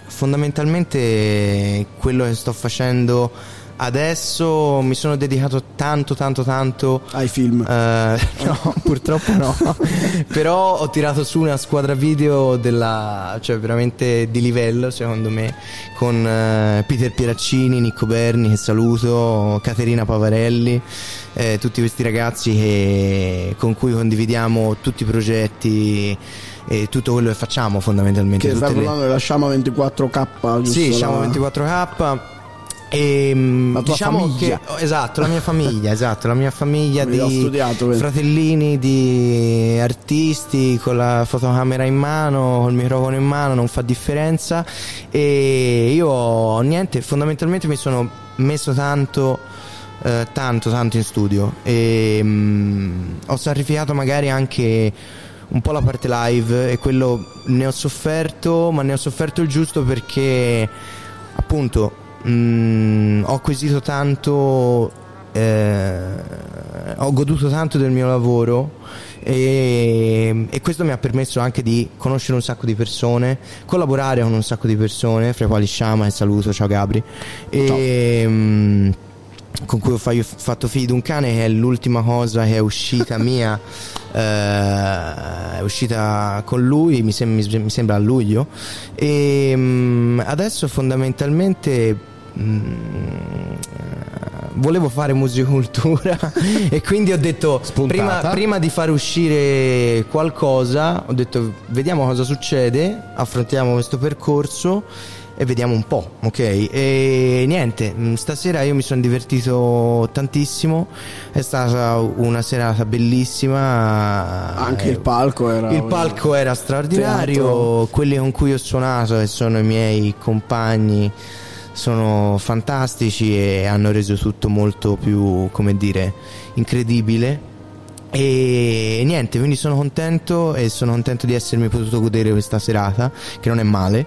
fondamentalmente quello che sto facendo adesso mi sono dedicato tanto tanto tanto ai film. (laughs) no, (laughs) purtroppo no. (laughs) Però ho tirato su una squadra video della cioè veramente di livello secondo me con eh, Peter Pieraccini, Nicco Berni che saluto, Caterina Pavarelli, eh, tutti questi ragazzi che- con cui condividiamo tutti i progetti e tutto quello che facciamo fondamentalmente. Che stai le- parlando della Sciama 24K, giusto? sì, siamo La- 24K. E mm, La tua diciamo famiglia. che esatto, la mia famiglia, (laughs) esatto, la mia famiglia Mi di studiato, fratellini di artisti con la fotocamera in mano, col microfono in mano, non fa differenza e io niente, fondamentalmente mi sono messo tanto eh, tanto tanto in studio e mm, ho sacrificato magari anche un po' la parte live e quello ne ho sofferto, ma ne ho sofferto il giusto perché appunto mm, ho acquisito tanto, eh, ho goduto tanto del mio lavoro e, e questo mi ha permesso anche di conoscere un sacco di persone, collaborare con un sacco di persone, fra i quali Shama e saluto, ciao Gabri. E, mm, con cui ho fa- fatto figli d'un cane che è l'ultima cosa che è uscita (laughs) mia eh, è uscita con lui mi, sem- mi sembra a luglio. E mm, adesso fondamentalmente mm, volevo fare musicultura (laughs) e quindi ho detto prima, prima di far uscire qualcosa ho detto vediamo cosa succede affrontiamo questo percorso e vediamo un po', ok? E niente, mh, stasera io mi sono divertito tantissimo, è stata una serata bellissima. Anche Eh, il palco era. il palco era straordinario, Teatro. quelli con cui ho suonato, che sono i miei compagni, sono fantastici e hanno reso tutto molto più, come dire, incredibile. E niente, quindi sono contento e sono contento di essermi potuto godere questa serata, che non è male.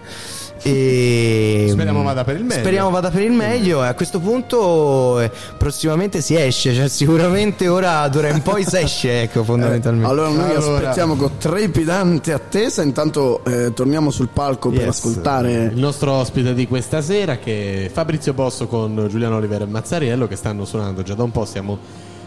E Speriamo vada per il meglio. Speriamo vada per il meglio e a questo punto eh, prossimamente si esce, cioè sicuramente ora d'ora in poi si esce, ecco, (laughs) fondamentalmente. Allora noi aspettiamo con trepidante attesa, intanto eh, torniamo sul palco per Yes. ascoltare Il nostro ospite di questa sera che è Fabrizio Bosso con Giuliano Oliver e Mazzariello che stanno suonando già da un po'. Stiamo-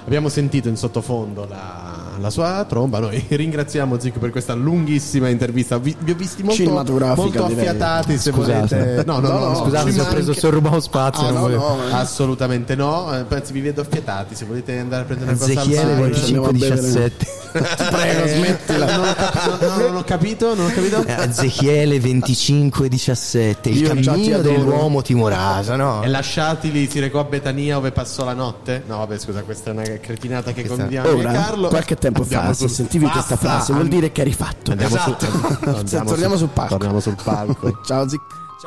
abbiamo sentito in sottofondo la, la sua tromba. Noi (laughs) ringraziamo Zic per questa lunghissima intervista. Vi, vi ho visti molto, molto affiatati. Se Scusate. volete, no, no, no, no, Scusate, ci se ho preso se ho rubato spazio. Ah, no, no, assolutamente no. Eh, Pensi, vi vedo affiatati. Se volete andare a prendere una cosa al Ezechiele bar- 2517. Ti prego, smettila. Non ho capito, no, non ho capito, non ho capito. Eh, Ezechiele 2517, il Io già ti cammino adoro. dell'uomo timorato, no? E lasciatili si recò a Betania dove passò la notte? No, vabbè, scusa, questa è una cretinata che condividiamo io e Ora, Carlo. qualche tempo Andiamo fa, sul- se sentivi questa Basta! frase, vuol dire che eri fatto. Andiamo su- Esatto. (laughs) andiamo torniamo su- sul palco. Torniamo sul palco. (laughs) Ciao Zic. Ci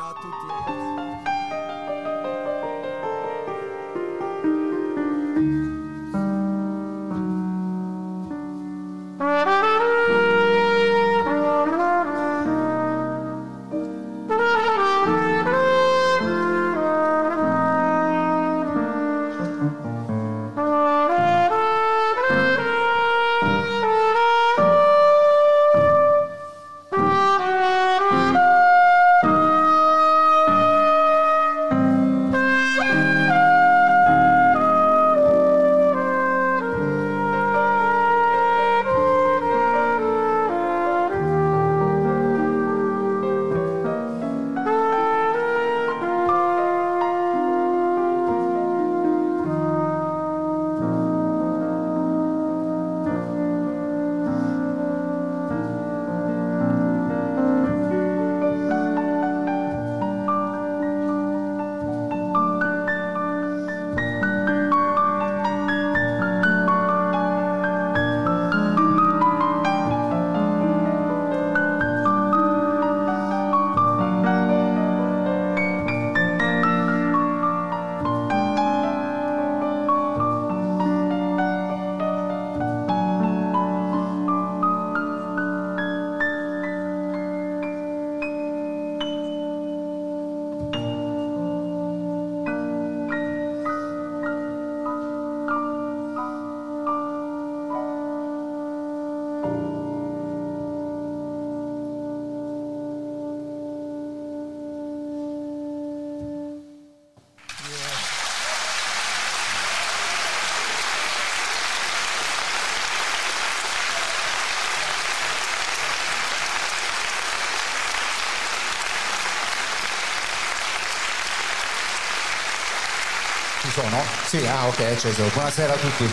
sono? Sì, ah ok, è acceso. Buonasera a tutti.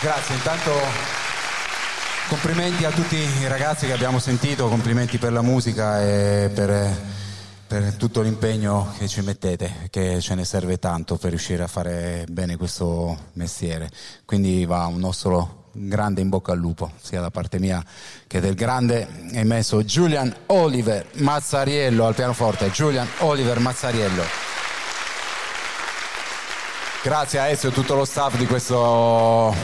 Grazie, intanto complimenti a tutti i ragazzi che abbiamo sentito, complimenti per la musica e per, per tutto l'impegno che ci mettete, che ce ne serve tanto per riuscire a fare bene questo mestiere. Quindi va un nostro grande in bocca al lupo, sia da parte mia che del grande emesso Julian Oliver Mazzariello al pianoforte. Julian Oliver Mazzariello. Grazie a Ezio e tutto lo staff di questo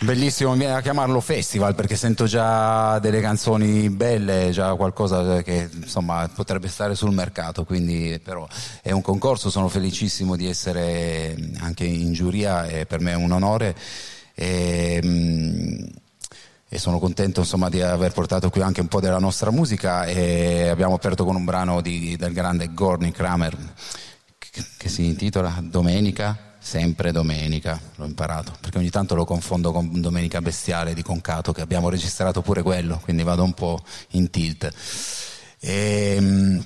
bellissimo, mi viene a chiamarlo festival perché sento già delle canzoni belle, già qualcosa che insomma potrebbe stare sul mercato, quindi però è un concorso, sono felicissimo di essere anche in giuria e per me è un onore. E, mm, e sono contento insomma, di aver portato qui anche un po' della nostra musica e abbiamo aperto con un brano di- del grande Gordon Kramer che, si intitola Domenica, sempre Domenica, l'ho imparato perché ogni tanto lo confondo con Domenica Bestiale di Concato che abbiamo registrato pure quello, quindi vado un po' in tilt. E, mm,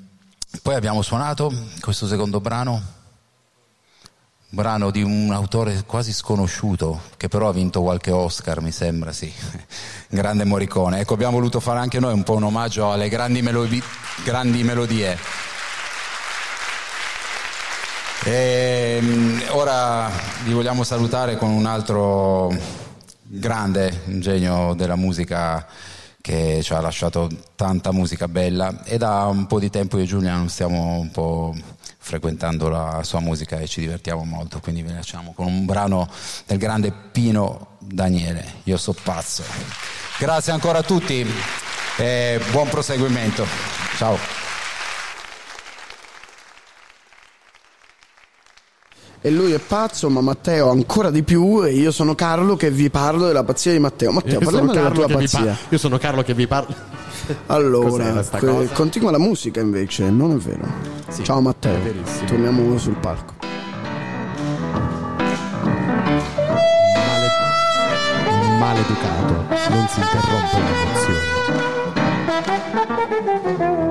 poi abbiamo suonato questo secondo brano brano di un autore quasi sconosciuto che però ha vinto qualche Oscar mi sembra sì. (laughs) Grande Morricone. Ecco abbiamo voluto fare anche noi un po' un omaggio alle grandi, melodi- grandi melodie e, mm, ora vi vogliamo salutare con un altro grande ingegno della musica che ci ha lasciato tanta musica bella e da un po' di tempo io e Giulia non stiamo un po' frequentando la sua musica e ci divertiamo molto, quindi vi lasciamo con un brano del grande Pino Daniele, Io so pazzo. Grazie ancora a tutti e buon proseguimento. Ciao. E lui è pazzo, ma Matteo ancora di più. E io sono Carlo che vi parlo della pazzia di Matteo. Matteo, parliamo della tua pazzia. par- io sono Carlo che vi parlo. (laughs) Allora, que- continua la musica invece, non è vero. Sì, Ciao Matteo, torniamo sul palco. Maleducato, non si interrompe l'emozione.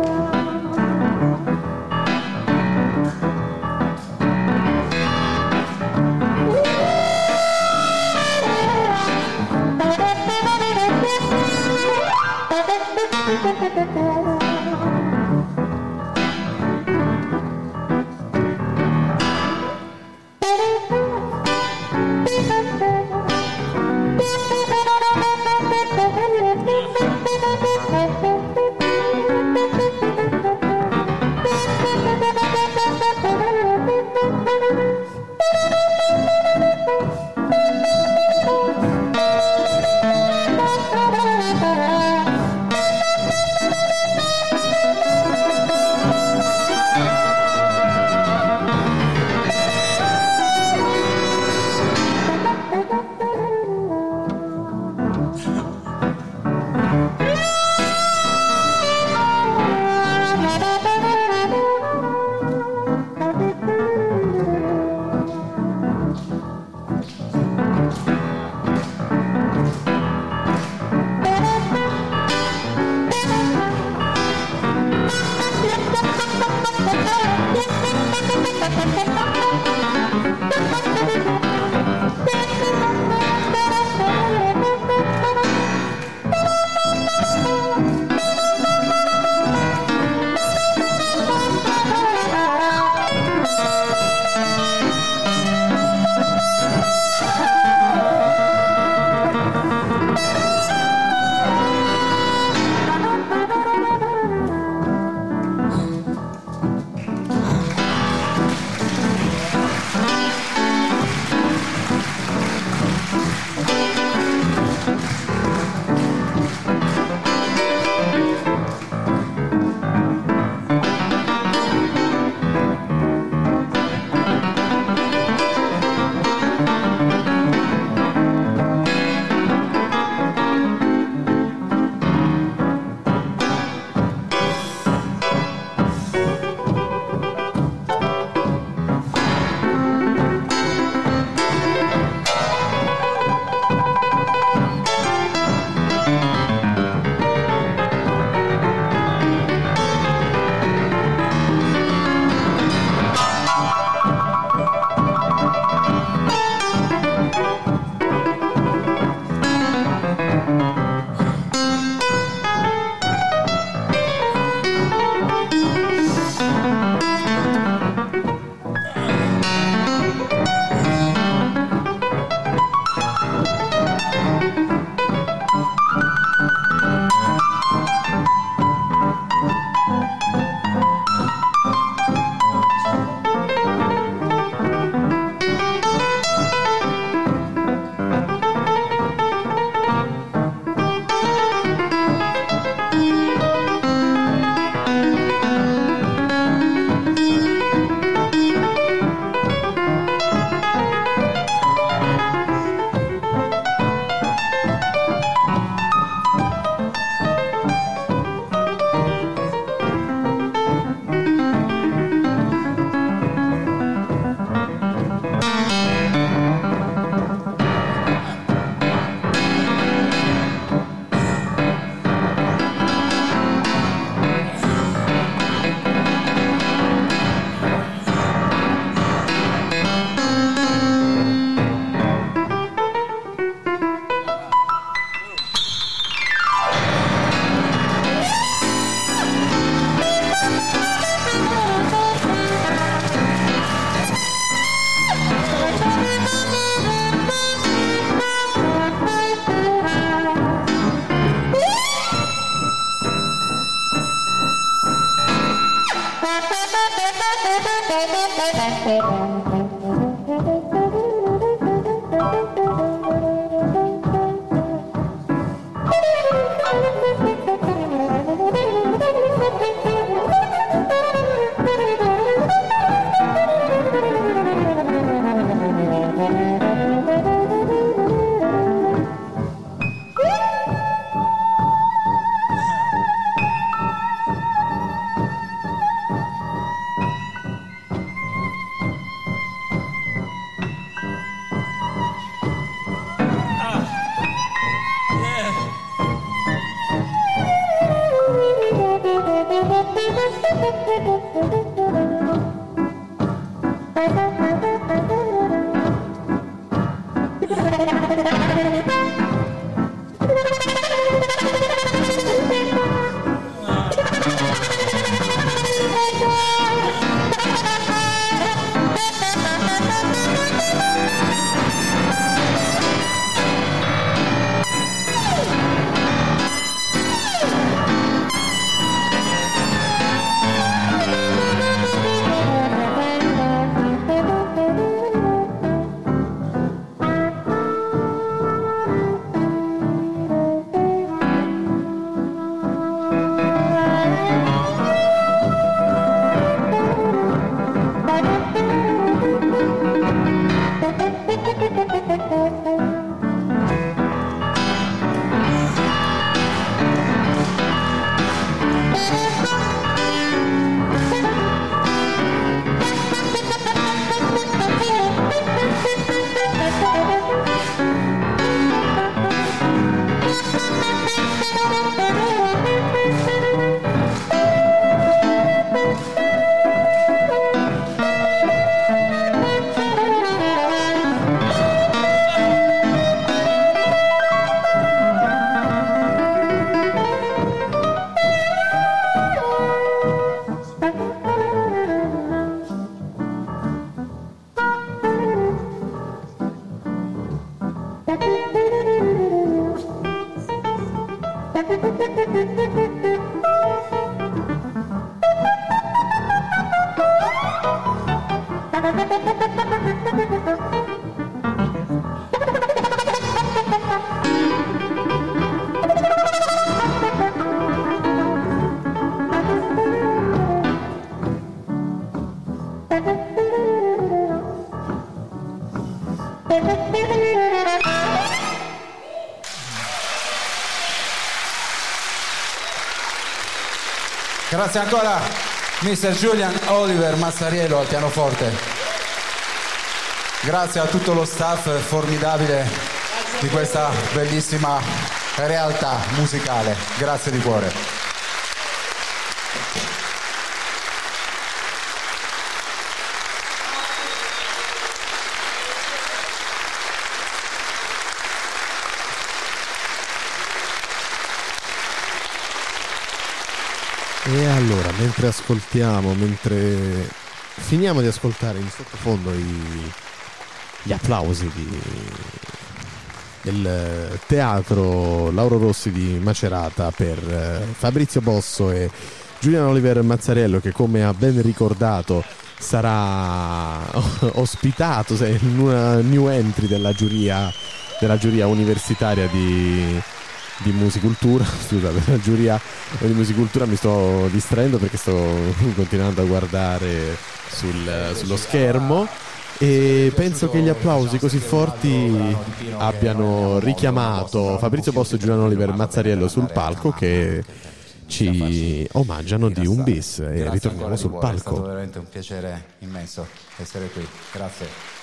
Grazie ancora Mr. Julian Oliver Mazzariello al pianoforte. Grazie a tutto lo staff formidabile di questa bellissima realtà musicale. Grazie di cuore. E allora, mentre ascoltiamo, mentre finiamo di ascoltare in sottofondo i- gli applausi di- del teatro Lauro Rossi di Macerata per eh, Fabrizio Bosso e Giuliano Oliver Mazzarello che come ha ben ricordato sarà (laughs) ospitato in una new entry della giuria, della giuria universitaria di, di musicultura, (laughs) scusate, la giuria di musicultura mi sto distraendo perché sto continuando a guardare sul- sullo schermo e penso che gli applausi così forti abbiano richiamato Fabrizio Bosso e Giuliano Oliver Mazzariello sul palco che ci omaggiano di un bis e ritorniamo sul cuore, È stato palco. veramente un piacere immenso essere qui. Grazie.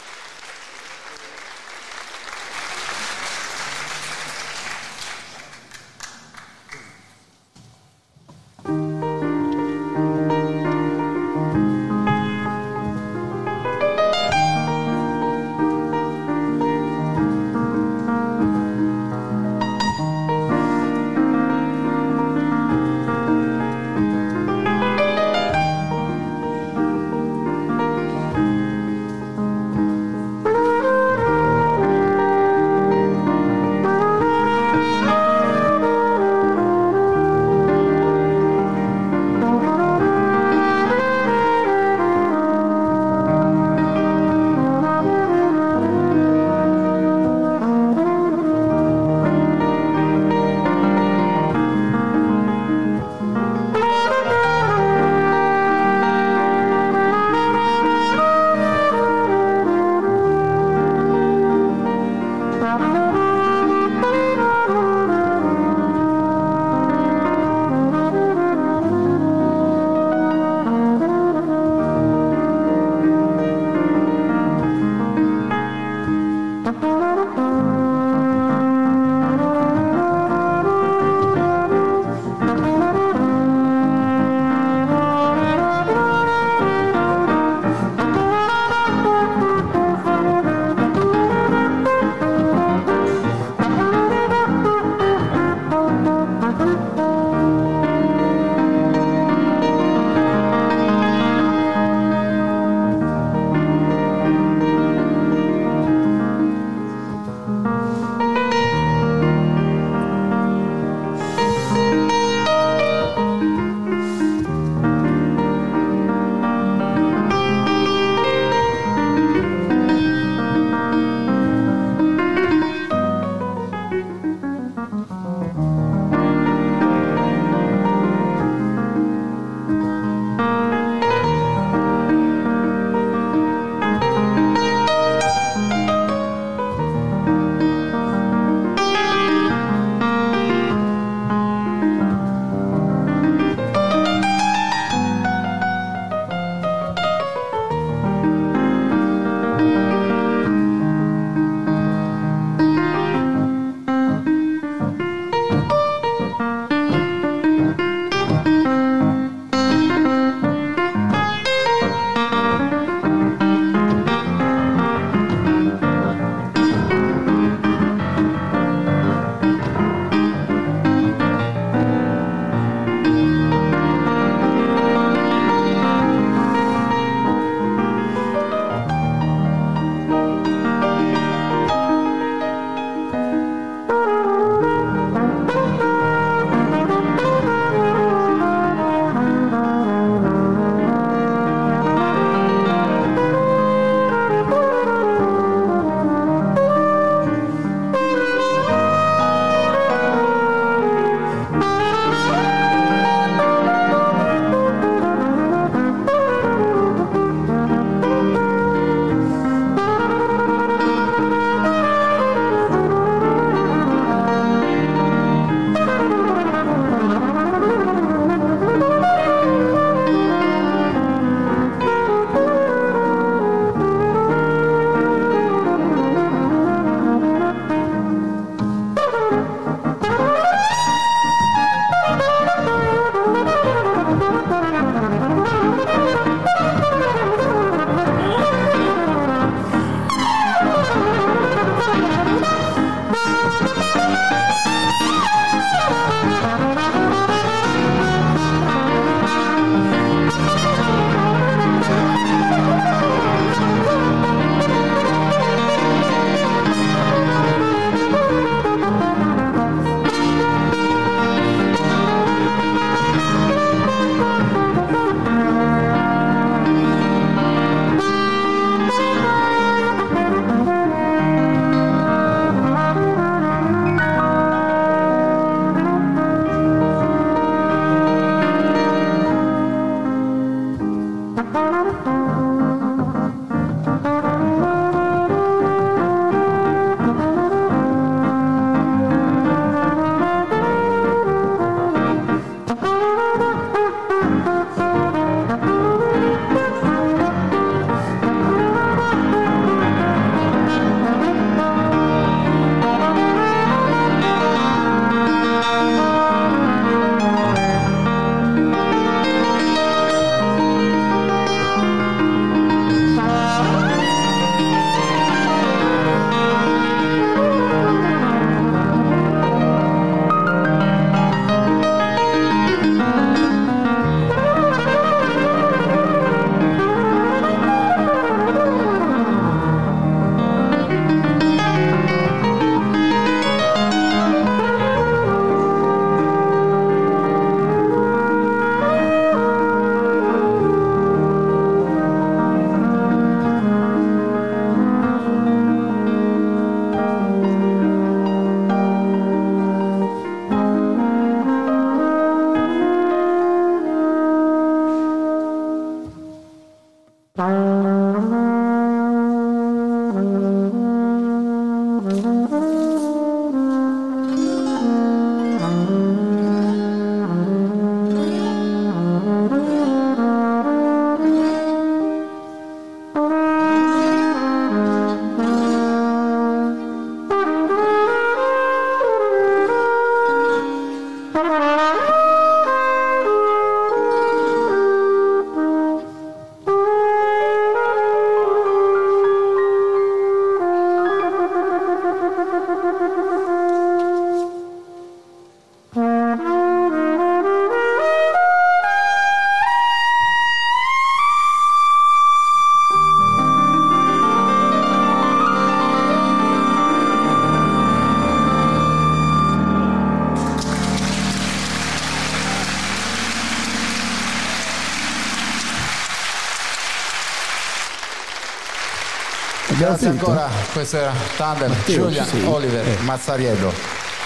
Grazie ancora, questo era Thunder, Matteo? Oliver, Eh. Mazzariello.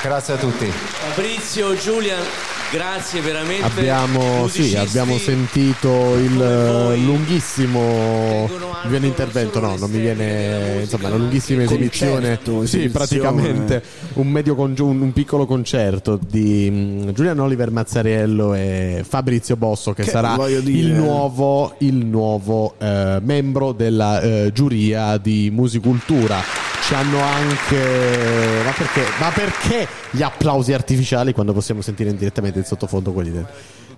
Grazie a tutti. Fabrizio, Giulian, grazie veramente. Abbiamo, sì, abbiamo sentito il lunghissimo mi viene intervento, no, non mi viene insomma una lunghissima esibizione, Concerto, sì, esibizione. praticamente un medio congiu- un piccolo concerto di mm, Giulian Oliver Mazzariello e Fabrizio Bosso che, Che, sarà il nuovo, il nuovo eh, membro della eh, giuria di Musicultura. Ci hanno anche. Ma perché? Ma perché gli applausi artificiali quando possiamo sentire direttamente in sottofondo quelli del,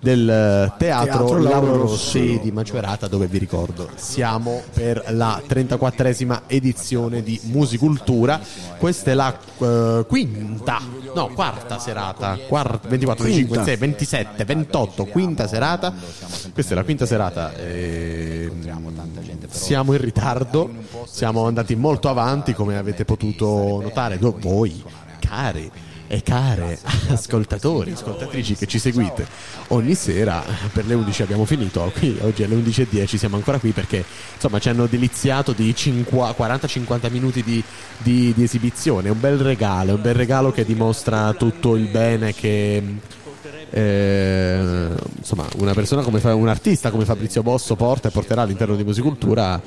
del, eh, teatro, Teatro Lauro Rossi di Macerata, dove vi ricordo siamo per la 34esima edizione di Musicultura. Questa è la eh, quinta, no, quarta serata. Quar- 24, 25, Quinta. 26, 27, 28, quinta serata. Questa è la quinta serata. e, siamo in ritardo, siamo andati molto avanti, come avete potuto notare voi, cari e care ascoltatori, ascoltatrici che ci seguite ogni sera per le 11 abbiamo finito (laughs) qui oggi alle 11.10 siamo ancora qui perché insomma ci hanno deliziato di 5 40-50 minuti di, di- di esibizione. Un bel regalo un bel regalo che dimostra tutto il bene che eh, insomma una persona come fa- un artista come Fabrizio Bosso porta e porterà all'interno di Musicultura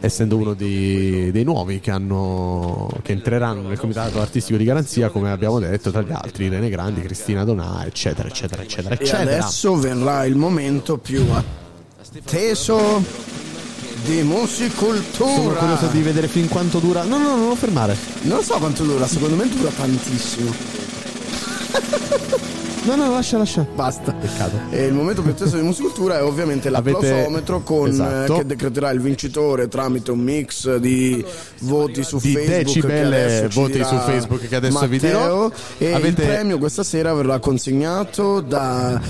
essendo uno dei, dei nuovi che, hanno, che entreranno nel comitato artistico di garanzia come abbiamo detto tra gli altri Irene Grandi, Cristina Donà eccetera eccetera eccetera E eccetera adesso verrà il momento più atteso di musicultura. sono curioso di vedere fin quanto dura no no non lo fermare Non so quanto dura, secondo me dura tantissimo. (laughs) No, no, lascia, lascia. Basta. Peccato. E il momento più atteso di musicultura è ovviamente Avete- l'applausometro con, Esatto. eh, che decreterà il vincitore tramite un mix di voti su Di Facebook. decibel che adesso ci voti su Facebook che adesso vi Matteo. dirò. E Avete- il premio questa sera verrà consegnato da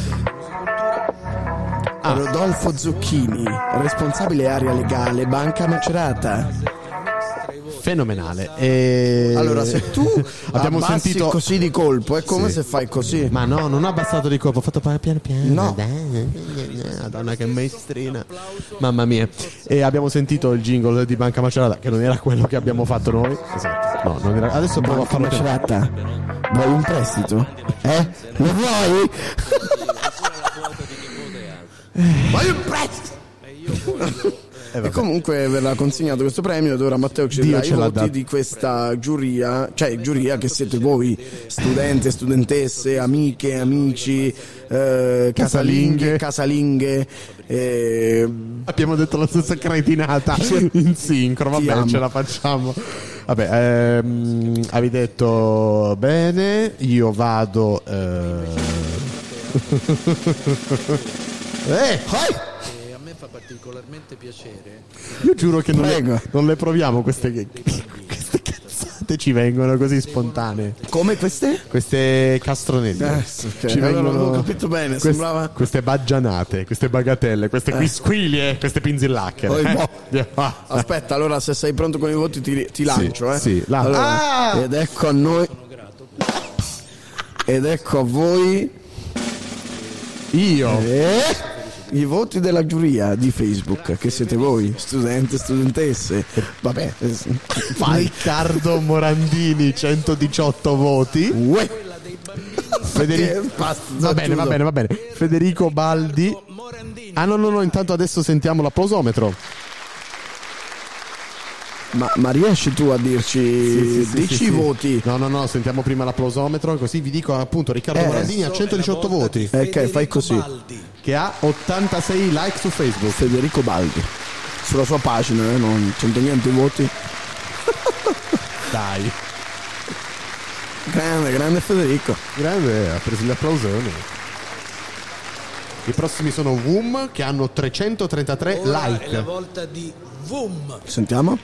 Ah. Rodolfo Zucchini, responsabile area legale Banca Macerata. Fenomenale e... Allora, se tu (laughs) abbiamo sentito così di colpo, è come Sì. se fai così. ma no non ho abbassato di colpo ho fatto piano piano No. Madonna che maestrina Mamma mia E abbiamo sentito il jingle di Banca Macerata Che non era quello che abbiamo fatto noi Esatto No, non era... Adesso provo a Banca farlo Macerata, vuoi un prestito? Eh? Lo vuoi? Vuoi un prestito? Eh, e comunque verrà consegnato questo premio ed ora Matteo ci darà i voti di questa giuria, cioè giuria che siete voi, studenti, studentesse, amiche, amici, eh, casalinghe, casalinghe. eh, Abbiamo detto la stessa cretinata (laughs) in sincro, vabbè, ce la facciamo. Vabbè, ehm, avevi detto bene, io vado. Eh... (laughs) eh, E fa particolarmente piacere. io giuro che non le, non le proviamo queste, queste cazzate, ci vengono così spontanee. come queste? Queste castronelli. Eh, ok, allora non ho capito bene, queste, sembrava- queste baggianate, queste bagatelle, queste Eh. quisquilie, queste pinzillacchere. Poi, eh. boh. Aspetta, allora se sei pronto con i voti ti, ti lancio, eh. sì, lancio. Allora, Ah! Ed ecco a noi. Ed ecco a voi. Io. Eh, I voti della giuria di Facebook, che siete voi, studenti studentesse. Vabbè, vai. Riccardo Morandini 118 voti Federico Basta, va bene va bene va bene Federico Baldi ah no no no intanto adesso sentiamo l'applausometro Ma, ma riesci tu a dirci Sì, sì, dici sì, i voti? no no no sentiamo prima l'applausometro così vi dico appunto Riccardo Eh. Morandini ha 118 voti ok, fai così. Che ha 86 like su Facebook Federico Baldi. Sulla sua pagina, eh, non c'entra niente i voti. (laughs) dai Grande, grande Federico. grande ha preso gli applausoni i prossimi sono Woom che hanno 333 Ora like è la volta di Vum. Sentiamo.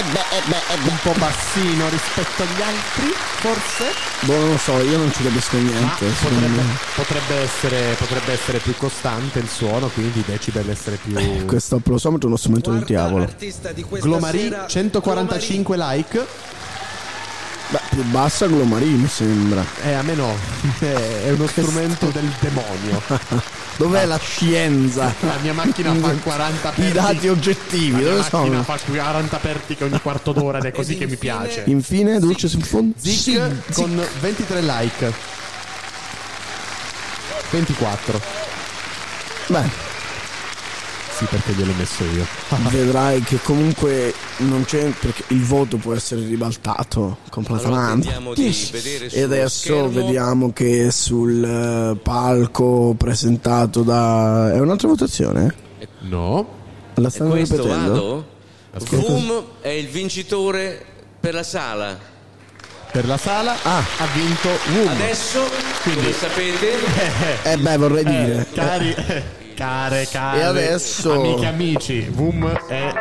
Un po' bassino rispetto agli altri, forse? Boh, non lo so, io non ci capisco niente. potrebbe, potrebbe essere, potrebbe essere più costante il suono, quindi i decibel essere più... Questo applausometro è uno strumento del diavolo. Glomari, 145 like. Beh, più bassa Glomari mi sembra. Eh, a me no. È (laughs) è uno strumento del demonio. (laughs) Dov'è la scienza? La mia macchina fa (laughs) 40 I dati oggettivi, La mia dove macchina sono? fa 40 apertiche ogni quarto d'ora ed è così che mi piace. Infine, Dulce sul fondo. Zic con 23 like. 24. Beh, Sì, perché gliel'ho messo io. (laughs) vedrai che comunque non c'è perché il voto può essere ribaltato completamente. Allora, e adesso schermo. vediamo che sul eh, palco presentato da è un'altra votazione? No. La stanno questo ripetendo? vado? È il vincitore per la sala. Per la sala ha vinto Woom. Adesso, come sapete, (laughs) Eh beh, vorrei dire. Cari, care, care, E adesso- amiche, amici, Voom è,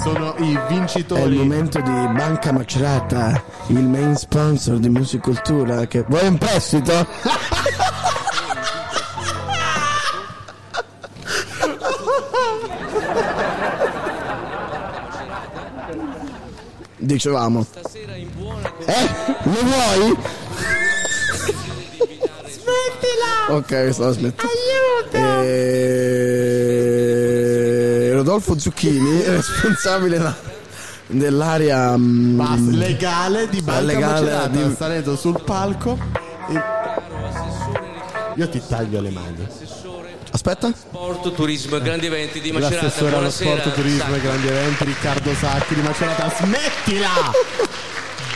sono i È il vincitori. momento di Banca Macerata, il main sponsor di Musicultura. Che... Vuoi un prestito? (laughs) Dicevamo. Eh? Lo vuoi? Ok, stavo smettendo. Eh, Rodolfo Zucchini, (laughs) responsabile da- dell'area mm, Bas- legale di Banca legale Macerata, di- salendo sul palco. E- Io ti taglio le mani. Aspetta. Sport, turismo e grandi eventi di Macerata. L'assessore allo Buonasera. sport, turismo e grandi eventi, Riccardo Sacchi di Macerata. Smettila! (laughs)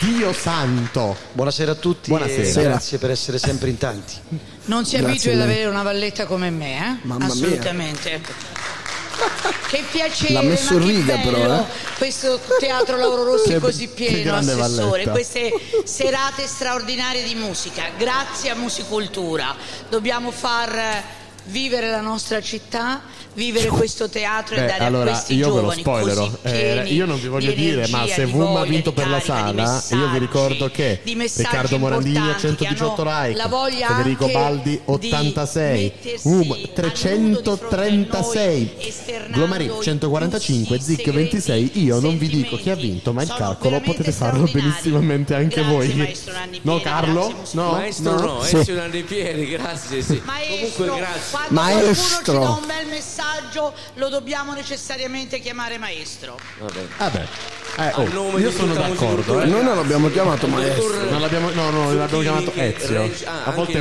Dio santo! Buonasera a tutti Buonasera. e grazie per essere sempre in tanti. Non si Grazie abitui a ad avere una valletta come me, eh? Mamma mia. Assolutamente. Che piacere, L'ha messo ma in che riga, bello, però, eh. Questo teatro Lauro Rossi così pieno, grande assessore, valletta. queste serate straordinarie di musica. Grazie a Musicultura. Dobbiamo far vivere la nostra città, vivere questo teatro e Beh, dare allora a questi io ve lo giovani spoilerò. Eh, pieni io non vi voglio di dire, ma energia, se di Voom ha vinto per la sala, io vi ricordo che Riccardo Morandini a importanti che 118 hanno like, la voglia Federico Baldi di 86, mettersi Voom 336, Glomari 145, Zic 26. Io non vi dico chi ha vinto, ma il calcolo potete farlo benissimamente anche voi. No, Carlo? No, Maestro no, Sì. Ezio Pieri, grazie. Sì. Comunque grazie. Quando qualcuno ci dà un bel messaggio lo dobbiamo necessariamente chiamare maestro. Vabbè. Vabbè. Eh, oh, nome io sono d'accordo. Eh. Noi non l'abbiamo chiamato maestro. Non l'abbiamo, no, no, l'abbiamo chiamato Ezio. Ah, a volte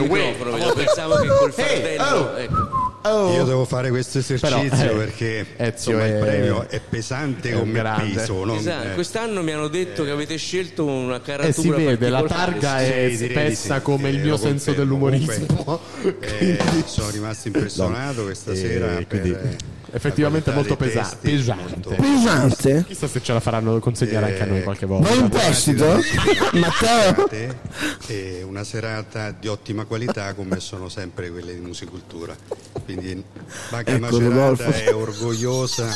io volte- pensavo che col Ehi, fardello. oh. ecco. Io devo fare questo esercizio Però, eh, perché Ezio insomma, è- il premio è pesante è come grande. peso. non- Esatto, eh, quest'anno mi hanno detto che avete scelto una caratura Eh, si vede, la targa è Sì, spessa sì, come il eh, mio lo senso confermo. dell'umorismo. (laughs) eh, sono rimasto impressionato questa E sera. quindi, per, eh, effettivamente molto pesa- dei testi, pesante. Pesante? Chissà se ce la faranno consegnare anche a noi qualche volta. Vuoi un prestito? (laughs) Matteo? E una serata di ottima qualità come sono sempre quelle di musicultura. Quindi Banca Ecco, Macerata Rodolfo. è orgogliosa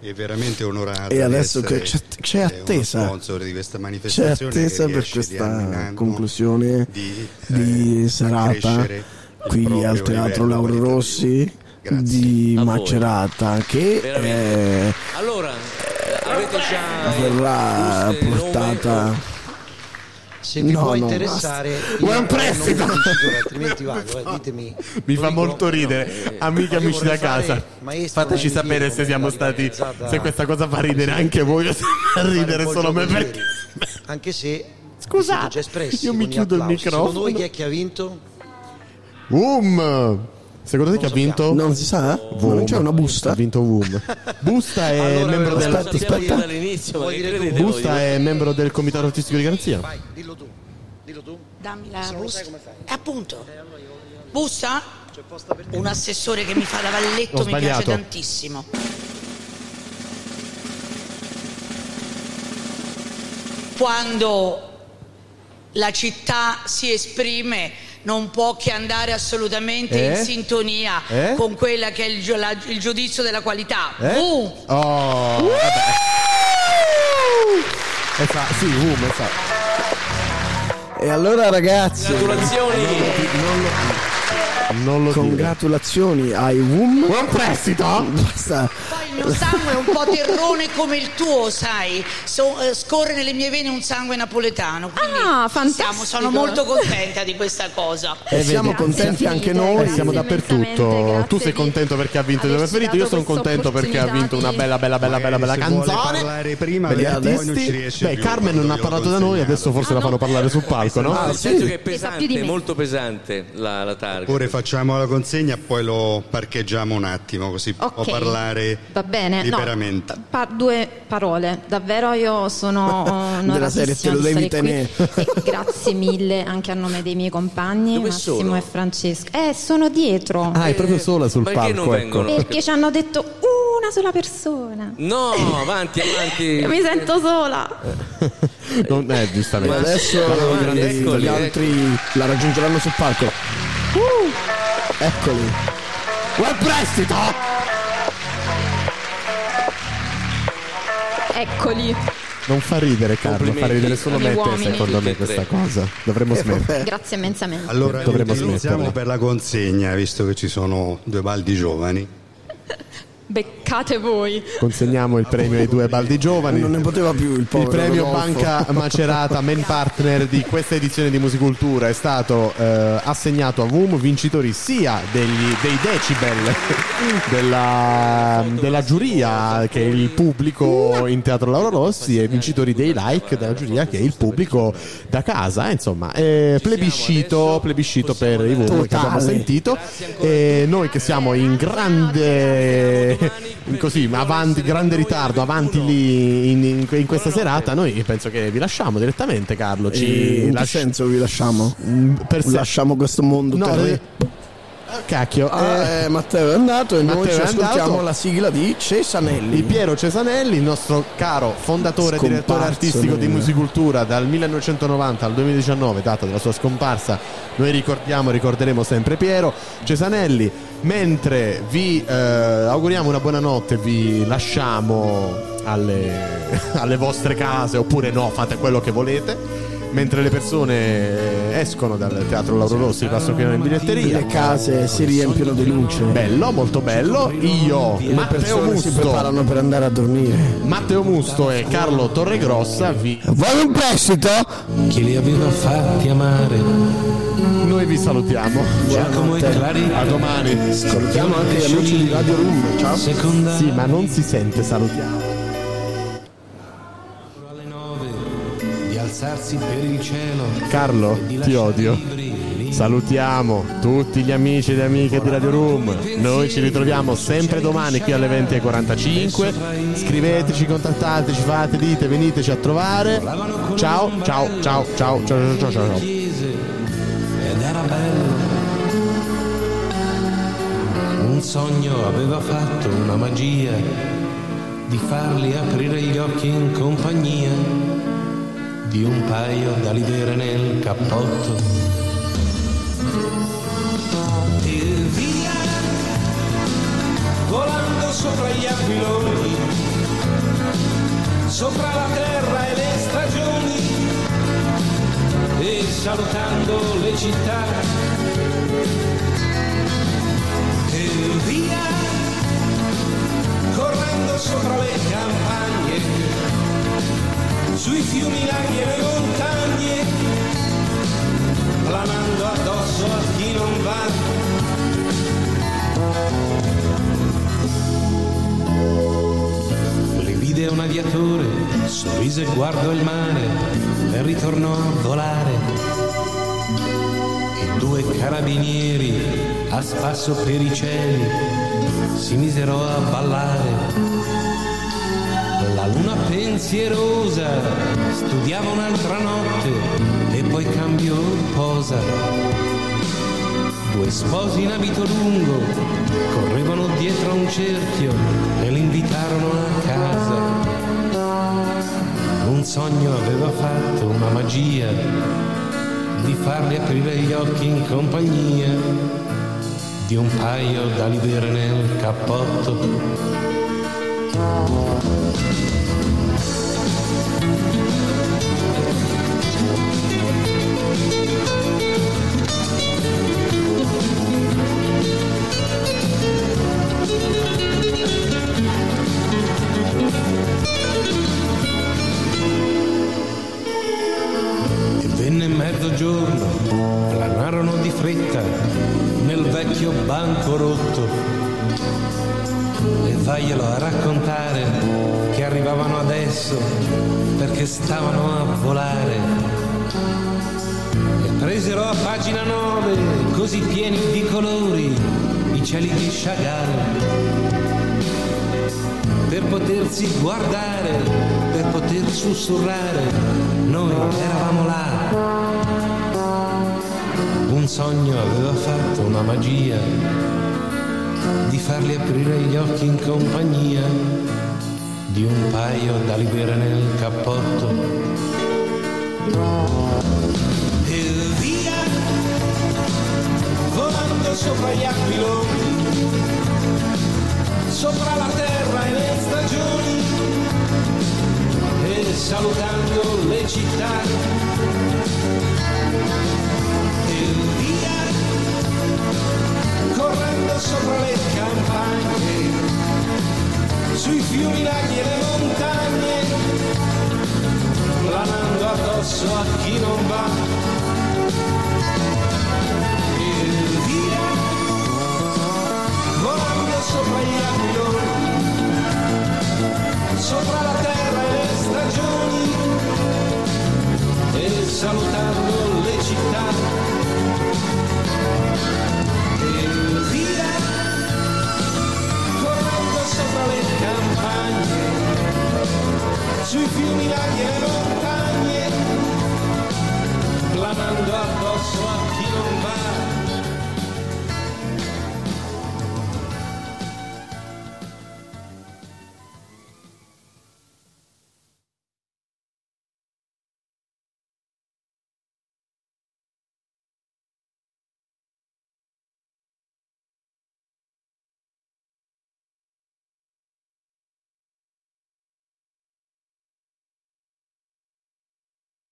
e veramente onorata. E adesso che c'è, c'è eh, attesa. sponsor di questa C'è manifestazione attesa per questa conclusione di, di eh, serata qui al Teatro Lauro Rossi di A voi. Macerata che eh, Allora, eh, avete già verrà portata Se vi No, può no, interessare, un prestito? altrimenti vado, eh, ditemi. Mi fa dico, molto ridere, amiche e Io amici da casa. maestro Fateci sapere se siamo stati. Se questa cosa fa ridere anche voi o se fa ridere solo me perché. Anche se Scusate, io mi chiudo il microfono. Secondo voi chi è che ha vinto? Boom! Secondo te chi ha vinto? non si sa? Voom. non c'è una busta Ha vinto Woom. Busta è Allora, membro del. aspetta. io dall'inizio, Busta è membro del comitato artistico di garanzia. Dillo tu, dillo tu. Dammi la busta. sai come fai. E appunto. Busta? Un assessore che mi fa da valletto mi piace tantissimo. Quando la città si esprime non può che andare assolutamente Eh? in sintonia Eh? con quella che è il, la- il giudizio della qualità. Eh? Boom! Oh, vabbè. Esatto, sì, Wum, esatto. E allora ragazzi, Congratulazioni. Non lo congratulazioni ai WUM. Buon prestito. Basta. Il mio sangue è un po' terrone come il tuo, sai. So- eh, scorre nelle mie vene un sangue napoletano. Ah, siamo- fantastico. sono molto contenta di questa cosa. E siamo contenti anche noi. Siamo dappertutto. grazie Tu sei contento perché ha vinto il tuo preferito. Io sono contento perché ha vinto una bella, bella, bella, bella, bella se vuole canzone. parlare prima, poi non artisti. ci riesce Beh, più, Carmen non ha parlato da noi, adesso forse la fanno parlare sul palco, no? Ah, Nel senso che è più pesante, di me. molto pesante la, la targa. Oppure facciamo la consegna e poi lo parcheggiamo un attimo così può Ok. parlare Va bene, liberamente. no, pa- due parole. Davvero io sono (laughs) Della serie, te lo devi onoratissima di stare qui. E grazie mille anche a nome dei miei compagni, Dove Massimo sono? e Francesco. Eh, sono dietro. Ah, è proprio sola sul Perché non palco. vengono? Ecco. Perché ci hanno detto una sola persona. No, avanti, avanti. Io (laughs) mi sento sola. (laughs) Non è E giustamente. adesso Bravo, gli- grande eccoli, gli altri la raggiungeranno sul palco. Eccoli. Buon prestito! Eccoli. Non fa ridere, Carlo, fa ridere solo me te, secondo me, questa cosa. Dovremmo Eh, smettere. Grazie immensamente. Allora Dovremmo iniziamo smetterla. per la consegna, visto che ci sono due baldi giovani. (laughs) Beccate voi. Consegniamo il premio ai due baldi giovani. Non ne poteva più il Il povero premio Rodolfo. Banca Macerata, main partner di questa edizione di Musicultura, è stato eh, assegnato a VUM, vincitori sia degli- dei decibel (laughs) della, della giuria, che è il pubblico in Teatro Lauro Rossi, e vincitori dei like della giuria, che è il pubblico da casa. Insomma, eh, plebiscito, plebiscito per i VUM che abbiamo sentito. E noi che siamo in grande (laughs) così avanti grande ritardo avanti lì in, in- in questa serata noi penso che vi lasciamo direttamente Carlo ci in che lasci- senso vi lasciamo? per se- Lasciamo questo mondo No, terreno. eh, cacchio Ah, eh, eh, Matteo è andato e noi Matteo ci è ascoltiamo andato. la sigla di Cesanelli. di Piero Cesanelli, il nostro caro fondatore e direttore artistico di Musicultura dal 1990 al 2019, data della sua scomparsa. Noi ricordiamo, ricorderemo sempre Piero Cesanelli. Mentre vi eh, auguriamo una buona notte, vi lasciamo alle, (laughs) alle vostre case oppure no, fate quello che volete. Mentre le persone escono dal teatro Lauro Rossi, passano qui in biglietteria. Le case si riempiono di luce. Bello, molto bello. Io, Le Matteo persone si Musto, preparano per andare a dormire. Matteo Musto e Carlo Torregrossa vi Vuoi un prestito? Chi li aveva fatti amare? Noi vi salutiamo. Giacomo e Clarica. A domani. Salutiamo anche gli amici di Radio Room. Ciao. Seconda Sì, ma non si sente, salutiamo. alle nove di alzarsi per il cielo. Carlo, ti odio. Salutiamo tutti gli amici e le amiche di Radio Room. Noi ci ritroviamo sempre domani qui alle 20.45. Scriveteci, contattateci, fate, dite, veniteci a trovare. Ciao, ciao, ciao, ciao, ciao, ciao, ciao, ciao. Bello. Un sogno aveva fatto una magia di farli aprire gli occhi in compagnia di un paio da lidere nel cappotto. E via, volando sopra gli aquiloni, sopra la terra e le stagioni e salutando le città. E via, correndo sopra le campagne, sui fiumi, laghi e le montagne, planando addosso a chi non va. Le vide un aviatore, sorrise e guardò il mare e ritornò a volare. E due carabinieri a spasso per i cieli si misero a ballare. La luna pensierosa studiava un'altra notte e poi cambiò posa. Due sposi in abito lungo correvano dietro a un cerchio e li invitarono a casa. Sogno aveva fatto una magia di farli aprire gli occhi in compagnia di un paio da lidere nel cappotto. Mezzogiorno planarono di fretta nel vecchio banco rotto e vaglielo a raccontare che arrivavano adesso perché stavano a volare e presero a pagina 9 così pieni di colori i cieli di Chagall per potersi guardare, per poter sussurrare, noi eravamo là. Sogno aveva fatto una magia di farli aprire gli occhi in compagnia di un paio d'ali vere nel cappotto. E via, volando sopra gli aquiloni sopra la terra e le stagioni e salutando le città via correndo sopra le campagne sui fiumi, laghi e le montagne planando addosso a chi non va e via volando sopra gli aquiloni, sopra la terra e le stagioni, e salutando le città. Sui fiumi, laghi e montagne, planando addosso a